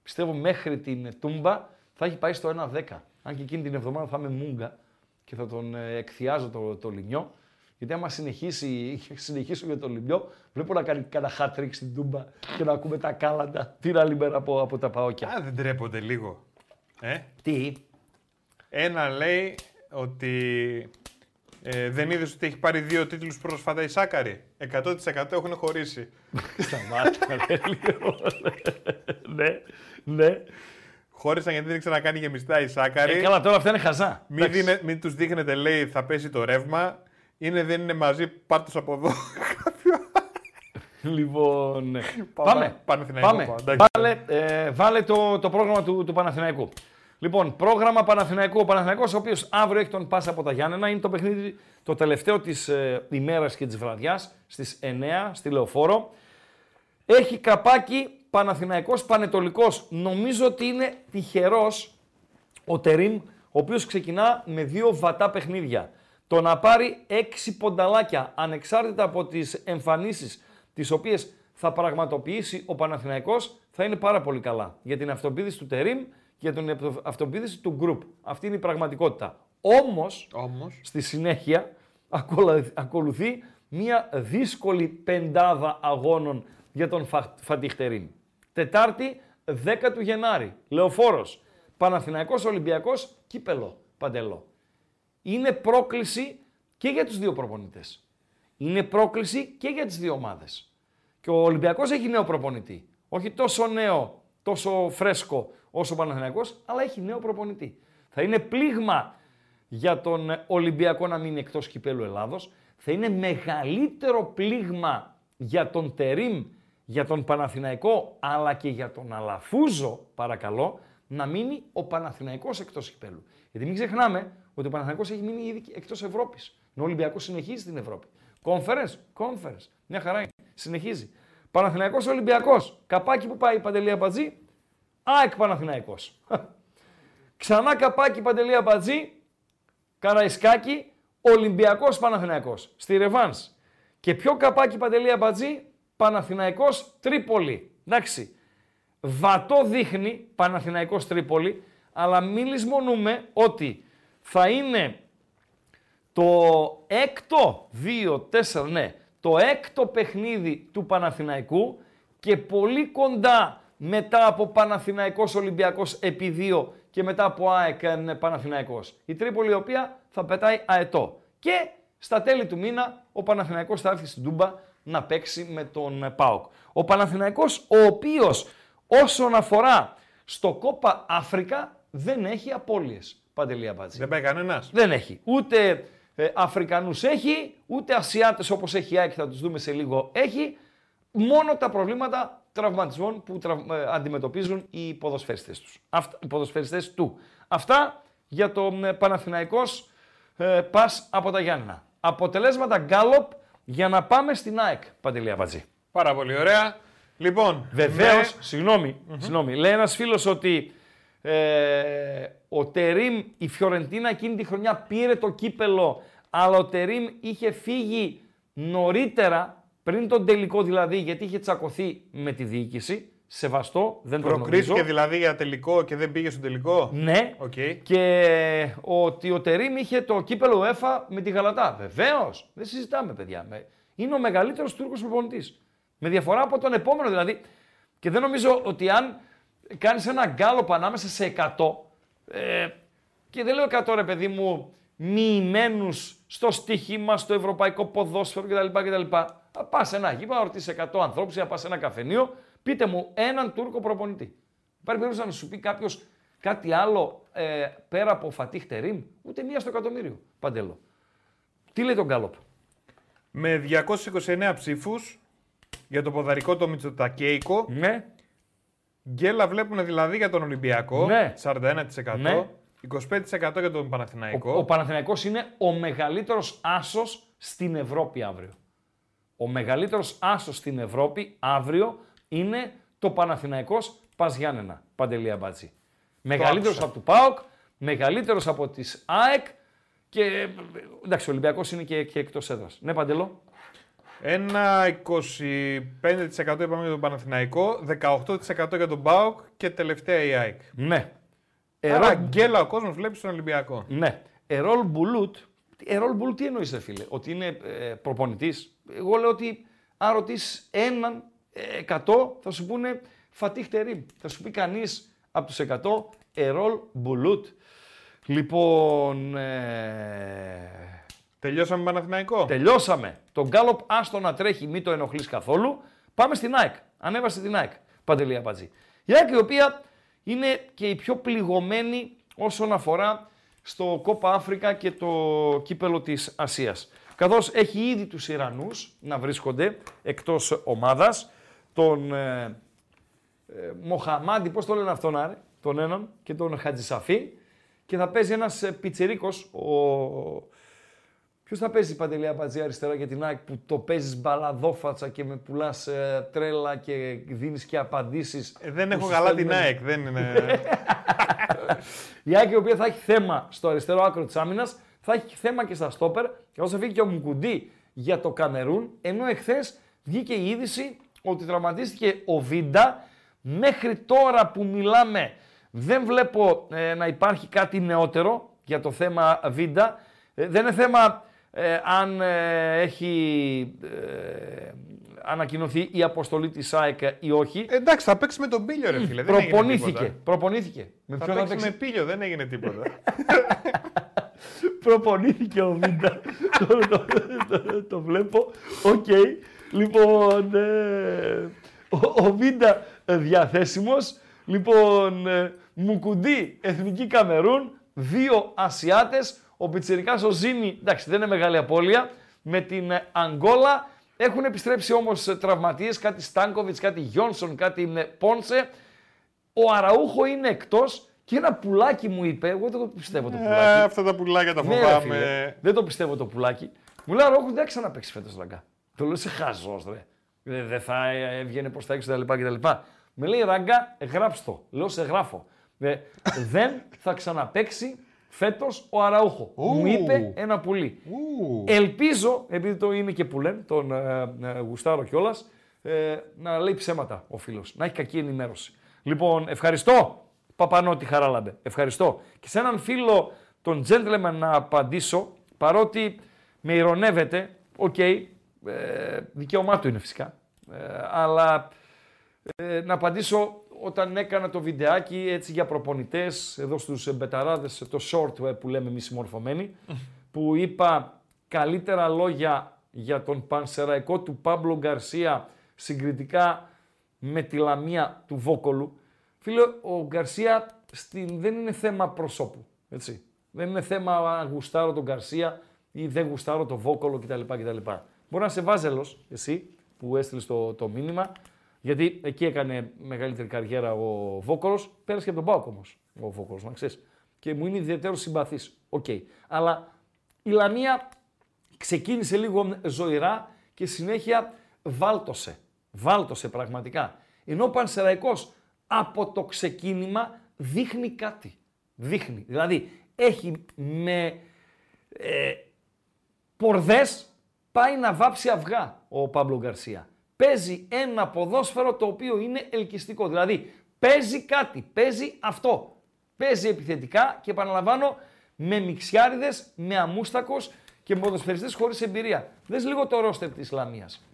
Πιστεύω μέχρι την Τούμπα θα έχει πάει στο 1,10. Αν και εκείνη την εβδομάδα θα είμαι μούγκα και θα τον ε, εκθιάζω το, το Λιμιό. Γιατί άμα συνεχίσει, <laughs> συνεχίσω για το Λιμιό, βλέπω να κάνει κανένα χάτρικ στην Τούμπα και να ακούμε τα κάλαντα την άλλη μέρα από, από τα παόκια. Α, δεν τρέπονται λίγο. Ε; Τι; Ένα λέει ότι ε, δεν είδες ότι έχει πάρει δύο τίτλους πρόσφατα η Σάκαρη. 100% έχουν χωρίσει. <laughs> Σταμάτα, <laughs> λίγο. ναι, ναι. Χώρισαν γιατί δεν ήξερα να κάνει γεμιστά η Σάκαρη. Ε, καλά, τώρα αυτά είναι χαζά. Μην, δίνε, μην τους δείχνετε, λέει, θα πέσει το ρεύμα. Είναι, δεν είναι μαζί, πάτε από εδώ. <laughs> λοιπόν. ναι. Πάμε. Πάμε. Πάμε. Βάλε, ε, βάλε το, το πρόγραμμα του, του Παναθηναϊκού. Λοιπόν, πρόγραμμα Παναθηναϊκού. Ο Παναθηναϊκός ο οποίος αύριο έχει τον Πάσα από τα Γιάννενα. Είναι το παιχνίδι το τελευταίο της ε, ημέρας και της βραδιάς στις 9 στη Λεωφόρο. Έχει καπάκι Παναθηναϊκός Πανετολικός. Νομίζω ότι είναι τυχερός ο Τερίμ, ο οποίος ξεκινά με δύο βατά παιχνίδια. Το να πάρει έξι πονταλάκια, ανεξάρτητα από τις εμφανίσεις τις οποίες θα πραγματοποιήσει ο Παναθηναϊκός, θα είναι πάρα πολύ καλά. Για την αυτοπίδηση του Τερίμ, για την αυτοπίδηση του γκρουπ. Αυτή είναι η πραγματικότητα. Όμως, Όμως. στη συνέχεια, ακολουθεί μια δύσκολη πεντάδα αγώνων για τον Φατιχτερίν. Τετάρτη, 10 του Γενάρη. Λεωφόρος. Παναθηναϊκός Ολυμπιακός, κύπελο, παντελό. Είναι πρόκληση και για τους δύο προπονητές. Είναι πρόκληση και για τις δύο ομάδες. Και ο Ολυμπιακός έχει νέο προπονητή. Όχι τόσο νέο, τόσο φρέσκο όσο ο Παναθηναϊκός, αλλά έχει νέο προπονητή. Θα είναι πλήγμα για τον Ολυμπιακό να μείνει εκτός κυπέλου Ελλάδος. Θα είναι μεγαλύτερο πλήγμα για τον Τερίμ για τον Παναθηναϊκό αλλά και για τον Αλαφούζο, παρακαλώ, να μείνει ο Παναθηναϊκός εκτός κυπέλου. Γιατί μην ξεχνάμε ότι ο Παναθηναϊκός έχει μείνει ήδη εκτός Ευρώπης. Ο Ολυμπιακός συνεχίζει στην Ευρώπη. Conference, conference. Μια χαρά είναι. Συνεχίζει. Παναθηναϊκός Ολυμπιακός. Καπάκι που πάει η Παντελία Μπατζή. ΑΕΚ Παναθηναϊκός. <laughs> Ξανά καπάκι Παντελία Μπατζή. Καραϊσκάκι. Ολυμπιακός Παναθηναϊκός. Στη Ρεβάνς. Και πιο καπάκι Παντελία Μπατζή Παναθηναϊκός Τρίπολη. Εντάξει, βατό δείχνει Παναθηναϊκός Τρίπολη, αλλά μην λησμονούμε ότι θα είναι το έκτο, δύο, τέσσερα, ναι, το έκτο παιχνίδι του Παναθηναϊκού και πολύ κοντά μετά από Παναθηναϊκός Ολυμπιακός επί δύο και μετά από ΑΕΚ Παναθηναϊκός. Η Τρίπολη η οποία θα πετάει αετό. Και στα τέλη του μήνα ο Παναθηναϊκός θα έρθει στην Τούμπα να παίξει με τον ΠΑΟΚ. Ο Παναθηναϊκός, ο οποίος όσον αφορά στο Κόπα Αφρικα δεν έχει απώλειες. Παντελία Μπάτζη. Δεν πάει κανένας. Δεν έχει. Ούτε ε, Αφρικανούς έχει, ούτε Ασιάτες όπως έχει η θα τους δούμε σε λίγο έχει. Μόνο τα προβλήματα τραυματισμών που ε, αντιμετωπίζουν οι ποδοσφαιριστές, τους. Αυτά, οι ποδοσφαιριστές του. Αυτά για το ε, Παναθηναϊκός ε, ΠΑΣ από τα Γιάννα. Αποτελέσματα γκάλοπ για να πάμε στην ΑΕΚ, Παντελή Αμπατζή. Πάρα πολύ ωραία. Λοιπόν, Βεβαίως, με- συγγνώμη, συγγνώμη, λέει ένας φίλος ότι ε, ο Τερίμ, η Φιωρεντίνα εκείνη τη χρονιά πήρε το κύπελο, αλλά ο Τερίμ είχε φύγει νωρίτερα, πριν τον τελικό δηλαδή, γιατί είχε τσακωθεί με τη διοίκηση. Σεβαστό, δεν το προκρίθηκε γνωρίζω. δηλαδή για τελικό και δεν πήγε στο τελικό; Ναι, Οκ. και ότι ο Τερίμ είχε το κύπελο UEFA με τη Γαλατά. Βεβαίως, δεν συζητάμε, παιδιά. Με- Είναι ο μεγαλύτερος Τούρκος προπονητής. Με διαφορά από τον επόμενο δηλαδή. Και δεν νομίζω ότι αν κάνεις ένα γκάλωπ ανάμεσα σε 100. Ε, και δεν λέω 100 ρε παιδί μου, μοιημένους στο στοίχημα, στο ευρωπαϊκό ποδόσφαιρο κτλ. κτλ. Πας σε ένα γήπεδο, να ρωτήσεις 100 ανθρώπους ή να πας σε ένα καφενείο, πείτε μου έναν Τούρκο προπονητή. Υπάρχει περίπτωση να σου πει κάποιος κάτι άλλο ε, πέρα από Φατίχ Τερίμ, ούτε μία στο εκατομμύριο. Παντέλο. Τι λέει τον Γκάλοπ. Με 229 ψήφους για το ποδαρικό το Μητσοτακέικο. Ναι, Γκέλα βλέπουν δηλαδή για τον Ολυμπιακό. Ναι. 41%. Ναι. 25% για τον Παναθηναϊκό. Ο, ο Παναθηναϊκός είναι ο μεγαλύτερος άσος στην Ευρώπη αύριο. Ο μεγαλύτερος άσος στην Ευρώπη αύριο είναι το Παναθηναϊκός Πας Γιάννενα. Παντελή Αμπάτση. Μεγαλύτερος άκουσα. από του ΠΑΟΚ, μεγαλύτερος από τις ΑΕΚ και ε, εντάξει ο Ολυμπιακός είναι και, και εκτός έδρας. Ναι Παντελό; Ένα 25% είπαμε για τον Παναθηναϊκό, 18% για τον ΠΑΟΚ και τελευταία η ΑΕΚ. Ναι. Άρα Ερόλ, γκέλα ο κόσμος βλέπεις στον Ολυμπιακό. ναι. Ερόλ Μπουλούτ. Ερόλ Μπουλούτ τι εννοείς ρε φίλε, ότι είναι ε, προπονητής; Εγώ λέω ότι αν ρωτήσεις έναν ε, 100 θα σου πούνε Φατίχ Τερίμ. Θα σου πει κανείς από τους 100 Ερόλ Μπουλούτ. Λοιπόν, ε, Τελειώσαμε με Παναθηναϊκό; τελειώσαμε. Τον Γκάλοπ άστο να τρέχει, μην το ενοχλείς καθόλου. Πάμε στην ΑΕΚ. Ανέβασε την ΑΕΚ. Παντελή Αμπατζή. Η ΑΕΚ η οποία είναι και η πιο πληγωμένη όσον αφορά στο Κόπα Αφρικα και το κύπελο της Ασίας. Καθώς έχει ήδη τους Ιρανούς να βρίσκονται εκτός ομάδας, τον ε, ε, Μοχαμάντι, πώς το λένε αυτόν άρε, τον έναν και τον Χατζησαφή και θα παίζει ένας ε, πιτσιρίκος, ο... Ποιος θα παίζει Παντελή Αμπατζή αριστερά για την ΑΕΚ που το παίζεις μπαλαδόφατσα και με πουλάς ε, τρέλα και δίνεις και απαντήσεις. Ε, δεν που έχω σου καλά την στέλνουν- ΑΕΚ. Δεν είναι... <laughs> η ΑΕΚ η οποία θα έχει θέμα στο αριστερό άκρο της άμυνας, θα έχει θέμα και στα στόπερ. Και όσο φύγει και ο Μουκουντή για το Καμερούν, ενώ εχθές βγήκε η είδηση ότι τραυματίστηκε ο Βίντα. Μέχρι τώρα που μιλάμε, δεν βλέπω ε, να υπάρχει κάτι νεότερο για το θέμα Βίντα. Ε, δεν είναι θέμα ε, αν ε, έχει ε, ανακοινωθεί η αποστολή της ΑΕΚ ή όχι. Εντάξει, θα παίξει με τον Πίλιο, ρε φίλε. δεν έγινε προπονήθηκε. τίποτα. Προπονήθηκε. Με Θα ποιον παίξει παίξει; με Πίλιο, δεν έγινε τίποτα. <laughs> Προπονήθηκε ο Βίντα. <laughs> το, το, το, το βλέπω. Οκ. Λοιπόν, ε, ο, ο Βίντα ε, διαθέσιμος. Λοιπόν, ε, Μουκουντή, Εθνική Καμερούν. Δύο Ασιάτες. Ο Πιτσιρικάς ο Ζήνη, εντάξει δεν είναι μεγάλη απώλεια. Με την ε, Αγκόλα. Έχουν επιστρέψει όμως ε, τραυματίες. Κάτι Στάνκοβιτς, κάτι Γιόνσον, κάτι ε, Πόνσε. Ο Αραούχο είναι εκτός και ένα πουλάκι μου είπε, εγώ δεν το πιστεύω το Ε, πουλάκι. αυτά τα πουλάκια τα Ναι, ρε φοβάμαι. φίλε, δεν το πιστεύω το πουλάκι. Μου λέει Αραούχο δεν θα ξαναπέξει φέτος ραγκά. Το λέω σε χαζός ρε. Δεν δεν θα ε, έβγαινε προς τα έξω κτλ. κτλ. Με λέει ράγκα, γράψ' το. Λέω σε γράφω. Ε, δεν θα ξαναπέξει φέτος ο Αραούχο. Μου είπε ένα πουλί. Ου. Ελπίζω, επειδή το είναι και που λένε, τον ε, ε, γουστάρω κιόλας, ε, να λέει ψέματα ο φίλος. Να έχει κακή ενημέρωση. Λοιπόν, ευχαριστώ. Παπανότη Χαράλαμπε. Ευχαριστώ. Και σε έναν φίλο, τον gentleman, να απαντήσω, παρότι με ηρωνεύεται, οκ, ε, δικαίωμά του είναι φυσικά, ε, αλλά ε, να απαντήσω όταν έκανα το βιντεάκι έτσι για προπονητές, εδώ στους μπεταράδες, το short ε, που λέμε εμείς συμμορφωμένοι, <laughs> που είπα καλύτερα λόγια για τον πανσεραϊκό του Πάμπλο Γκαρσία συγκριτικά με τη λαμία του Βόκολου. Φίλε, ο Γκαρσία στην, δεν είναι θέμα προσώπου, έτσι. Δεν είναι θέμα αν γουστάρω τον Γκαρσία ή δεν γουστάρω τον Βόκολο κτλ. κτλ. Μπορεί να σε βάζελος εσύ που έστειλες το, το μήνυμα, γιατί εκεί έκανε μεγαλύτερη καριέρα ο Βόκολος, πέρασε και από τον Πάοκ όμως ο Βόκολος, να ξέρεις. Και μου είναι ιδιαιτέρως συμπαθής. Οκ. Αλλά η Λαμία ξεκίνησε λίγο ζωηρά και συνέχεια βάλτωσε. Βάλτωσε πραγματικά. Ενώ ο Πανσεραϊκός από το ξεκίνημα δείχνει κάτι. Δείχνει. Δηλαδή έχει με ε, πορδές πάει να βάψει αυγά ο Πάβλο Γκαρσία. Παίζει ένα ποδόσφαιρο το οποίο είναι ελκυστικό. Δηλαδή παίζει κάτι, παίζει αυτό. Παίζει επιθετικά και επαναλαμβάνω με μιξιάριδες, με αμούστακος και ποδοσφαιριστές χωρίς εμπειρία. Δες λίγο το ρόστερ της Ισλαμίας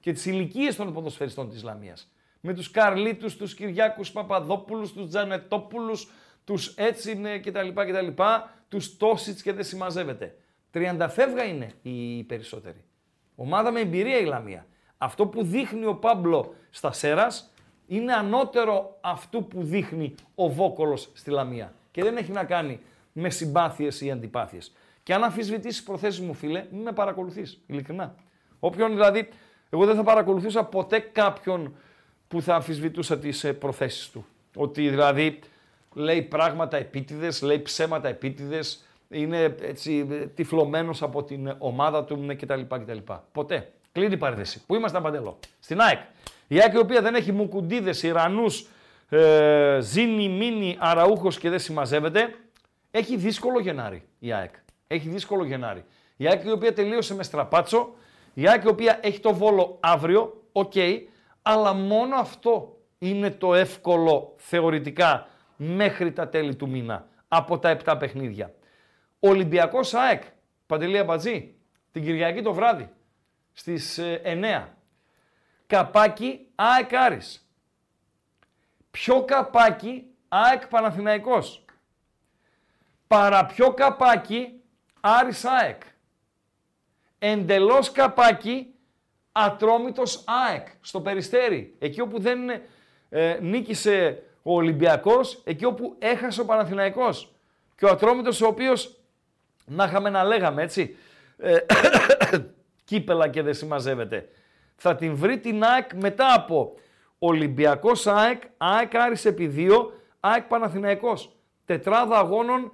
και τις ηλικίες των ποδοσφαιριστών της Ισλαμίας. Με τους Καρλίτους, τους Κυριάκους Παπαδόπουλους, τους Τζανετόπουλους, τους έτσι κτλ. κτλ τους Τόσιτς και δεν συμμαζεύεται. Τριανταφεύγα είναι οι περισσότεροι. Ομάδα με εμπειρία η Λαμία. Αυτό που δείχνει ο Πάμπλο στα Σέρας είναι ανώτερο αυτού που δείχνει ο Βόκολος στη Λαμία. Και δεν έχει να κάνει με συμπάθειες ή αντιπάθειες. Και αν αμφισβητήσεις προθέσεις μου, φίλε, μην με παρακολουθείς, ειλικρινά. Όποιον δηλαδή, εγώ δεν θα παρακολουθούσα ποτέ κάποιον που θα αμφισβητούσα τις ε, προθέσεις του. Ότι δηλαδή λέει πράγματα επίτηδες, λέει ψέματα επίτηδες, είναι έτσι τυφλωμένος από την ομάδα του κτλ. κτλ. Ποτέ. Κλείνει η παρένθεση. Πού είμαστε Παντέλο; Στην ΑΕΚ. Η ΑΕΚ η οποία δεν έχει Μουκουντήδες, Ιρανούς, ε, Ζήνη, Μίνι, Αραούχος και δεν συμμαζεύεται, έχει δύσκολο Γενάρη η ΑΕΚ. Έχει δύσκολο Γενάρη. Η ΑΕΚ η οποία τελείωσε με στραπάτσο, η ΑΕΚ η οποία έχει το Βόλο αύριο, οκ, αλλά μόνο αυτό είναι το εύκολο θεωρητικά μέχρι τα τέλη του μήνα από τα 7 παιχνίδια. Ολυμπιακός ΑΕΚ, Παντελή Αμπατζή, την Κυριακή το βράδυ στις 9. Ε, καπάκι ΑΕΚ Άρης. Ποιο καπάκι ΑΕΚ Παναθηναϊκός. Παραπιό καπάκι Άρης ΑΕΚ. Εντελώς καπάκι Ατρόμητος ΑΕΚ στο Περιστέρι. Εκεί όπου δεν ε, νίκησε ο Ολυμπιακός, εκεί όπου έχασε ο Παναθηναϊκός. Και ο Ατρόμητος ο οποίος, να είχαμε να λέγαμε έτσι, ε, κύπελα και δεν συμμαζεύεται. Θα την βρει την ΑΕΚ μετά από Ολυμπιακός ΑΕΚ, ΑΕΚ Άρης επί δύο, ΑΕΚ Παναθηναϊκός. Τετράδα αγώνων,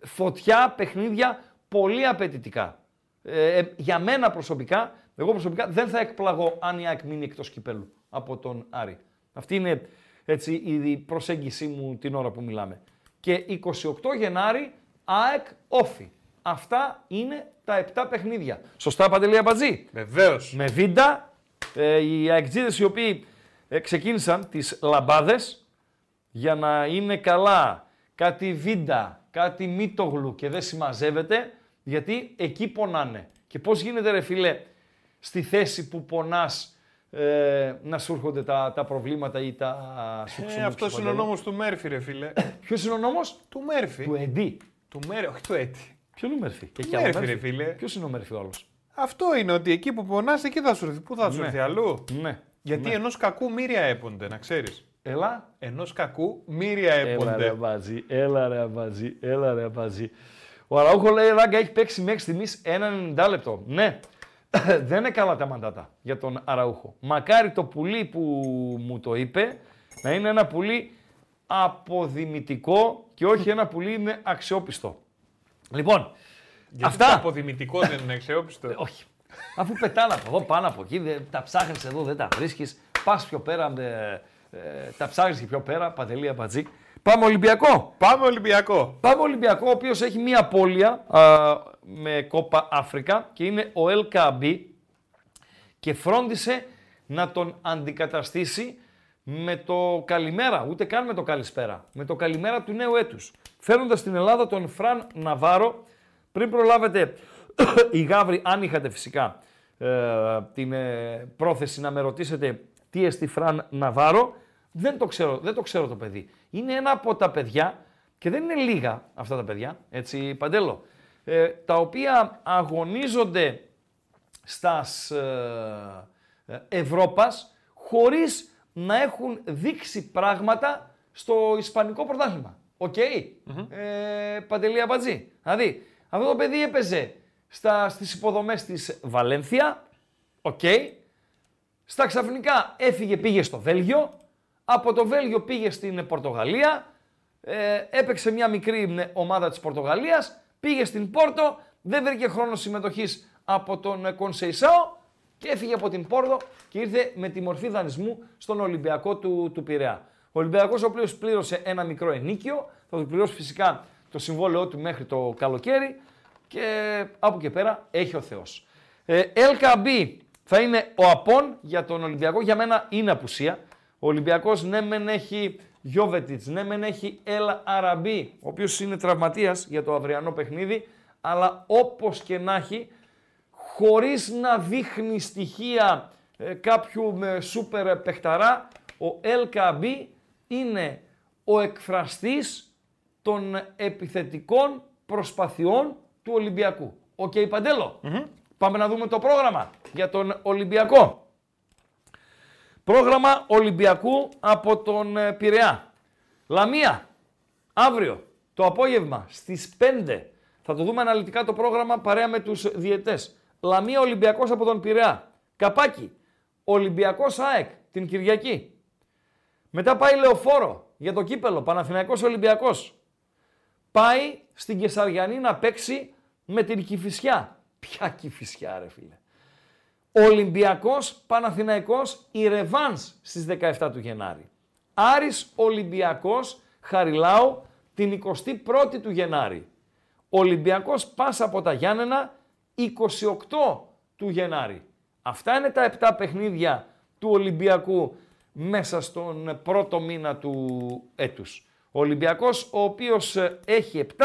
φωτιά, παιχνίδια, πολύ απαιτητικά. Ε, ε, για μένα προσωπικά, εγώ προσωπικά δεν θα εκπλαγώ αν η ΑΕΚ μείνει εκτός κυπέλου από τον Άρη. Αυτή είναι έτσι, η προσέγγιση μου την ώρα που μιλάμε. Και 28 Γενάρη, ΑΕΚ Όφη. Αυτά είναι τα 7 παιχνίδια. Σωστά, Παντελή Αμπατζή; Βεβαίως. Με βίντα, ε, οι αεκτζίδες οι οποίοι ε, ξεκίνησαν τις λαμπάδες για να είναι καλά κάτι βίντα, κάτι μήτογλου και δεν συμμαζεύεται, γιατί εκεί πονάνε. Και πώς γίνεται ρε φίλε, στη θέση που πονάς ε, να σου έρχονται τα, τα προβλήματα ή τα σου ε, Αυτός είναι ο νόμος του Μέρφυ, ρε φίλε. Ποιος είναι ο νόμος; Του Μέρφυ. Του Εντί. Του Μέρφυ, όχι του Έτι. Ποιο είναι ο Μέρφυ; Του Μέρφυ, ρε φίλε. Ποιος είναι ο Μέρφυ όλο. Αυτό είναι ότι εκεί που πονάς, εκεί θα σου έρθει. Πού θα σου Ναι. έρθει αλλού; Ναι. Γιατί ναι. ενός κακού μύρια έπονται, να ξέρεις. Έλα. Ενός κακού μύρια Έλα ρε έπονται. αμπατζή, έλα ρε αμπατζή, έλα ρε αμπατζή. Ο Αραούχο λέει Ράγκα έχει παίξει μέχρι στιγμής ένα 90 λεπτό. Ναι, <coughs> δεν είναι καλά τα μαντάτα για τον Αραούχο. Μακάρι το πουλί που μου το είπε να είναι ένα πουλί αποδημητικό και όχι ένα πουλί με αξιόπιστο. Λοιπόν, Γιατί αυτά. Το αποδημητικό δεν είναι αξιόπιστο. Ε, όχι. Αφού πετάνε από εδώ, πάνω από εκεί, δεν- τα ψάχνεις εδώ, δεν τα βρίσκεις. Πας πιο πέρα, ε, ε, τα ψάχνεις και πιο πέρα. Παντελή Αμπατζή. Πάμε Ολυμπιακό. Πάμε Ολυμπιακό. Πάμε Ολυμπιακό, ο οποίος έχει μία απώλεια α, με κόπα Αφρικα και είναι ο El Kabi και φρόντισε να τον αντικαταστήσει με το καλημέρα, ούτε καν με το καλησπέρα, με το καλημέρα του νέου έτους. Φέρνοντας στην Ελλάδα τον Φραν Ναβάρο, πριν προλάβετε <coughs> οι Γαύροι, αν είχατε φυσικά ε, την ε, πρόθεση να με ρωτήσετε τι εστί Φραν Ναβάρο, δεν το ξέρω, δεν το ξέρω το παιδί. Είναι ένα από τα παιδιά, και δεν είναι λίγα αυτά τα παιδιά, έτσι Παντέλο, ε, τα οποία αγωνίζονται στας ε, ε, Ευρώπας χωρίς να έχουν δείξει πράγματα στο Ισπανικό πρωτάθλημα. Οκ. Ε, Παντελή Αμπατζή. Δηλαδή, αυτό το παιδί έπαιζε στα, στις υποδομές της Βαλένθια. Οκ. Στα ξαφνικά έφυγε, πήγε στο Βέλγιο. Από το Βέλγιο πήγε στην Πορτογαλία. Ε, έπαιξε μια μικρή ε, ομάδα της Πορτογαλίας. Πήγε στην Πόρτο. Δεν βρήκε χρόνο συμμετοχής από τον ε, Κονσεϊσάο. Και έφυγε από την Πόρτο και ήρθε με τη μορφή δανεισμού στον Ολυμπιακό του, του Πειραιά. Ο Ολυμπιακός, ο οποίος πλήρωσε ένα μικρό ενοίκιο, θα του πληρώσει φυσικά το συμβόλαιό του μέχρι το καλοκαίρι και από και πέρα έχει ο Θεός. Ε, LKB θα είναι ο Απόν για τον Ολυμπιακό. Για μένα είναι απουσία. Ο Ολυμπιακός ναι, μεν έχει Γιώβετιτς, ναι, μεν έχει Ελ Αραμπί, ο οποίος είναι τραυματίας για το αυριανό παιχνίδι, αλλά όπως και να έχει, χωρίς να δείχνει στοιχεία ε, κάποιου με σούπερ παιχταρά, ο LKB είναι ο εκφραστής των επιθετικών προσπαθειών του Ολυμπιακού. OK, okay, Παντέλο Πάμε να δούμε το πρόγραμμα για τον Ολυμπιακό. Πρόγραμμα Ολυμπιακού από τον ε, Πειραιά. Λαμία, αύριο το απόγευμα στις 5 θα το δούμε αναλυτικά το πρόγραμμα παρέα με τους διαιτητές. Λαμία Ολυμπιακός από τον Πειραιά. Καπάκι, Ολυμπιακός ΑΕΚ την Κυριακή. Μετά πάει Λεωφόρο για το κύπελο, Παναθηναϊκός Ολυμπιακός. Πάει στην Κεσαριανή να παίξει με την Κηφισιά. Ποια Κηφισιά ρε φίλε. Ολυμπιακός Παναθηναϊκός η Ρεβάνς στις 17 του Γενάρη. Άρης Ολυμπιακός Χαριλάου την 21η του Γενάρη. Ολυμπιακός πάσα από τα Γιάννενα 28 του Γενάρη. Αυτά είναι τα 7 παιχνίδια του Ολυμπιακού μέσα στον πρώτο μήνα του έτους. Ο Ολυμπιακός ο οποίος ε, έχει 7,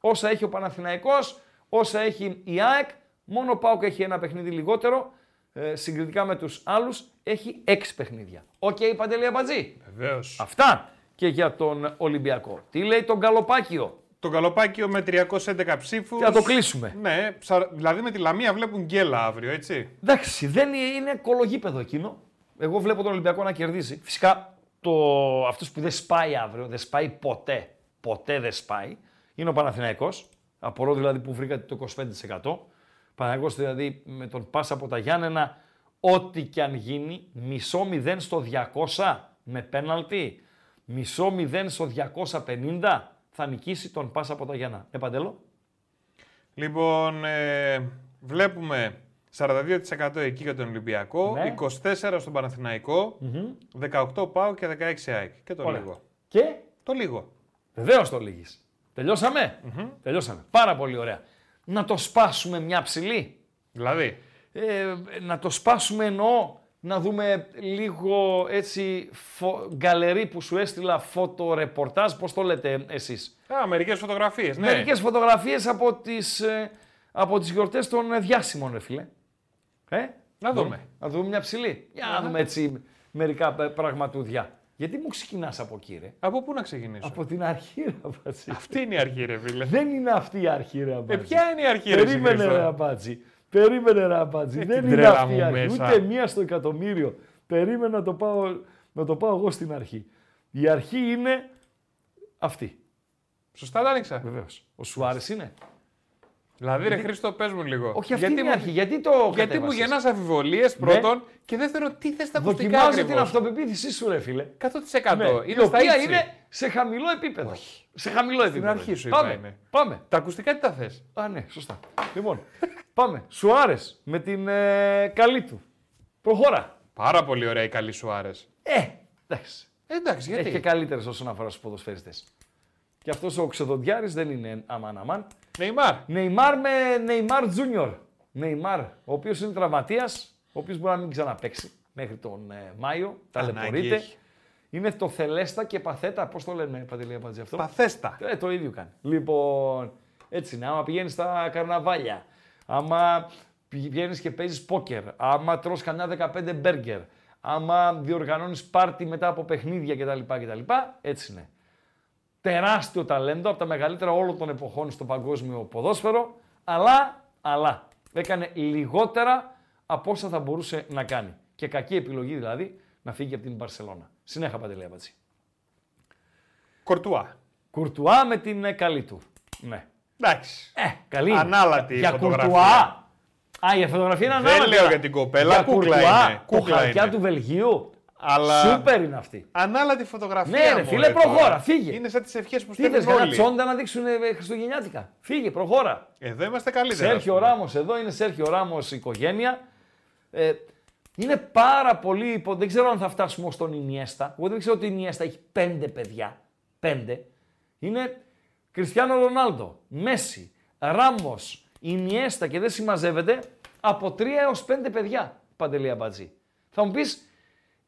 όσα έχει ο Παναθηναϊκός, όσα έχει η ΑΕΚ, μόνο ο ΠΑΟΚ έχει ένα παιχνίδι λιγότερο, ε, συγκριτικά με τους άλλους, έχει 6 παιχνίδια. OK, okay, Παντελή Αμπατζή. Βεβαίως. Αυτά και για τον Ολυμπιακό. Τι λέει το γκαλοπάκι; Το γκαλοπάκι με 311 ψήφους. Και να το κλείσουμε. Ναι, δηλαδή με τη Λαμία βλέπουν γκέλα αύριο, έτσι. Εντάξει, δεν είναι κολογίπεδο εκείνο. Εγώ βλέπω τον Ολυμπιακό να κερδίσει. Φυσικά το... αυτός που δεν σπάει αύριο, δεν σπάει ποτέ, ποτέ δεν σπάει, είναι ο Παναθηναϊκός. Απορώ δηλαδή που βρήκατε το 25%. Παναθηναϊκός δηλαδή με τον Πάσα από τα Γιάννενα, ό,τι και αν γίνει, μισό μηδέν στο 200 με πέναλτι, μισό μηδέν στο 250 θα νικήσει τον Πάσα από τα Γιάννα. Ε, Παντέλο. Λοιπόν, ε, βλέπουμε 42% εκεί για τον Ολυμπιακό, Ναι. 24% στον παναθηναικο 18 πάω και 16 ΑΕΚ. Και το Ωραία. λίγο. Και; Το λίγο. βεβαίως το λύγεις. Τελειώσαμε; Τελειώσαμε. Πάρα πολύ ωραία. Να το σπάσουμε μια ψηλή; Δηλαδή, Ε, να το σπάσουμε εννοώ να δούμε λίγο έτσι φω... γκαλερί που σου έστειλα φωτορεπορτάζ, πώς το λέτε εσείς; α, μερικές φωτογραφίες, ναι. Μερικές φωτογραφίες από τις, ε, από τις γιορτές των ε, διάσημων, ρε φίλε. Ε; Να δούμε. Να δούμε μια ψηλή. Για να δούμε έτσι μερικά ε, πραγματούδια. Γιατί μου ξεκινάς από εκεί, ρε; Από πού να ξεκινήσω; Από την αρχή, ρε Αμπάτζη. Αυτή είναι η αρχή, ρε φίλε. Δεν είναι αυτή η αρχή, ρε Ε, Αμπάτζη. ποια είναι η αρχή, ρε Περίμενε, Χρήστο; ρε Αμπάτζη. Περίμενε, ρε Αμπάτζη. Ε, Δεν την είναι τρέλα αυτή η μου αρχή. μέσα. Ούτε μία στο εκατομμύριο. Περίμενε να το πάω, να το πάω εγώ στην αρχή. Η αρχή είναι αυτή. Σωστά τα άνοιξα. Βεβαίως. Ο Σουάρες είναι. Δηλαδή, ρε Χρήστο, πες μου λίγο. Όχι, αυτή γιατί είναι η μου- αρχή. Γιατί το Γιατί μου κατέβασες; γεννάς αμφιβολίες πρώτον και δεύτερον, τι θες τα ακουστικά Δοκιμάζω την ακριβώς; αυτοπεποίθησή σου, ρε φίλε. 100%. Ναι, Είναι η στα οποία ύψη. είναι σε χαμηλό επίπεδο. Σε χαμηλό επίπεδο. αρχή σου είπα Πάμε. είναι. Πάμε. Τα ακουστικά τι τα θες; Α, ναι, σωστά. λοιπόν, πάμε. Σουάρες με την ε, καλή του. Προχώρα. Πάρα πολύ ωραία η καλή σου άρεσε. Ε, εντάξει. Εντάξει, γιατί; Έχει και καλύτερες όσον αφορά στους ποδοσφαιριστές. Και αυτός ο Ξεδοντιάρης δεν είναι αμάν αμάν. Νεϊμάρ. Νεϊμάρ με Νεϊμάρ Τζούνιορ. Νεϊμάρ, ο οποίος είναι τραυματίας, ο οποίος μπορεί να μην ξαναπέξει μέχρι τον ε, Μάιο. Ταλαιπωρείται. έχει. Είναι το θελέστα και παθέτα. Πώς το λένε, Παντελή Αμπατζή αυτό; Παθέστα. Ε, το ίδιο κάνει. Λοιπόν, έτσι είναι. Άμα πηγαίνεις στα καρναβάλια, άμα πηγαίνει και παίζεις πόκερ, άμα τρως κανένα 15 μπέργκερ, άμα διοργανώνεις πάρτι μετά από παιχνίδια κτλ. κτλ έτσι είναι. Τεράστιο ταλέντο, από τα μεγαλύτερα όλων των εποχών στο παγκόσμιο ποδόσφαιρο, αλλά, αλλά έκανε λιγότερα από όσα θα μπορούσε να κάνει. Και κακή επιλογή δηλαδή να φύγει από την Μπαρσελώνα. Συνέχα Παντελή Αμπατζή. Κορτουά. Κουρτουά με την ε, καλή του. Ναι. Εντάξει. Ε, καλή. είναι. Ανάλατη η για φωτογραφία. Κουρτουά. Α, η φωτογραφία είναι Δεν ανάλατη. λέω αλλά για την κοπέλα, για κούκλα Κουρτουά, είναι, κούκλα Το χαρτιά είναι. του Βελγίου. Αλλά. Σούπερ είναι αυτή. Ανάλατη φωτογραφία. Ναι, ρε μωρέ, φίλε, τώρα. προχώρα, φύγε. Είναι σαν τις ευχές που Τι θες, στέλνουν κανένα όλοι. τσόντα να δείξουν ε, Χριστουγεννιάτικα. Φύγε, προχώρα. Εδώ είμαστε καλύτερα. Σέρχιο ας πούμε. Ράμος εδώ είναι Σέρχιο Ράμος οικογένεια. Ε, είναι πάρα πολύ. υπο- Δεν ξέρω αν θα φτάσουμε ως τον Ινιέστα. Εγώ δεν ξέρω ότι η Ινιέστα έχει πέντε παιδιά. Πέντε. Είναι Κριστιανό Ρονάλντο, Μέση, Ράμος, Ινιέστα και δεν συμμαζεύεται από τρία έως πέντε παιδιά. Παντελή Αμπατζή. Θα μου πεις,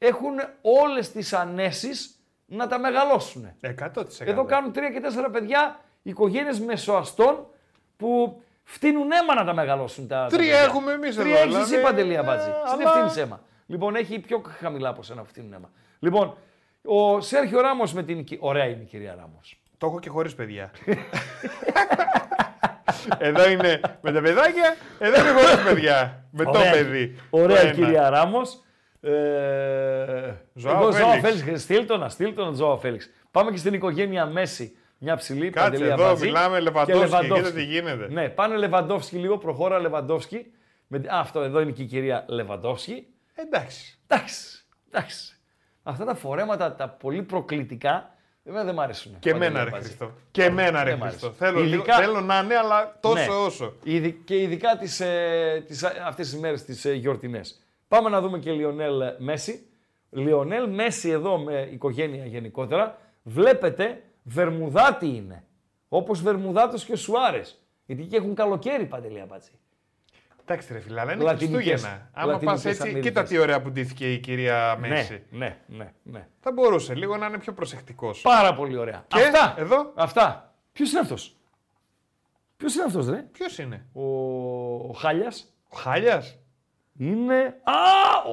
έχουν όλες τις ανέσεις να τα μεγαλώσουν. 100%. Εδώ κάνουν τρία και τέσσερα παιδιά οικογένειες μεσοαστών που φτύνουν αίμα να τα μεγαλώσουν τα. τα Τρία παιδιά. έχουμε εμείς εδώ, Τρία έχεις δηλαδή, εσύ παντελή αμπάτζη. ε, Εσύ δεν αλλά- φτύνει αίμα. Λοιπόν, έχει πιο χαμηλά από σένα που φτύνουν αίμα. Λοιπόν, ο Σέρχιο Ράμος με την. κυ- Ωραία είναι η κυρία Ράμος. Το έχω και χωρίς παιδιά. <laughs> εδώ είναι με τα παιδάκια, εδώ είναι χωρίς παιδιά. Με το παιδί. Ωραία Το η ένα. κυρία Ράμος. Ε, Ζωάο εγώ Ζωάο Φέλιξ. Φέλιξ. Στείλτονα, στείλτονα Ζωάο Φέλιξ. Πάμε και στην οικογένεια Μέση. Μια ψηλή Κάτσε παντελή εδώ, αμπατζή μιλάμε και Λεβαντόφσκι, Λεβαντόφσκι. κοίτα τι γίνεται. Ναι, πάνε Λεβαντόφσκι λίγο, προχώρα Λεβαντόφσκι. Με... Α, αυτό εδώ είναι και η κυρία Λεβαντόφσκι. Εντάξει. Εντάξει, εντάξει. Αυτά τα φορέματα τα πολύ προκλητικά εμένα δεν μ' αρέσουν. Και Παντελή εμένα ρε Αμπατζή. Χριστό. Και εμένα ρε Δεν μ' Χριστό. άρεσε. Θέλω, λίγο- Ειδικά- θέλω να είναι, αλλά τόσο Ναι. όσο. Ειδι- Και ειδικά τις, ε, τις, α- αυτές τις μέρες τις ε, γιορτινές. Πάμε να δούμε και Λιονέλ Μέση. Λιονέλ Μέση εδώ με οικογένεια γενικότερα. Βλέπετε Βερμουδάτη είναι. Όπως Βερμουδάτος και ο Σουάρες. Γιατί εκεί έχουν καλοκαίρι παντελή απάτσι. Εντάξει ρε φίλε, αλλά είναι Λατινικές- Χριστούγεννα. Άμα πας Λατινικές έτσι, Αμερικές. κοίτα τι ωραία που ντύθηκε η κυρία Μέση. Ναι, ναι, ναι, ναι. Θα μπορούσε λίγο να είναι πιο προσεκτικός. Πάρα πολύ ωραία. Και Αυτά. εδώ; Αυτά. Ποιος είναι αυτός; Ποιος είναι αυτός, ρε; Ποιος είναι, Ο, ο Χάλιας. Ο Χάλιας; Είναι. Α,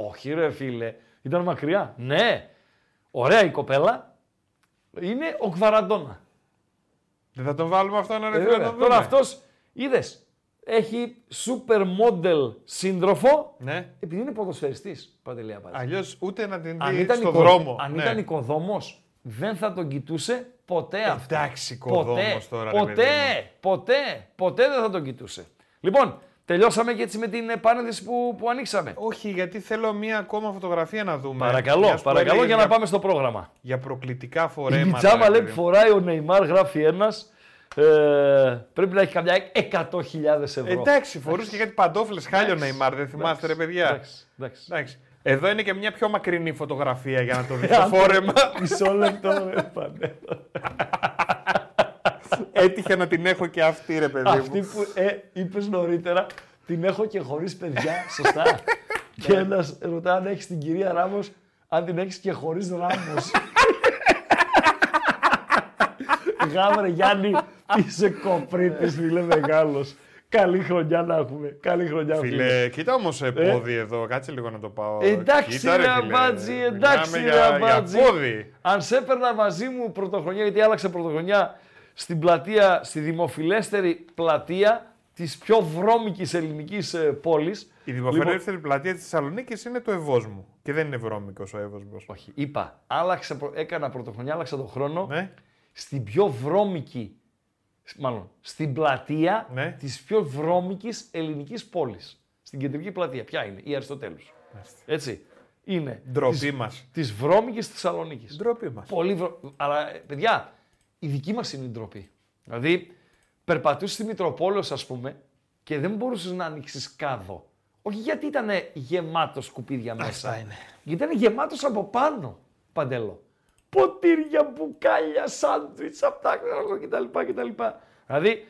όχι ρε φίλε. Ήταν μακριά. Ναι. Ωραία η κοπέλα. Είναι ο Κβαραντόνα. Δεν θα τον βάλουμε αυτό να Ε, ρε φίλε βέβαια. να τον δούμε. Τώρα αυτός είδες. Έχει supermodel σύντροφο. Ναι. Επειδή είναι ποδοσφαιριστής, Παντελή Αμπάτζη. Αλλιώς ούτε να την Αν δει ήταν, στον οικο- δρόμο. αν Ναι. ήταν οικοδόμος, δεν θα τον κοιτούσε ποτέ αυτό. Εντάξει, οικοδόμος τώρα, ρε Ποτέ, παιδί μου. ποτέ, ποτέ δεν θα τον κοιτούσε. Λοιπόν, τελειώσαμε και έτσι με την επάνεδεση που, που ανοίξαμε. Όχι, γιατί θέλω μία ακόμα φωτογραφία να δούμε. Παρακαλώ, Μιας που παρακαλώ έλεγες για να πάμε στο πρόγραμμα. Για προκλητικά Η φορέματα. πιτζάμα ρε λέει που παιδί μου. φοράει ο Νεϊμάρ, γράφει ένας. Ε, πρέπει να έχει καμιά 100.000 ευρώ. Εντάξει, φορούσε και κάτι παντόφλες χάλιο Νεϊμάρ, δεν θυμάστε ρε παιδιά. Εντάξει, εντάξει. Εντάξει. Εδώ είναι και μια πιο μακρινή φωτογραφία για να το δεις <laughs> το φόρεμα. Μισό λεπτό, ρε Πανέλο. Έτυχε να την έχω και αυτή ρε παιδί Αυτή μου. που ε, είπες νωρίτερα, την έχω και χωρίς παιδιά, σωστά. <laughs> και ένας ρωτά αν έχεις την κυρία Ράμος, αν την έχεις και χωρίς Ράμος. <laughs> Γάμρε Γιάννη, είσαι κοπρίτης, φίλε μεγάλος. Καλή χρονιά να έχουμε. Καλή χρονιά, φίλε. Φίλες, κοίτα όμως πόδι εδώ, κάτσε λίγο να το πάω. Εντάξει Κοίτα, ρε φίλε. Αμπάτζη, εντάξει Μιλάμε ρε για- Αμπάτζη. Για πόδι. Αν σε έπαιρνα μαζί μου πρωτοχρονιά, γιατί άλλαξε πρωτοχρονιά στην πλατεία, στη δημοφιλέστερη πλατεία της πιο βρώμικης ελληνικής ε, πόλης. Η δημοφιλέστερη πλατεία της Θεσσαλονίκης είναι το Ευόσμου. Και δεν είναι βρώμικος ο Εύωσμος. Όχι, είπα, άλλαξε, προ- έκανα πρωτοχρονιά, άλλαξα τον χρόνο Ναι. στην πιο βρώμικη, μάλλον στην πλατεία Ναι. της πιο βρώμικης ελληνικής πόλης. Στην κεντρική πλατεία. Ποια είναι, η Αριστοτέλους. Έτσι. Είναι Ντροπή της, μας. της βρώμικης Θεσσαλονίκης. Ντροπή μας. Πολύ βρο... Αλλά, ε, παιδιά, η δική μας είναι η ντροπή. Δηλαδή, περπατούσες στη Μητροπόλεως, ας πούμε, και δεν μπορούσες να ανοίξεις κάδο. Όχι γιατί ήταν γεμάτος σκουπίδια μέσα. είναι. Γιατί ήταν γεμάτος από πάνω, Παντέλο. Ποτήρια, μπουκάλια, σάντουιτς, αυτά κτλ. κτλ. Δηλαδή,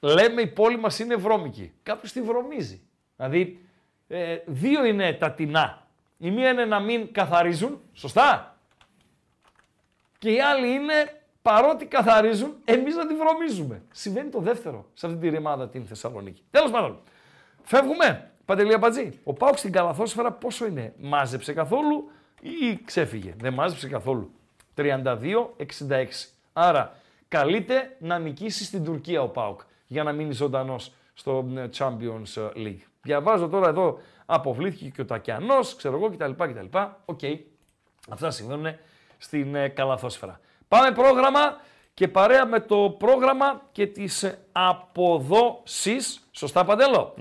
λέμε η πόλη μας είναι βρώμικη. Κάποιος τη βρωμίζει. Δηλαδή, ε, δύο είναι τα τεινά. Η μία είναι να μην καθαρίζουν, σωστά. Και οι άλλοι είναι, παρότι καθαρίζουν, εμείς να τη βρωμίζουμε. Συμβαίνει το δεύτερο σε αυτή τη ρημάδα την Θεσσαλονίκη. Τέλος πάντων, φεύγουμε. Παντελή Αμπατζή. Ο ΠΑΟΚ στην καλαθόσφαιρα πόσο είναι, μάζεψε καθόλου ή ξέφυγε; Δεν μάζεψε καθόλου. 32-66. Άρα, καλείται να νικήσει στην Τουρκία ο ΠΑΟΚ για να μείνει ζωντανός στο ε, Champions League. Διαβάζω τώρα εδώ, αποβλήθηκε και ο Τακιανός, ξέρω εγώ κτλ. κτλ. Οκ. Αυτά συμβαίνουν στην ε, καλαθόσφαιρα. Πάμε πρόγραμμα και παρέα με το πρόγραμμα και τις ε, αποδόσεις, σωστά Παντέλο,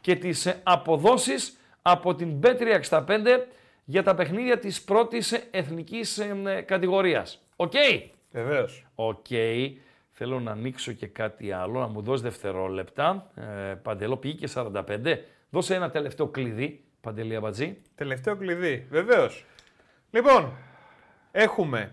και τις ε, αποδόσεις από την Bet365 για τα παιχνίδια της πρώτης ε, εθνικής ε, ε, κατηγορίας. Οκ; Βεβαίως. Οκ. Θέλω να ανοίξω και κάτι άλλο, να μου δώσει δευτερόλεπτα. Ε, Παντελό, πήγε και 45. Δώσε ένα τελευταίο κλειδί. Παντελή Αμπατζή. Τελευταίο κλειδί, βεβαίως. Λοιπόν, έχουμε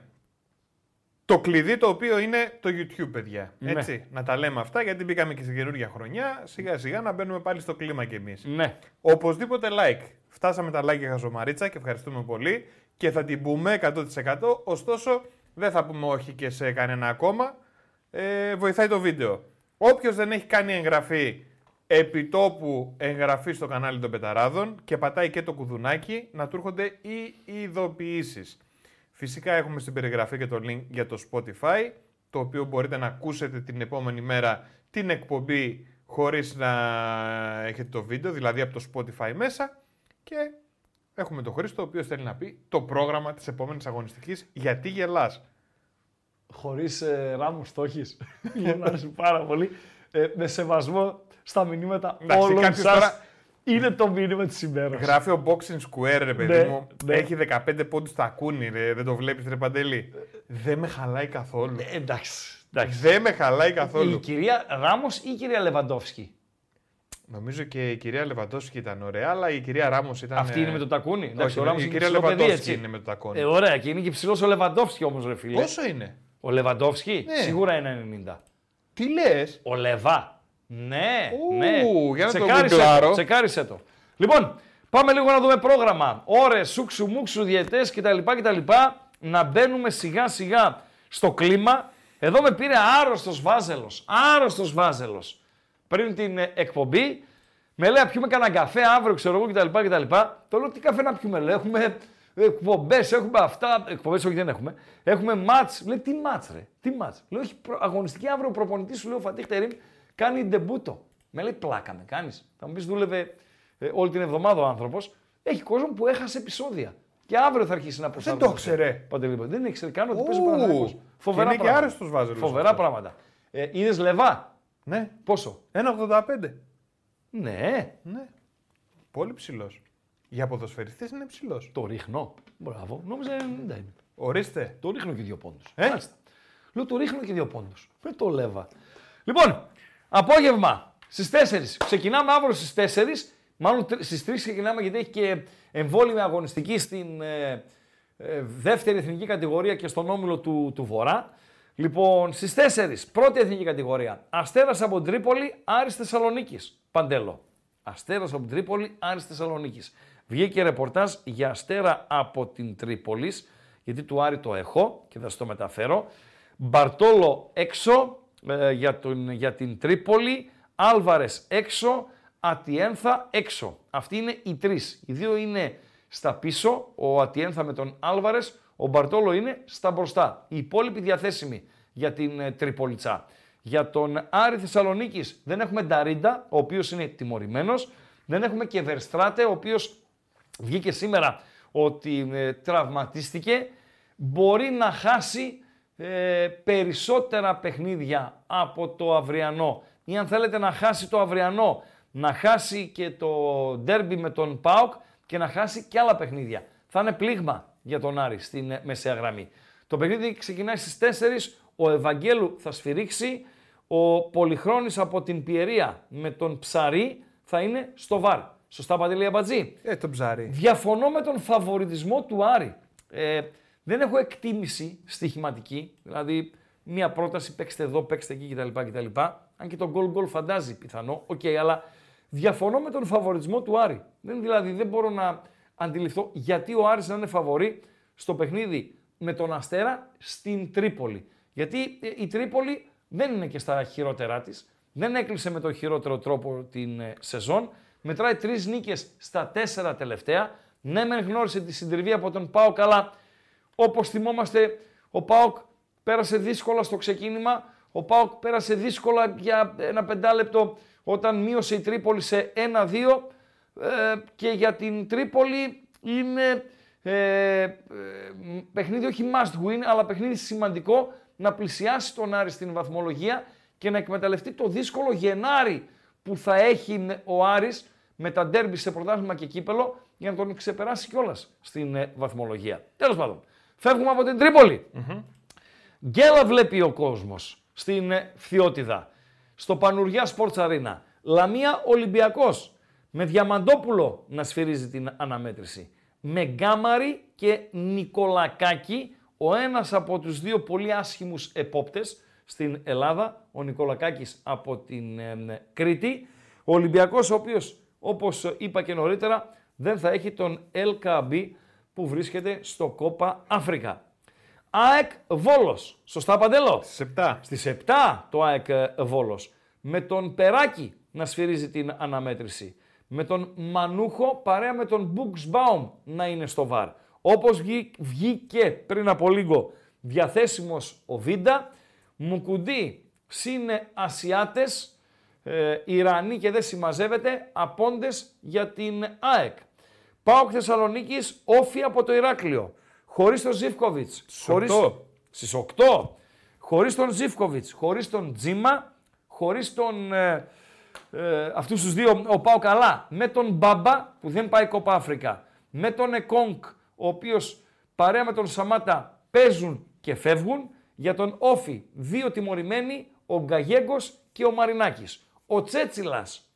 το κλειδί το οποίο είναι το YouTube, παιδιά. Ναι. Έτσι, να τα λέμε αυτά γιατί μπήκαμε και στην καινούργια χρονιά. Σιγά σιγά να μπαίνουμε πάλι στο κλίμα κι εμείς. Ναι. Οπωσδήποτε like. Φτάσαμε τα like για χαζομαρίτσα και ευχαριστούμε πολύ και θα την πούμε 100%. Ωστόσο, δεν θα πούμε όχι και σε κανένα ακόμα. Ε, βοηθάει το βίντεο. Όποιος δεν έχει κάνει εγγραφή επιτόπου εγγραφή στο κανάλι των Πεταράδων και πατάει και το κουδουνάκι να του έρχονται οι ειδοποιήσεις. Φυσικά έχουμε στην περιγραφή και το link για το Spotify, το οποίο μπορείτε να ακούσετε την επόμενη μέρα την εκπομπή χωρίς να έχετε το βίντεο, δηλαδή από το Spotify μέσα. Και έχουμε τον Χρήστο, ο οποίος θέλει να πει το πρόγραμμα της επόμενης αγωνιστικής «Γιατί γελάς». Χωρίς ε, ράμους το έχεις. <laughs> Μου άρεσε πάρα πολύ. Ε, με σεβασμό στα μηνύματα Εντάξει, όλων κάποιος σας. τώρα- Είναι το μήνυμα της ημέρας. Γράφει ο Boxing Square, ρε παιδί Ναι, μου. ναι. Έχει 15 πόντους στα κούνη, ρε. Δεν το βλέπεις, ρε Παντελή. Δεν με χαλάει καθόλου. Ε, εντάξει. εντάξει. Δεν με χαλάει Η καθόλου. κυρία Ράμος ή η κυρία Λεβαντόφσκι; Νομίζω και η κυρία Λεβαντόφσκι ήταν ωραία, αλλά η κυρία Ράμος ήταν. Αυτή είναι με το τακούνι. Εντάξει, ο Ράμος η είναι κυρία ψηλό παιδί, Λεβαντόφσκι έτσι. είναι με το τακόνι. Ε, ωραία, και είναι και ψηλός ο Λεβαντόφσκι όμως, ρε φίλε. Πόσο είναι; Ο Λεβαντόφσκι; Ναι. σίγουρα είναι 90. Τι λες; Ο Λεβά. Ναι, Ου, ναι. για να το Τσεκάρισε γκουγκλάρω. το, τσεκάρισε το. Λοιπόν, πάμε λίγο να δούμε πρόγραμμα. Ώρες, σούξου, μουξου, διαιτές κτλ. κτλ. Να μπαίνουμε σιγά σιγά στο κλίμα. Εδώ με πήρε άρρωστος Βάζελος. Άρρωστος Βάζελος. Πριν την ε, εκπομπή. Με λέει να πιούμε κανένα καφέ αύριο, ξέρω εγώ κτλ. κτλ. Το λέω τι καφέ να πιούμε. Λέω, έχουμε εκπομπές, έχουμε αυτά. Εκπομπές, όχι δεν έχουμε. Έχουμε μάτς. Λέει τι μάτς, ρε. Τι μάτς. Λέω, έχει προ- αγωνιστική αύριο ο προπονητής σου, λέει ο Φατίχ Τερίμ, κάνει ντεμπούτο. Με λέει πλάκα με κάνεις. Θα μου πεις δούλευε ε, όλη την εβδομάδα ο άνθρωπος. Έχει κόσμο που έχασε επεισόδια. Και αύριο θα αρχίσει να προσαρμόζεται. ήξερε. Παντελή, δεν ήξερε καν ότι Ου, παίζει ο Παναθηναϊκός. και Φοβερά είναι και πράγματα. άρρωστος Βάζελος Φοβερά αυτός. πράγματα. Ε, Είδες λεβά; Ναι. Πόσο; 1,85. Ναι, Ναι. Πολύ ψηλός. Για ποδοσφαιριστές είναι ψηλός. το ρίχνω. Μπράβο. Νόμιζα 90 είναι. Ορίστε. Το ρίχνω και δύο πόντους. Ε; Λέω το ρίχνω και δύο πόντους. Με το λέβα. Λοιπόν, απόγευμα στις 4. Ξεκινάμε αύριο στις 4. Μάλλον στις 3 ξεκινάμε γιατί έχει και εμβόλυμη αγωνιστική στην ε, ε, δεύτερη εθνική κατηγορία και στον όμιλο του, του Βορρά. Λοιπόν, στις 4, πρώτη εθνική κατηγορία. Αστέρας από Τρίπολη, Άρης Θεσσαλονίκης. Παντέλο. Αστέρας από την Τρίπολη, Άρης Θεσσαλονίκης. Βγήκε ρεπορτάζ για Αστέρα από την Τρίπολης, γιατί του Άρη το έχω και θα σα το μεταφέρω. Μπαρτόλο έξω ε, για, τον, για την Τρίπολη, Άλβαρες έξω, Ατιένθα έξω. Αυτοί είναι οι τρεις. Οι δύο είναι στα πίσω, ο Ατιένθα με τον Άλβαρες, ο Μπαρτόλο είναι στα μπροστά. Οι υπόλοιποι διαθέσιμοι για την ε, Τριπολιτσά. Για τον Άρη Θεσσαλονίκης δεν έχουμε Νταρίντα, ο οποίος είναι τιμωρημένος. Δεν έχουμε και Βερστράτε, ο οποίος βγήκε σήμερα ότι ε, τραυματίστηκε. Μπορεί να χάσει ε, περισσότερα παιχνίδια από το αυριανό. Ή αν θέλετε να χάσει το αυριανό, να χάσει και το ντέρμπι με τον ΠΑΟΚ και να χάσει και άλλα παιχνίδια. Θα είναι πλήγμα για τον Άρη στην ε, μεσαία γραμμή. Το παιχνίδι ξεκινάει στις 4, ο Ευαγγέλου θα σφυρίξει, ο Πολυχρόνης από την Πιερία με τον Ψαρή θα είναι στο VAR. Σωστά Παντελή Αμπατζή; Ε, το ψάρι. Διαφωνώ με τον φαβοριτισμό του Άρη. Ε, δεν έχω εκτίμηση στοιχηματική, δηλαδή μία πρόταση παίξτε εδώ, παίξτε εκεί κτλ. κτλ. Αν και το goal goal φαντάζει πιθανό, οκ, αλλά διαφωνώ με τον φαβοριτισμό του Άρη. Δεν, δηλαδή δεν μπορώ να αντιληφθώ γιατί ο Άρης να είναι φαβορή στο παιχνίδι με τον Αστέρα στην Τρίπολη. Γιατί ε, η Τρίπολη δεν είναι και στα χειρότερά της. Δεν έκλεισε με τον χειρότερο τρόπο την ε, σεζόν. Μετράει τρεις νίκες στα τέσσερα τελευταία. Ναι, μεν γνώρισε τη συντριβή από τον Πάοκ, αλλά όπως θυμόμαστε, ο Πάοκ πέρασε δύσκολα στο ξεκίνημα. Ο Πάοκ πέρασε δύσκολα για ένα πεντάλεπτο όταν μείωσε η Τρίπολη σε 1-2 ε, και για την Τρίπολη είναι ε, ε, παιχνίδι όχι must win, αλλά παιχνίδι σημαντικό να πλησιάσει τον Άρη στην βαθμολογία και να εκμεταλλευτεί το δύσκολο Γενάρη που θα έχει ο Άρης με τα ντέρμπι σε πρωτάθλημα και κύπελο για να τον ξεπεράσει κιόλας στην ε, βαθμολογία. Τέλος πάντων, φεύγουμε από την τρίπολη. Γκέλα βλέπει ο κόσμος στην ε, Φθιώτιδα, στο Πανουριά Sports Arena. Λαμία Ολυμπιακός. Με Διαμαντόπουλο να σφυρίζει την αναμέτρηση. Με Γκάμαρη και Νικολακάκη, ο ένας από τους δύο πολύ άσχημους επόπτες στην Ελλάδα, ο Νικολακάκης από την ε, Κρήτη. Ο Ολυμπιακός, ο οποίος, όπως είπα και νωρίτερα, δεν θα έχει τον LKB που βρίσκεται στο Κόπα Αφρικα. ΑΕΚ Βόλος. Σωστά Παντέλο; Στις 7. Στις 7 το ΑΕΚ ε, Βόλος. Με τον Περάκη να σφυρίζει την αναμέτρηση. Με τον Μανούχο παρέα με τον Μπουξμπάουμ να είναι στο βαρ. Όπως βγή- βγήκε πριν από λίγο διαθέσιμος ο Βίντα, Μουκουντή σύνε Ασιάτες, ε, Ιρανοί και δεν συμμαζεύεται, απόντες για την ΑΕΚ. Πάοκ Θεσσαλονίκης, όφη από το Ηράκλειο. Χωρίς τον Ζιβκοβιτς. Χωρίς... 8. Στις 8. Χωρίς τον Ζιβκοβιτς, χωρίς τον Τζίμα, χωρίς τον... Ε, ε, αυτούς τους δύο, ο Πάο καλά, με τον Μπαμπά που δεν πάει κόπα Αφρικα, με τον Εκόνκ, ο οποίος παρέα με τον Σαμάτα παίζουν και φεύγουν, για τον Όφη δύο τιμωρημένοι, ο Γκαγέγκος και ο Μαρινάκης. Ο Τσέτσιλας,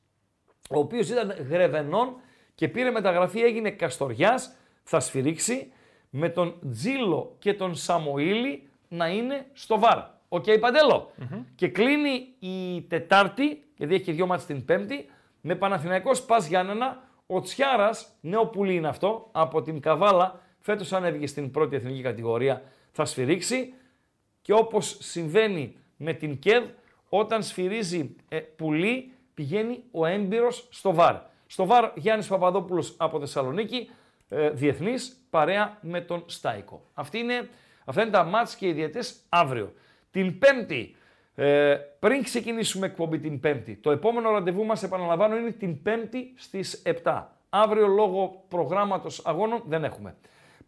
ο οποίος ήταν Γρεβενών και πήρε μεταγραφή, έγινε Καστοριάς, θα σφυρίξει με τον Τζίλο και τον Σαμοήλη να είναι στο VAR. OK, Παντέλο. Και κλείνει η Τετάρτη, γιατί έχει και δυο ματς την Πέμπτη, με Παναθηναϊκός Πας Γιάννενα. Ο Τσιάρας, νέο πουλί είναι αυτό, από την Καβάλα, φέτος ανέβηκε στην πρώτη εθνική κατηγορία, θα σφυρίξει. Και όπως συμβαίνει με την ΚΕΔ, όταν σφυρίζει ε, πουλί, πηγαίνει ο έμπειρος στο ΒΑΡ. Στο ΒΑΡ Γιάννης Παπαδόπουλος από Θεσσαλονίκη, ε, διεθνής, παρέα με τον Στάικο. Αυτή είναι, αυτά είναι τα μάτς και οι διαιτές αύριο. Την Πέμπτη, ε, πριν ξεκινήσουμε εκπομπή την Πέμπτη, το επόμενο ραντεβού μας, επαναλαμβάνω, είναι την Πέμπτη στις 7. Αύριο λόγω προγράμματος αγώνων δεν έχουμε.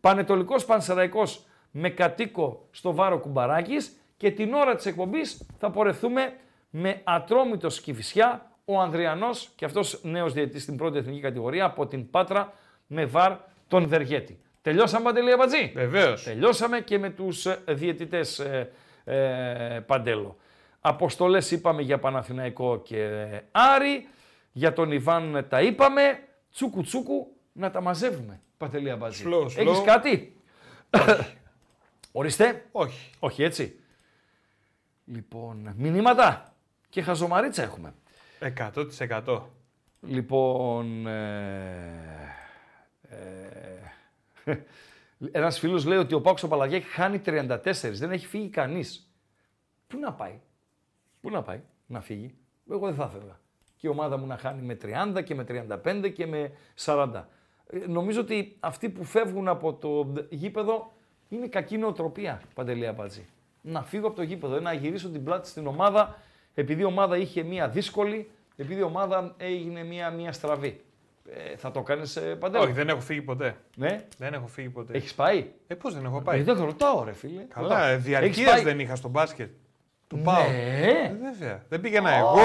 Πανετολικός Πανσεραϊκός με κατοίκο στο Βάρο Κουμπαράκης και την ώρα της εκπομπής θα πορευθούμε με ατρόμητο Σκηφισιά, ο Ανδριανός και αυτός νέος διαιτητής στην πρώτη εθνική κατηγορία από την Πάτρα με βαρ τον Βεργέτη. Τελειώσαμε Παντελή Αμπατζή; Βεβαίως. Τελειώσαμε και με τους ε, διαιτητές ε, ε, Παντέλο. Αποστολές είπαμε για Παναθηναϊκό και ε, Άρη. Για τον Ιβάν τα είπαμε. Τσούκου τσούκου να τα μαζεύουμε. Παντελή Αμπατζή. Slow, slow. Έχεις κάτι; Ορίστε. Όχι. Όχι έτσι. Λοιπόν, μηνύματα και χαζομαρίτσα έχουμε. 100%. Λοιπόν, ε, ε, ένας φίλος λέει ότι ο Πάκος ο Παλαγιάκη χάνει 34, δεν έχει φύγει κανείς. Πού να πάει, πού να πάει να φύγει; Εγώ δεν θα ήθελα. Και η ομάδα μου να χάνει με 30 και με 35 και με 40. Ε, νομίζω ότι αυτοί που φεύγουν από το γήπεδο είναι κακή νοοτροπία, Παντελή Αμπάτζη. Να φύγω από το γήπεδο, να γυρίσω την πλάτη στην ομάδα, επειδή η ομάδα είχε μία δύσκολη, επειδή η ομάδα έγινε μία, μία στραβή. Ε, θα το κάνεις, ε, Παντέλο; Όχι, δεν έχω φύγει ποτέ. Ναι, Δεν έχω φύγει ποτέ. έχεις πάει; Ε, πώς δεν έχω Ε, πάει. δεν ρωτάω ρε φίλε. Καλά, Ρωτάω. ε, Έχεις διαρκείας πάει- δεν είχα στο μπάσκετ. Του πάω. Ναι. Ε, βέβαια. Δεν πήγαινα εγώ,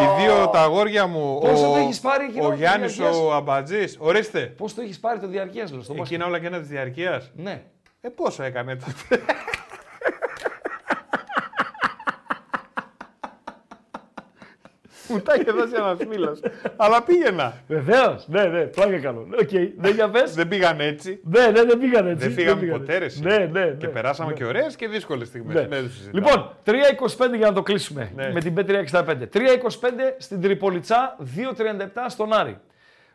οι δύο τα αγόρια μου, Πόσο ο, το έχεις πάρει εκείνο ο το Γιάννης διαρκείας; ο Αμπατζής. Ορίστε. Πώς το έχεις πάρει το διαρκείας, λέω, στο μπάσκετ; Εκείνα όλα και ένα της διαρκείας. Ναι. Ε, πόσο έκανε τότε; <laughs> Μου τα είχε δώσει ένας φίλος. Αλλά πήγαινα. Βεβαίως, ναι, ναι, πλάκα καλό. Οκ, δεν για πες. Δεν πήγαν έτσι. Ναι, ναι, δεν πήγαν έτσι. Δεν φύγαμε πήγαν ποτέ, ρε, έτσι. εσύ. Ναι, ναι, ναι. Και περάσαμε και ωραίες και δύσκολες στιγμές. Ναι. Λοιπόν, 3.25 για να το κλείσουμε Ναι. με την B365. 3.25 στην Τριπολιτσά, 2.37 στον Άρη.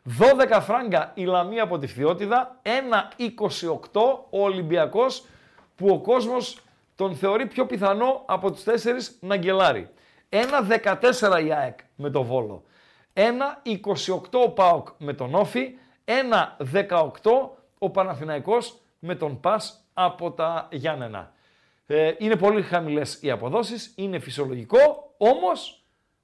12 φράγκα η Λαμία από τη Φθιώτιδα, 1.28 ο Ολυμπιακός που ο κόσμος τον θεωρεί πιο πιθανό από τους τέσσερις να γκελάρει. 1.14 η ΑΕΚ με το Βόλο. 1.28 ο ΠΑΟΚ με τον Όφη. 1.18 ο Παναθηναϊκός με τον ΠΑΣ από τα Γιάννενα. Ε, είναι πολύ χαμηλές οι αποδόσεις, είναι φυσιολογικό, όμως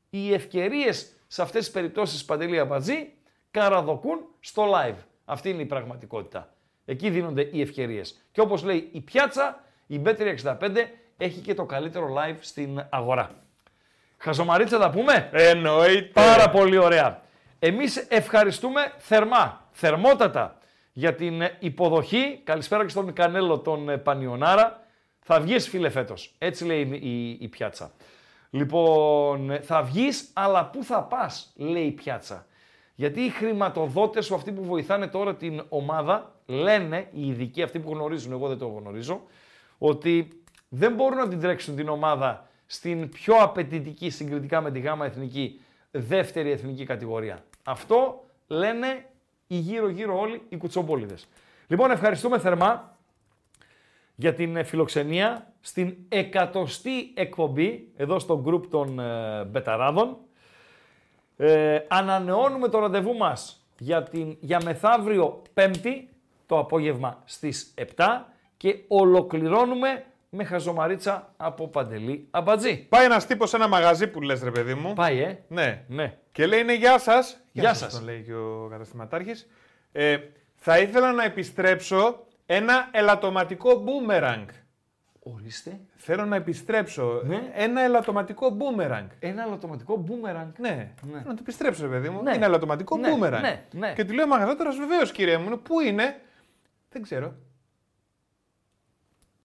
οι ευκαιρίες σε αυτές τις περιπτώσεις Παντελή Αμπατζή καραδοκούν στο live. Αυτή είναι η πραγματικότητα. Εκεί δίνονται οι ευκαιρίες. Και όπως λέει η πιάτσα, η Bet365 έχει και το καλύτερο live στην αγορά. Χαζομαρίτσα θα πούμε; Εννοείται. Πάρα πολύ ωραία. Εμείς ευχαριστούμε θερμά, θερμότατα για την υποδοχή. Καλησπέρα και στον Κανέλο τον ε, Πανιονάρα. Θα βγεις φίλε φέτος. Έτσι λέει η, η, η πιάτσα. Λοιπόν, ε, θα βγεις, αλλά πού θα πας, λέει η πιάτσα. Γιατί οι χρηματοδότες σου, αυτοί που βοηθάνε τώρα την ομάδα, λένε, οι ειδικοί, αυτοί που γνωρίζουν, εγώ δεν το γνωρίζω, ότι δεν μπορούν να την τρέξουν την ομάδα στην πιο απαιτητική συγκριτικά με τη ΓΑΜΑ εθνική δεύτερη εθνική κατηγορία. Αυτό λένε οι γύρω-γύρω όλοι οι κουτσομπόλιδες. Λοιπόν, ευχαριστούμε θερμά για την φιλοξενία στην εκατοστή εκπομπή εδώ στο γκρουπ των ε, Μπεταράδων. Ε, ανανεώνουμε το ραντεβού μας για, την, για μεθαύριο Πέμπτη το απόγευμα στις 7 και ολοκληρώνουμε με χαζομαρίτσα από Παντελή Αμπατζή. Πάει ένας τύπος σε ένα μαγαζί που λες, ρε παιδί μου. Πάει, ε. Ναι. Ναι. Και λέει είναι γεια σας. Γεια σας. Τον λέει και ο καταστηματάρχης. Ε, θα ήθελα να επιστρέψω ένα ελαττωματικό boomerang. Ορίστε. Θέλω να επιστρέψω Ναι. ένα ελαττωματικό boomerang. Ένα αλλατοματικό boomerang. Ναι, Ναι. θέλω να το επιστρέψω, ρε παιδί μου. Ναι. Είναι ελαττωματικό Ναι, boomerang. ναι, ναι. Και του λέει ο μαγαζάτορα, βεβαίως κύριε μου, πού είναι; Δεν ξέρω.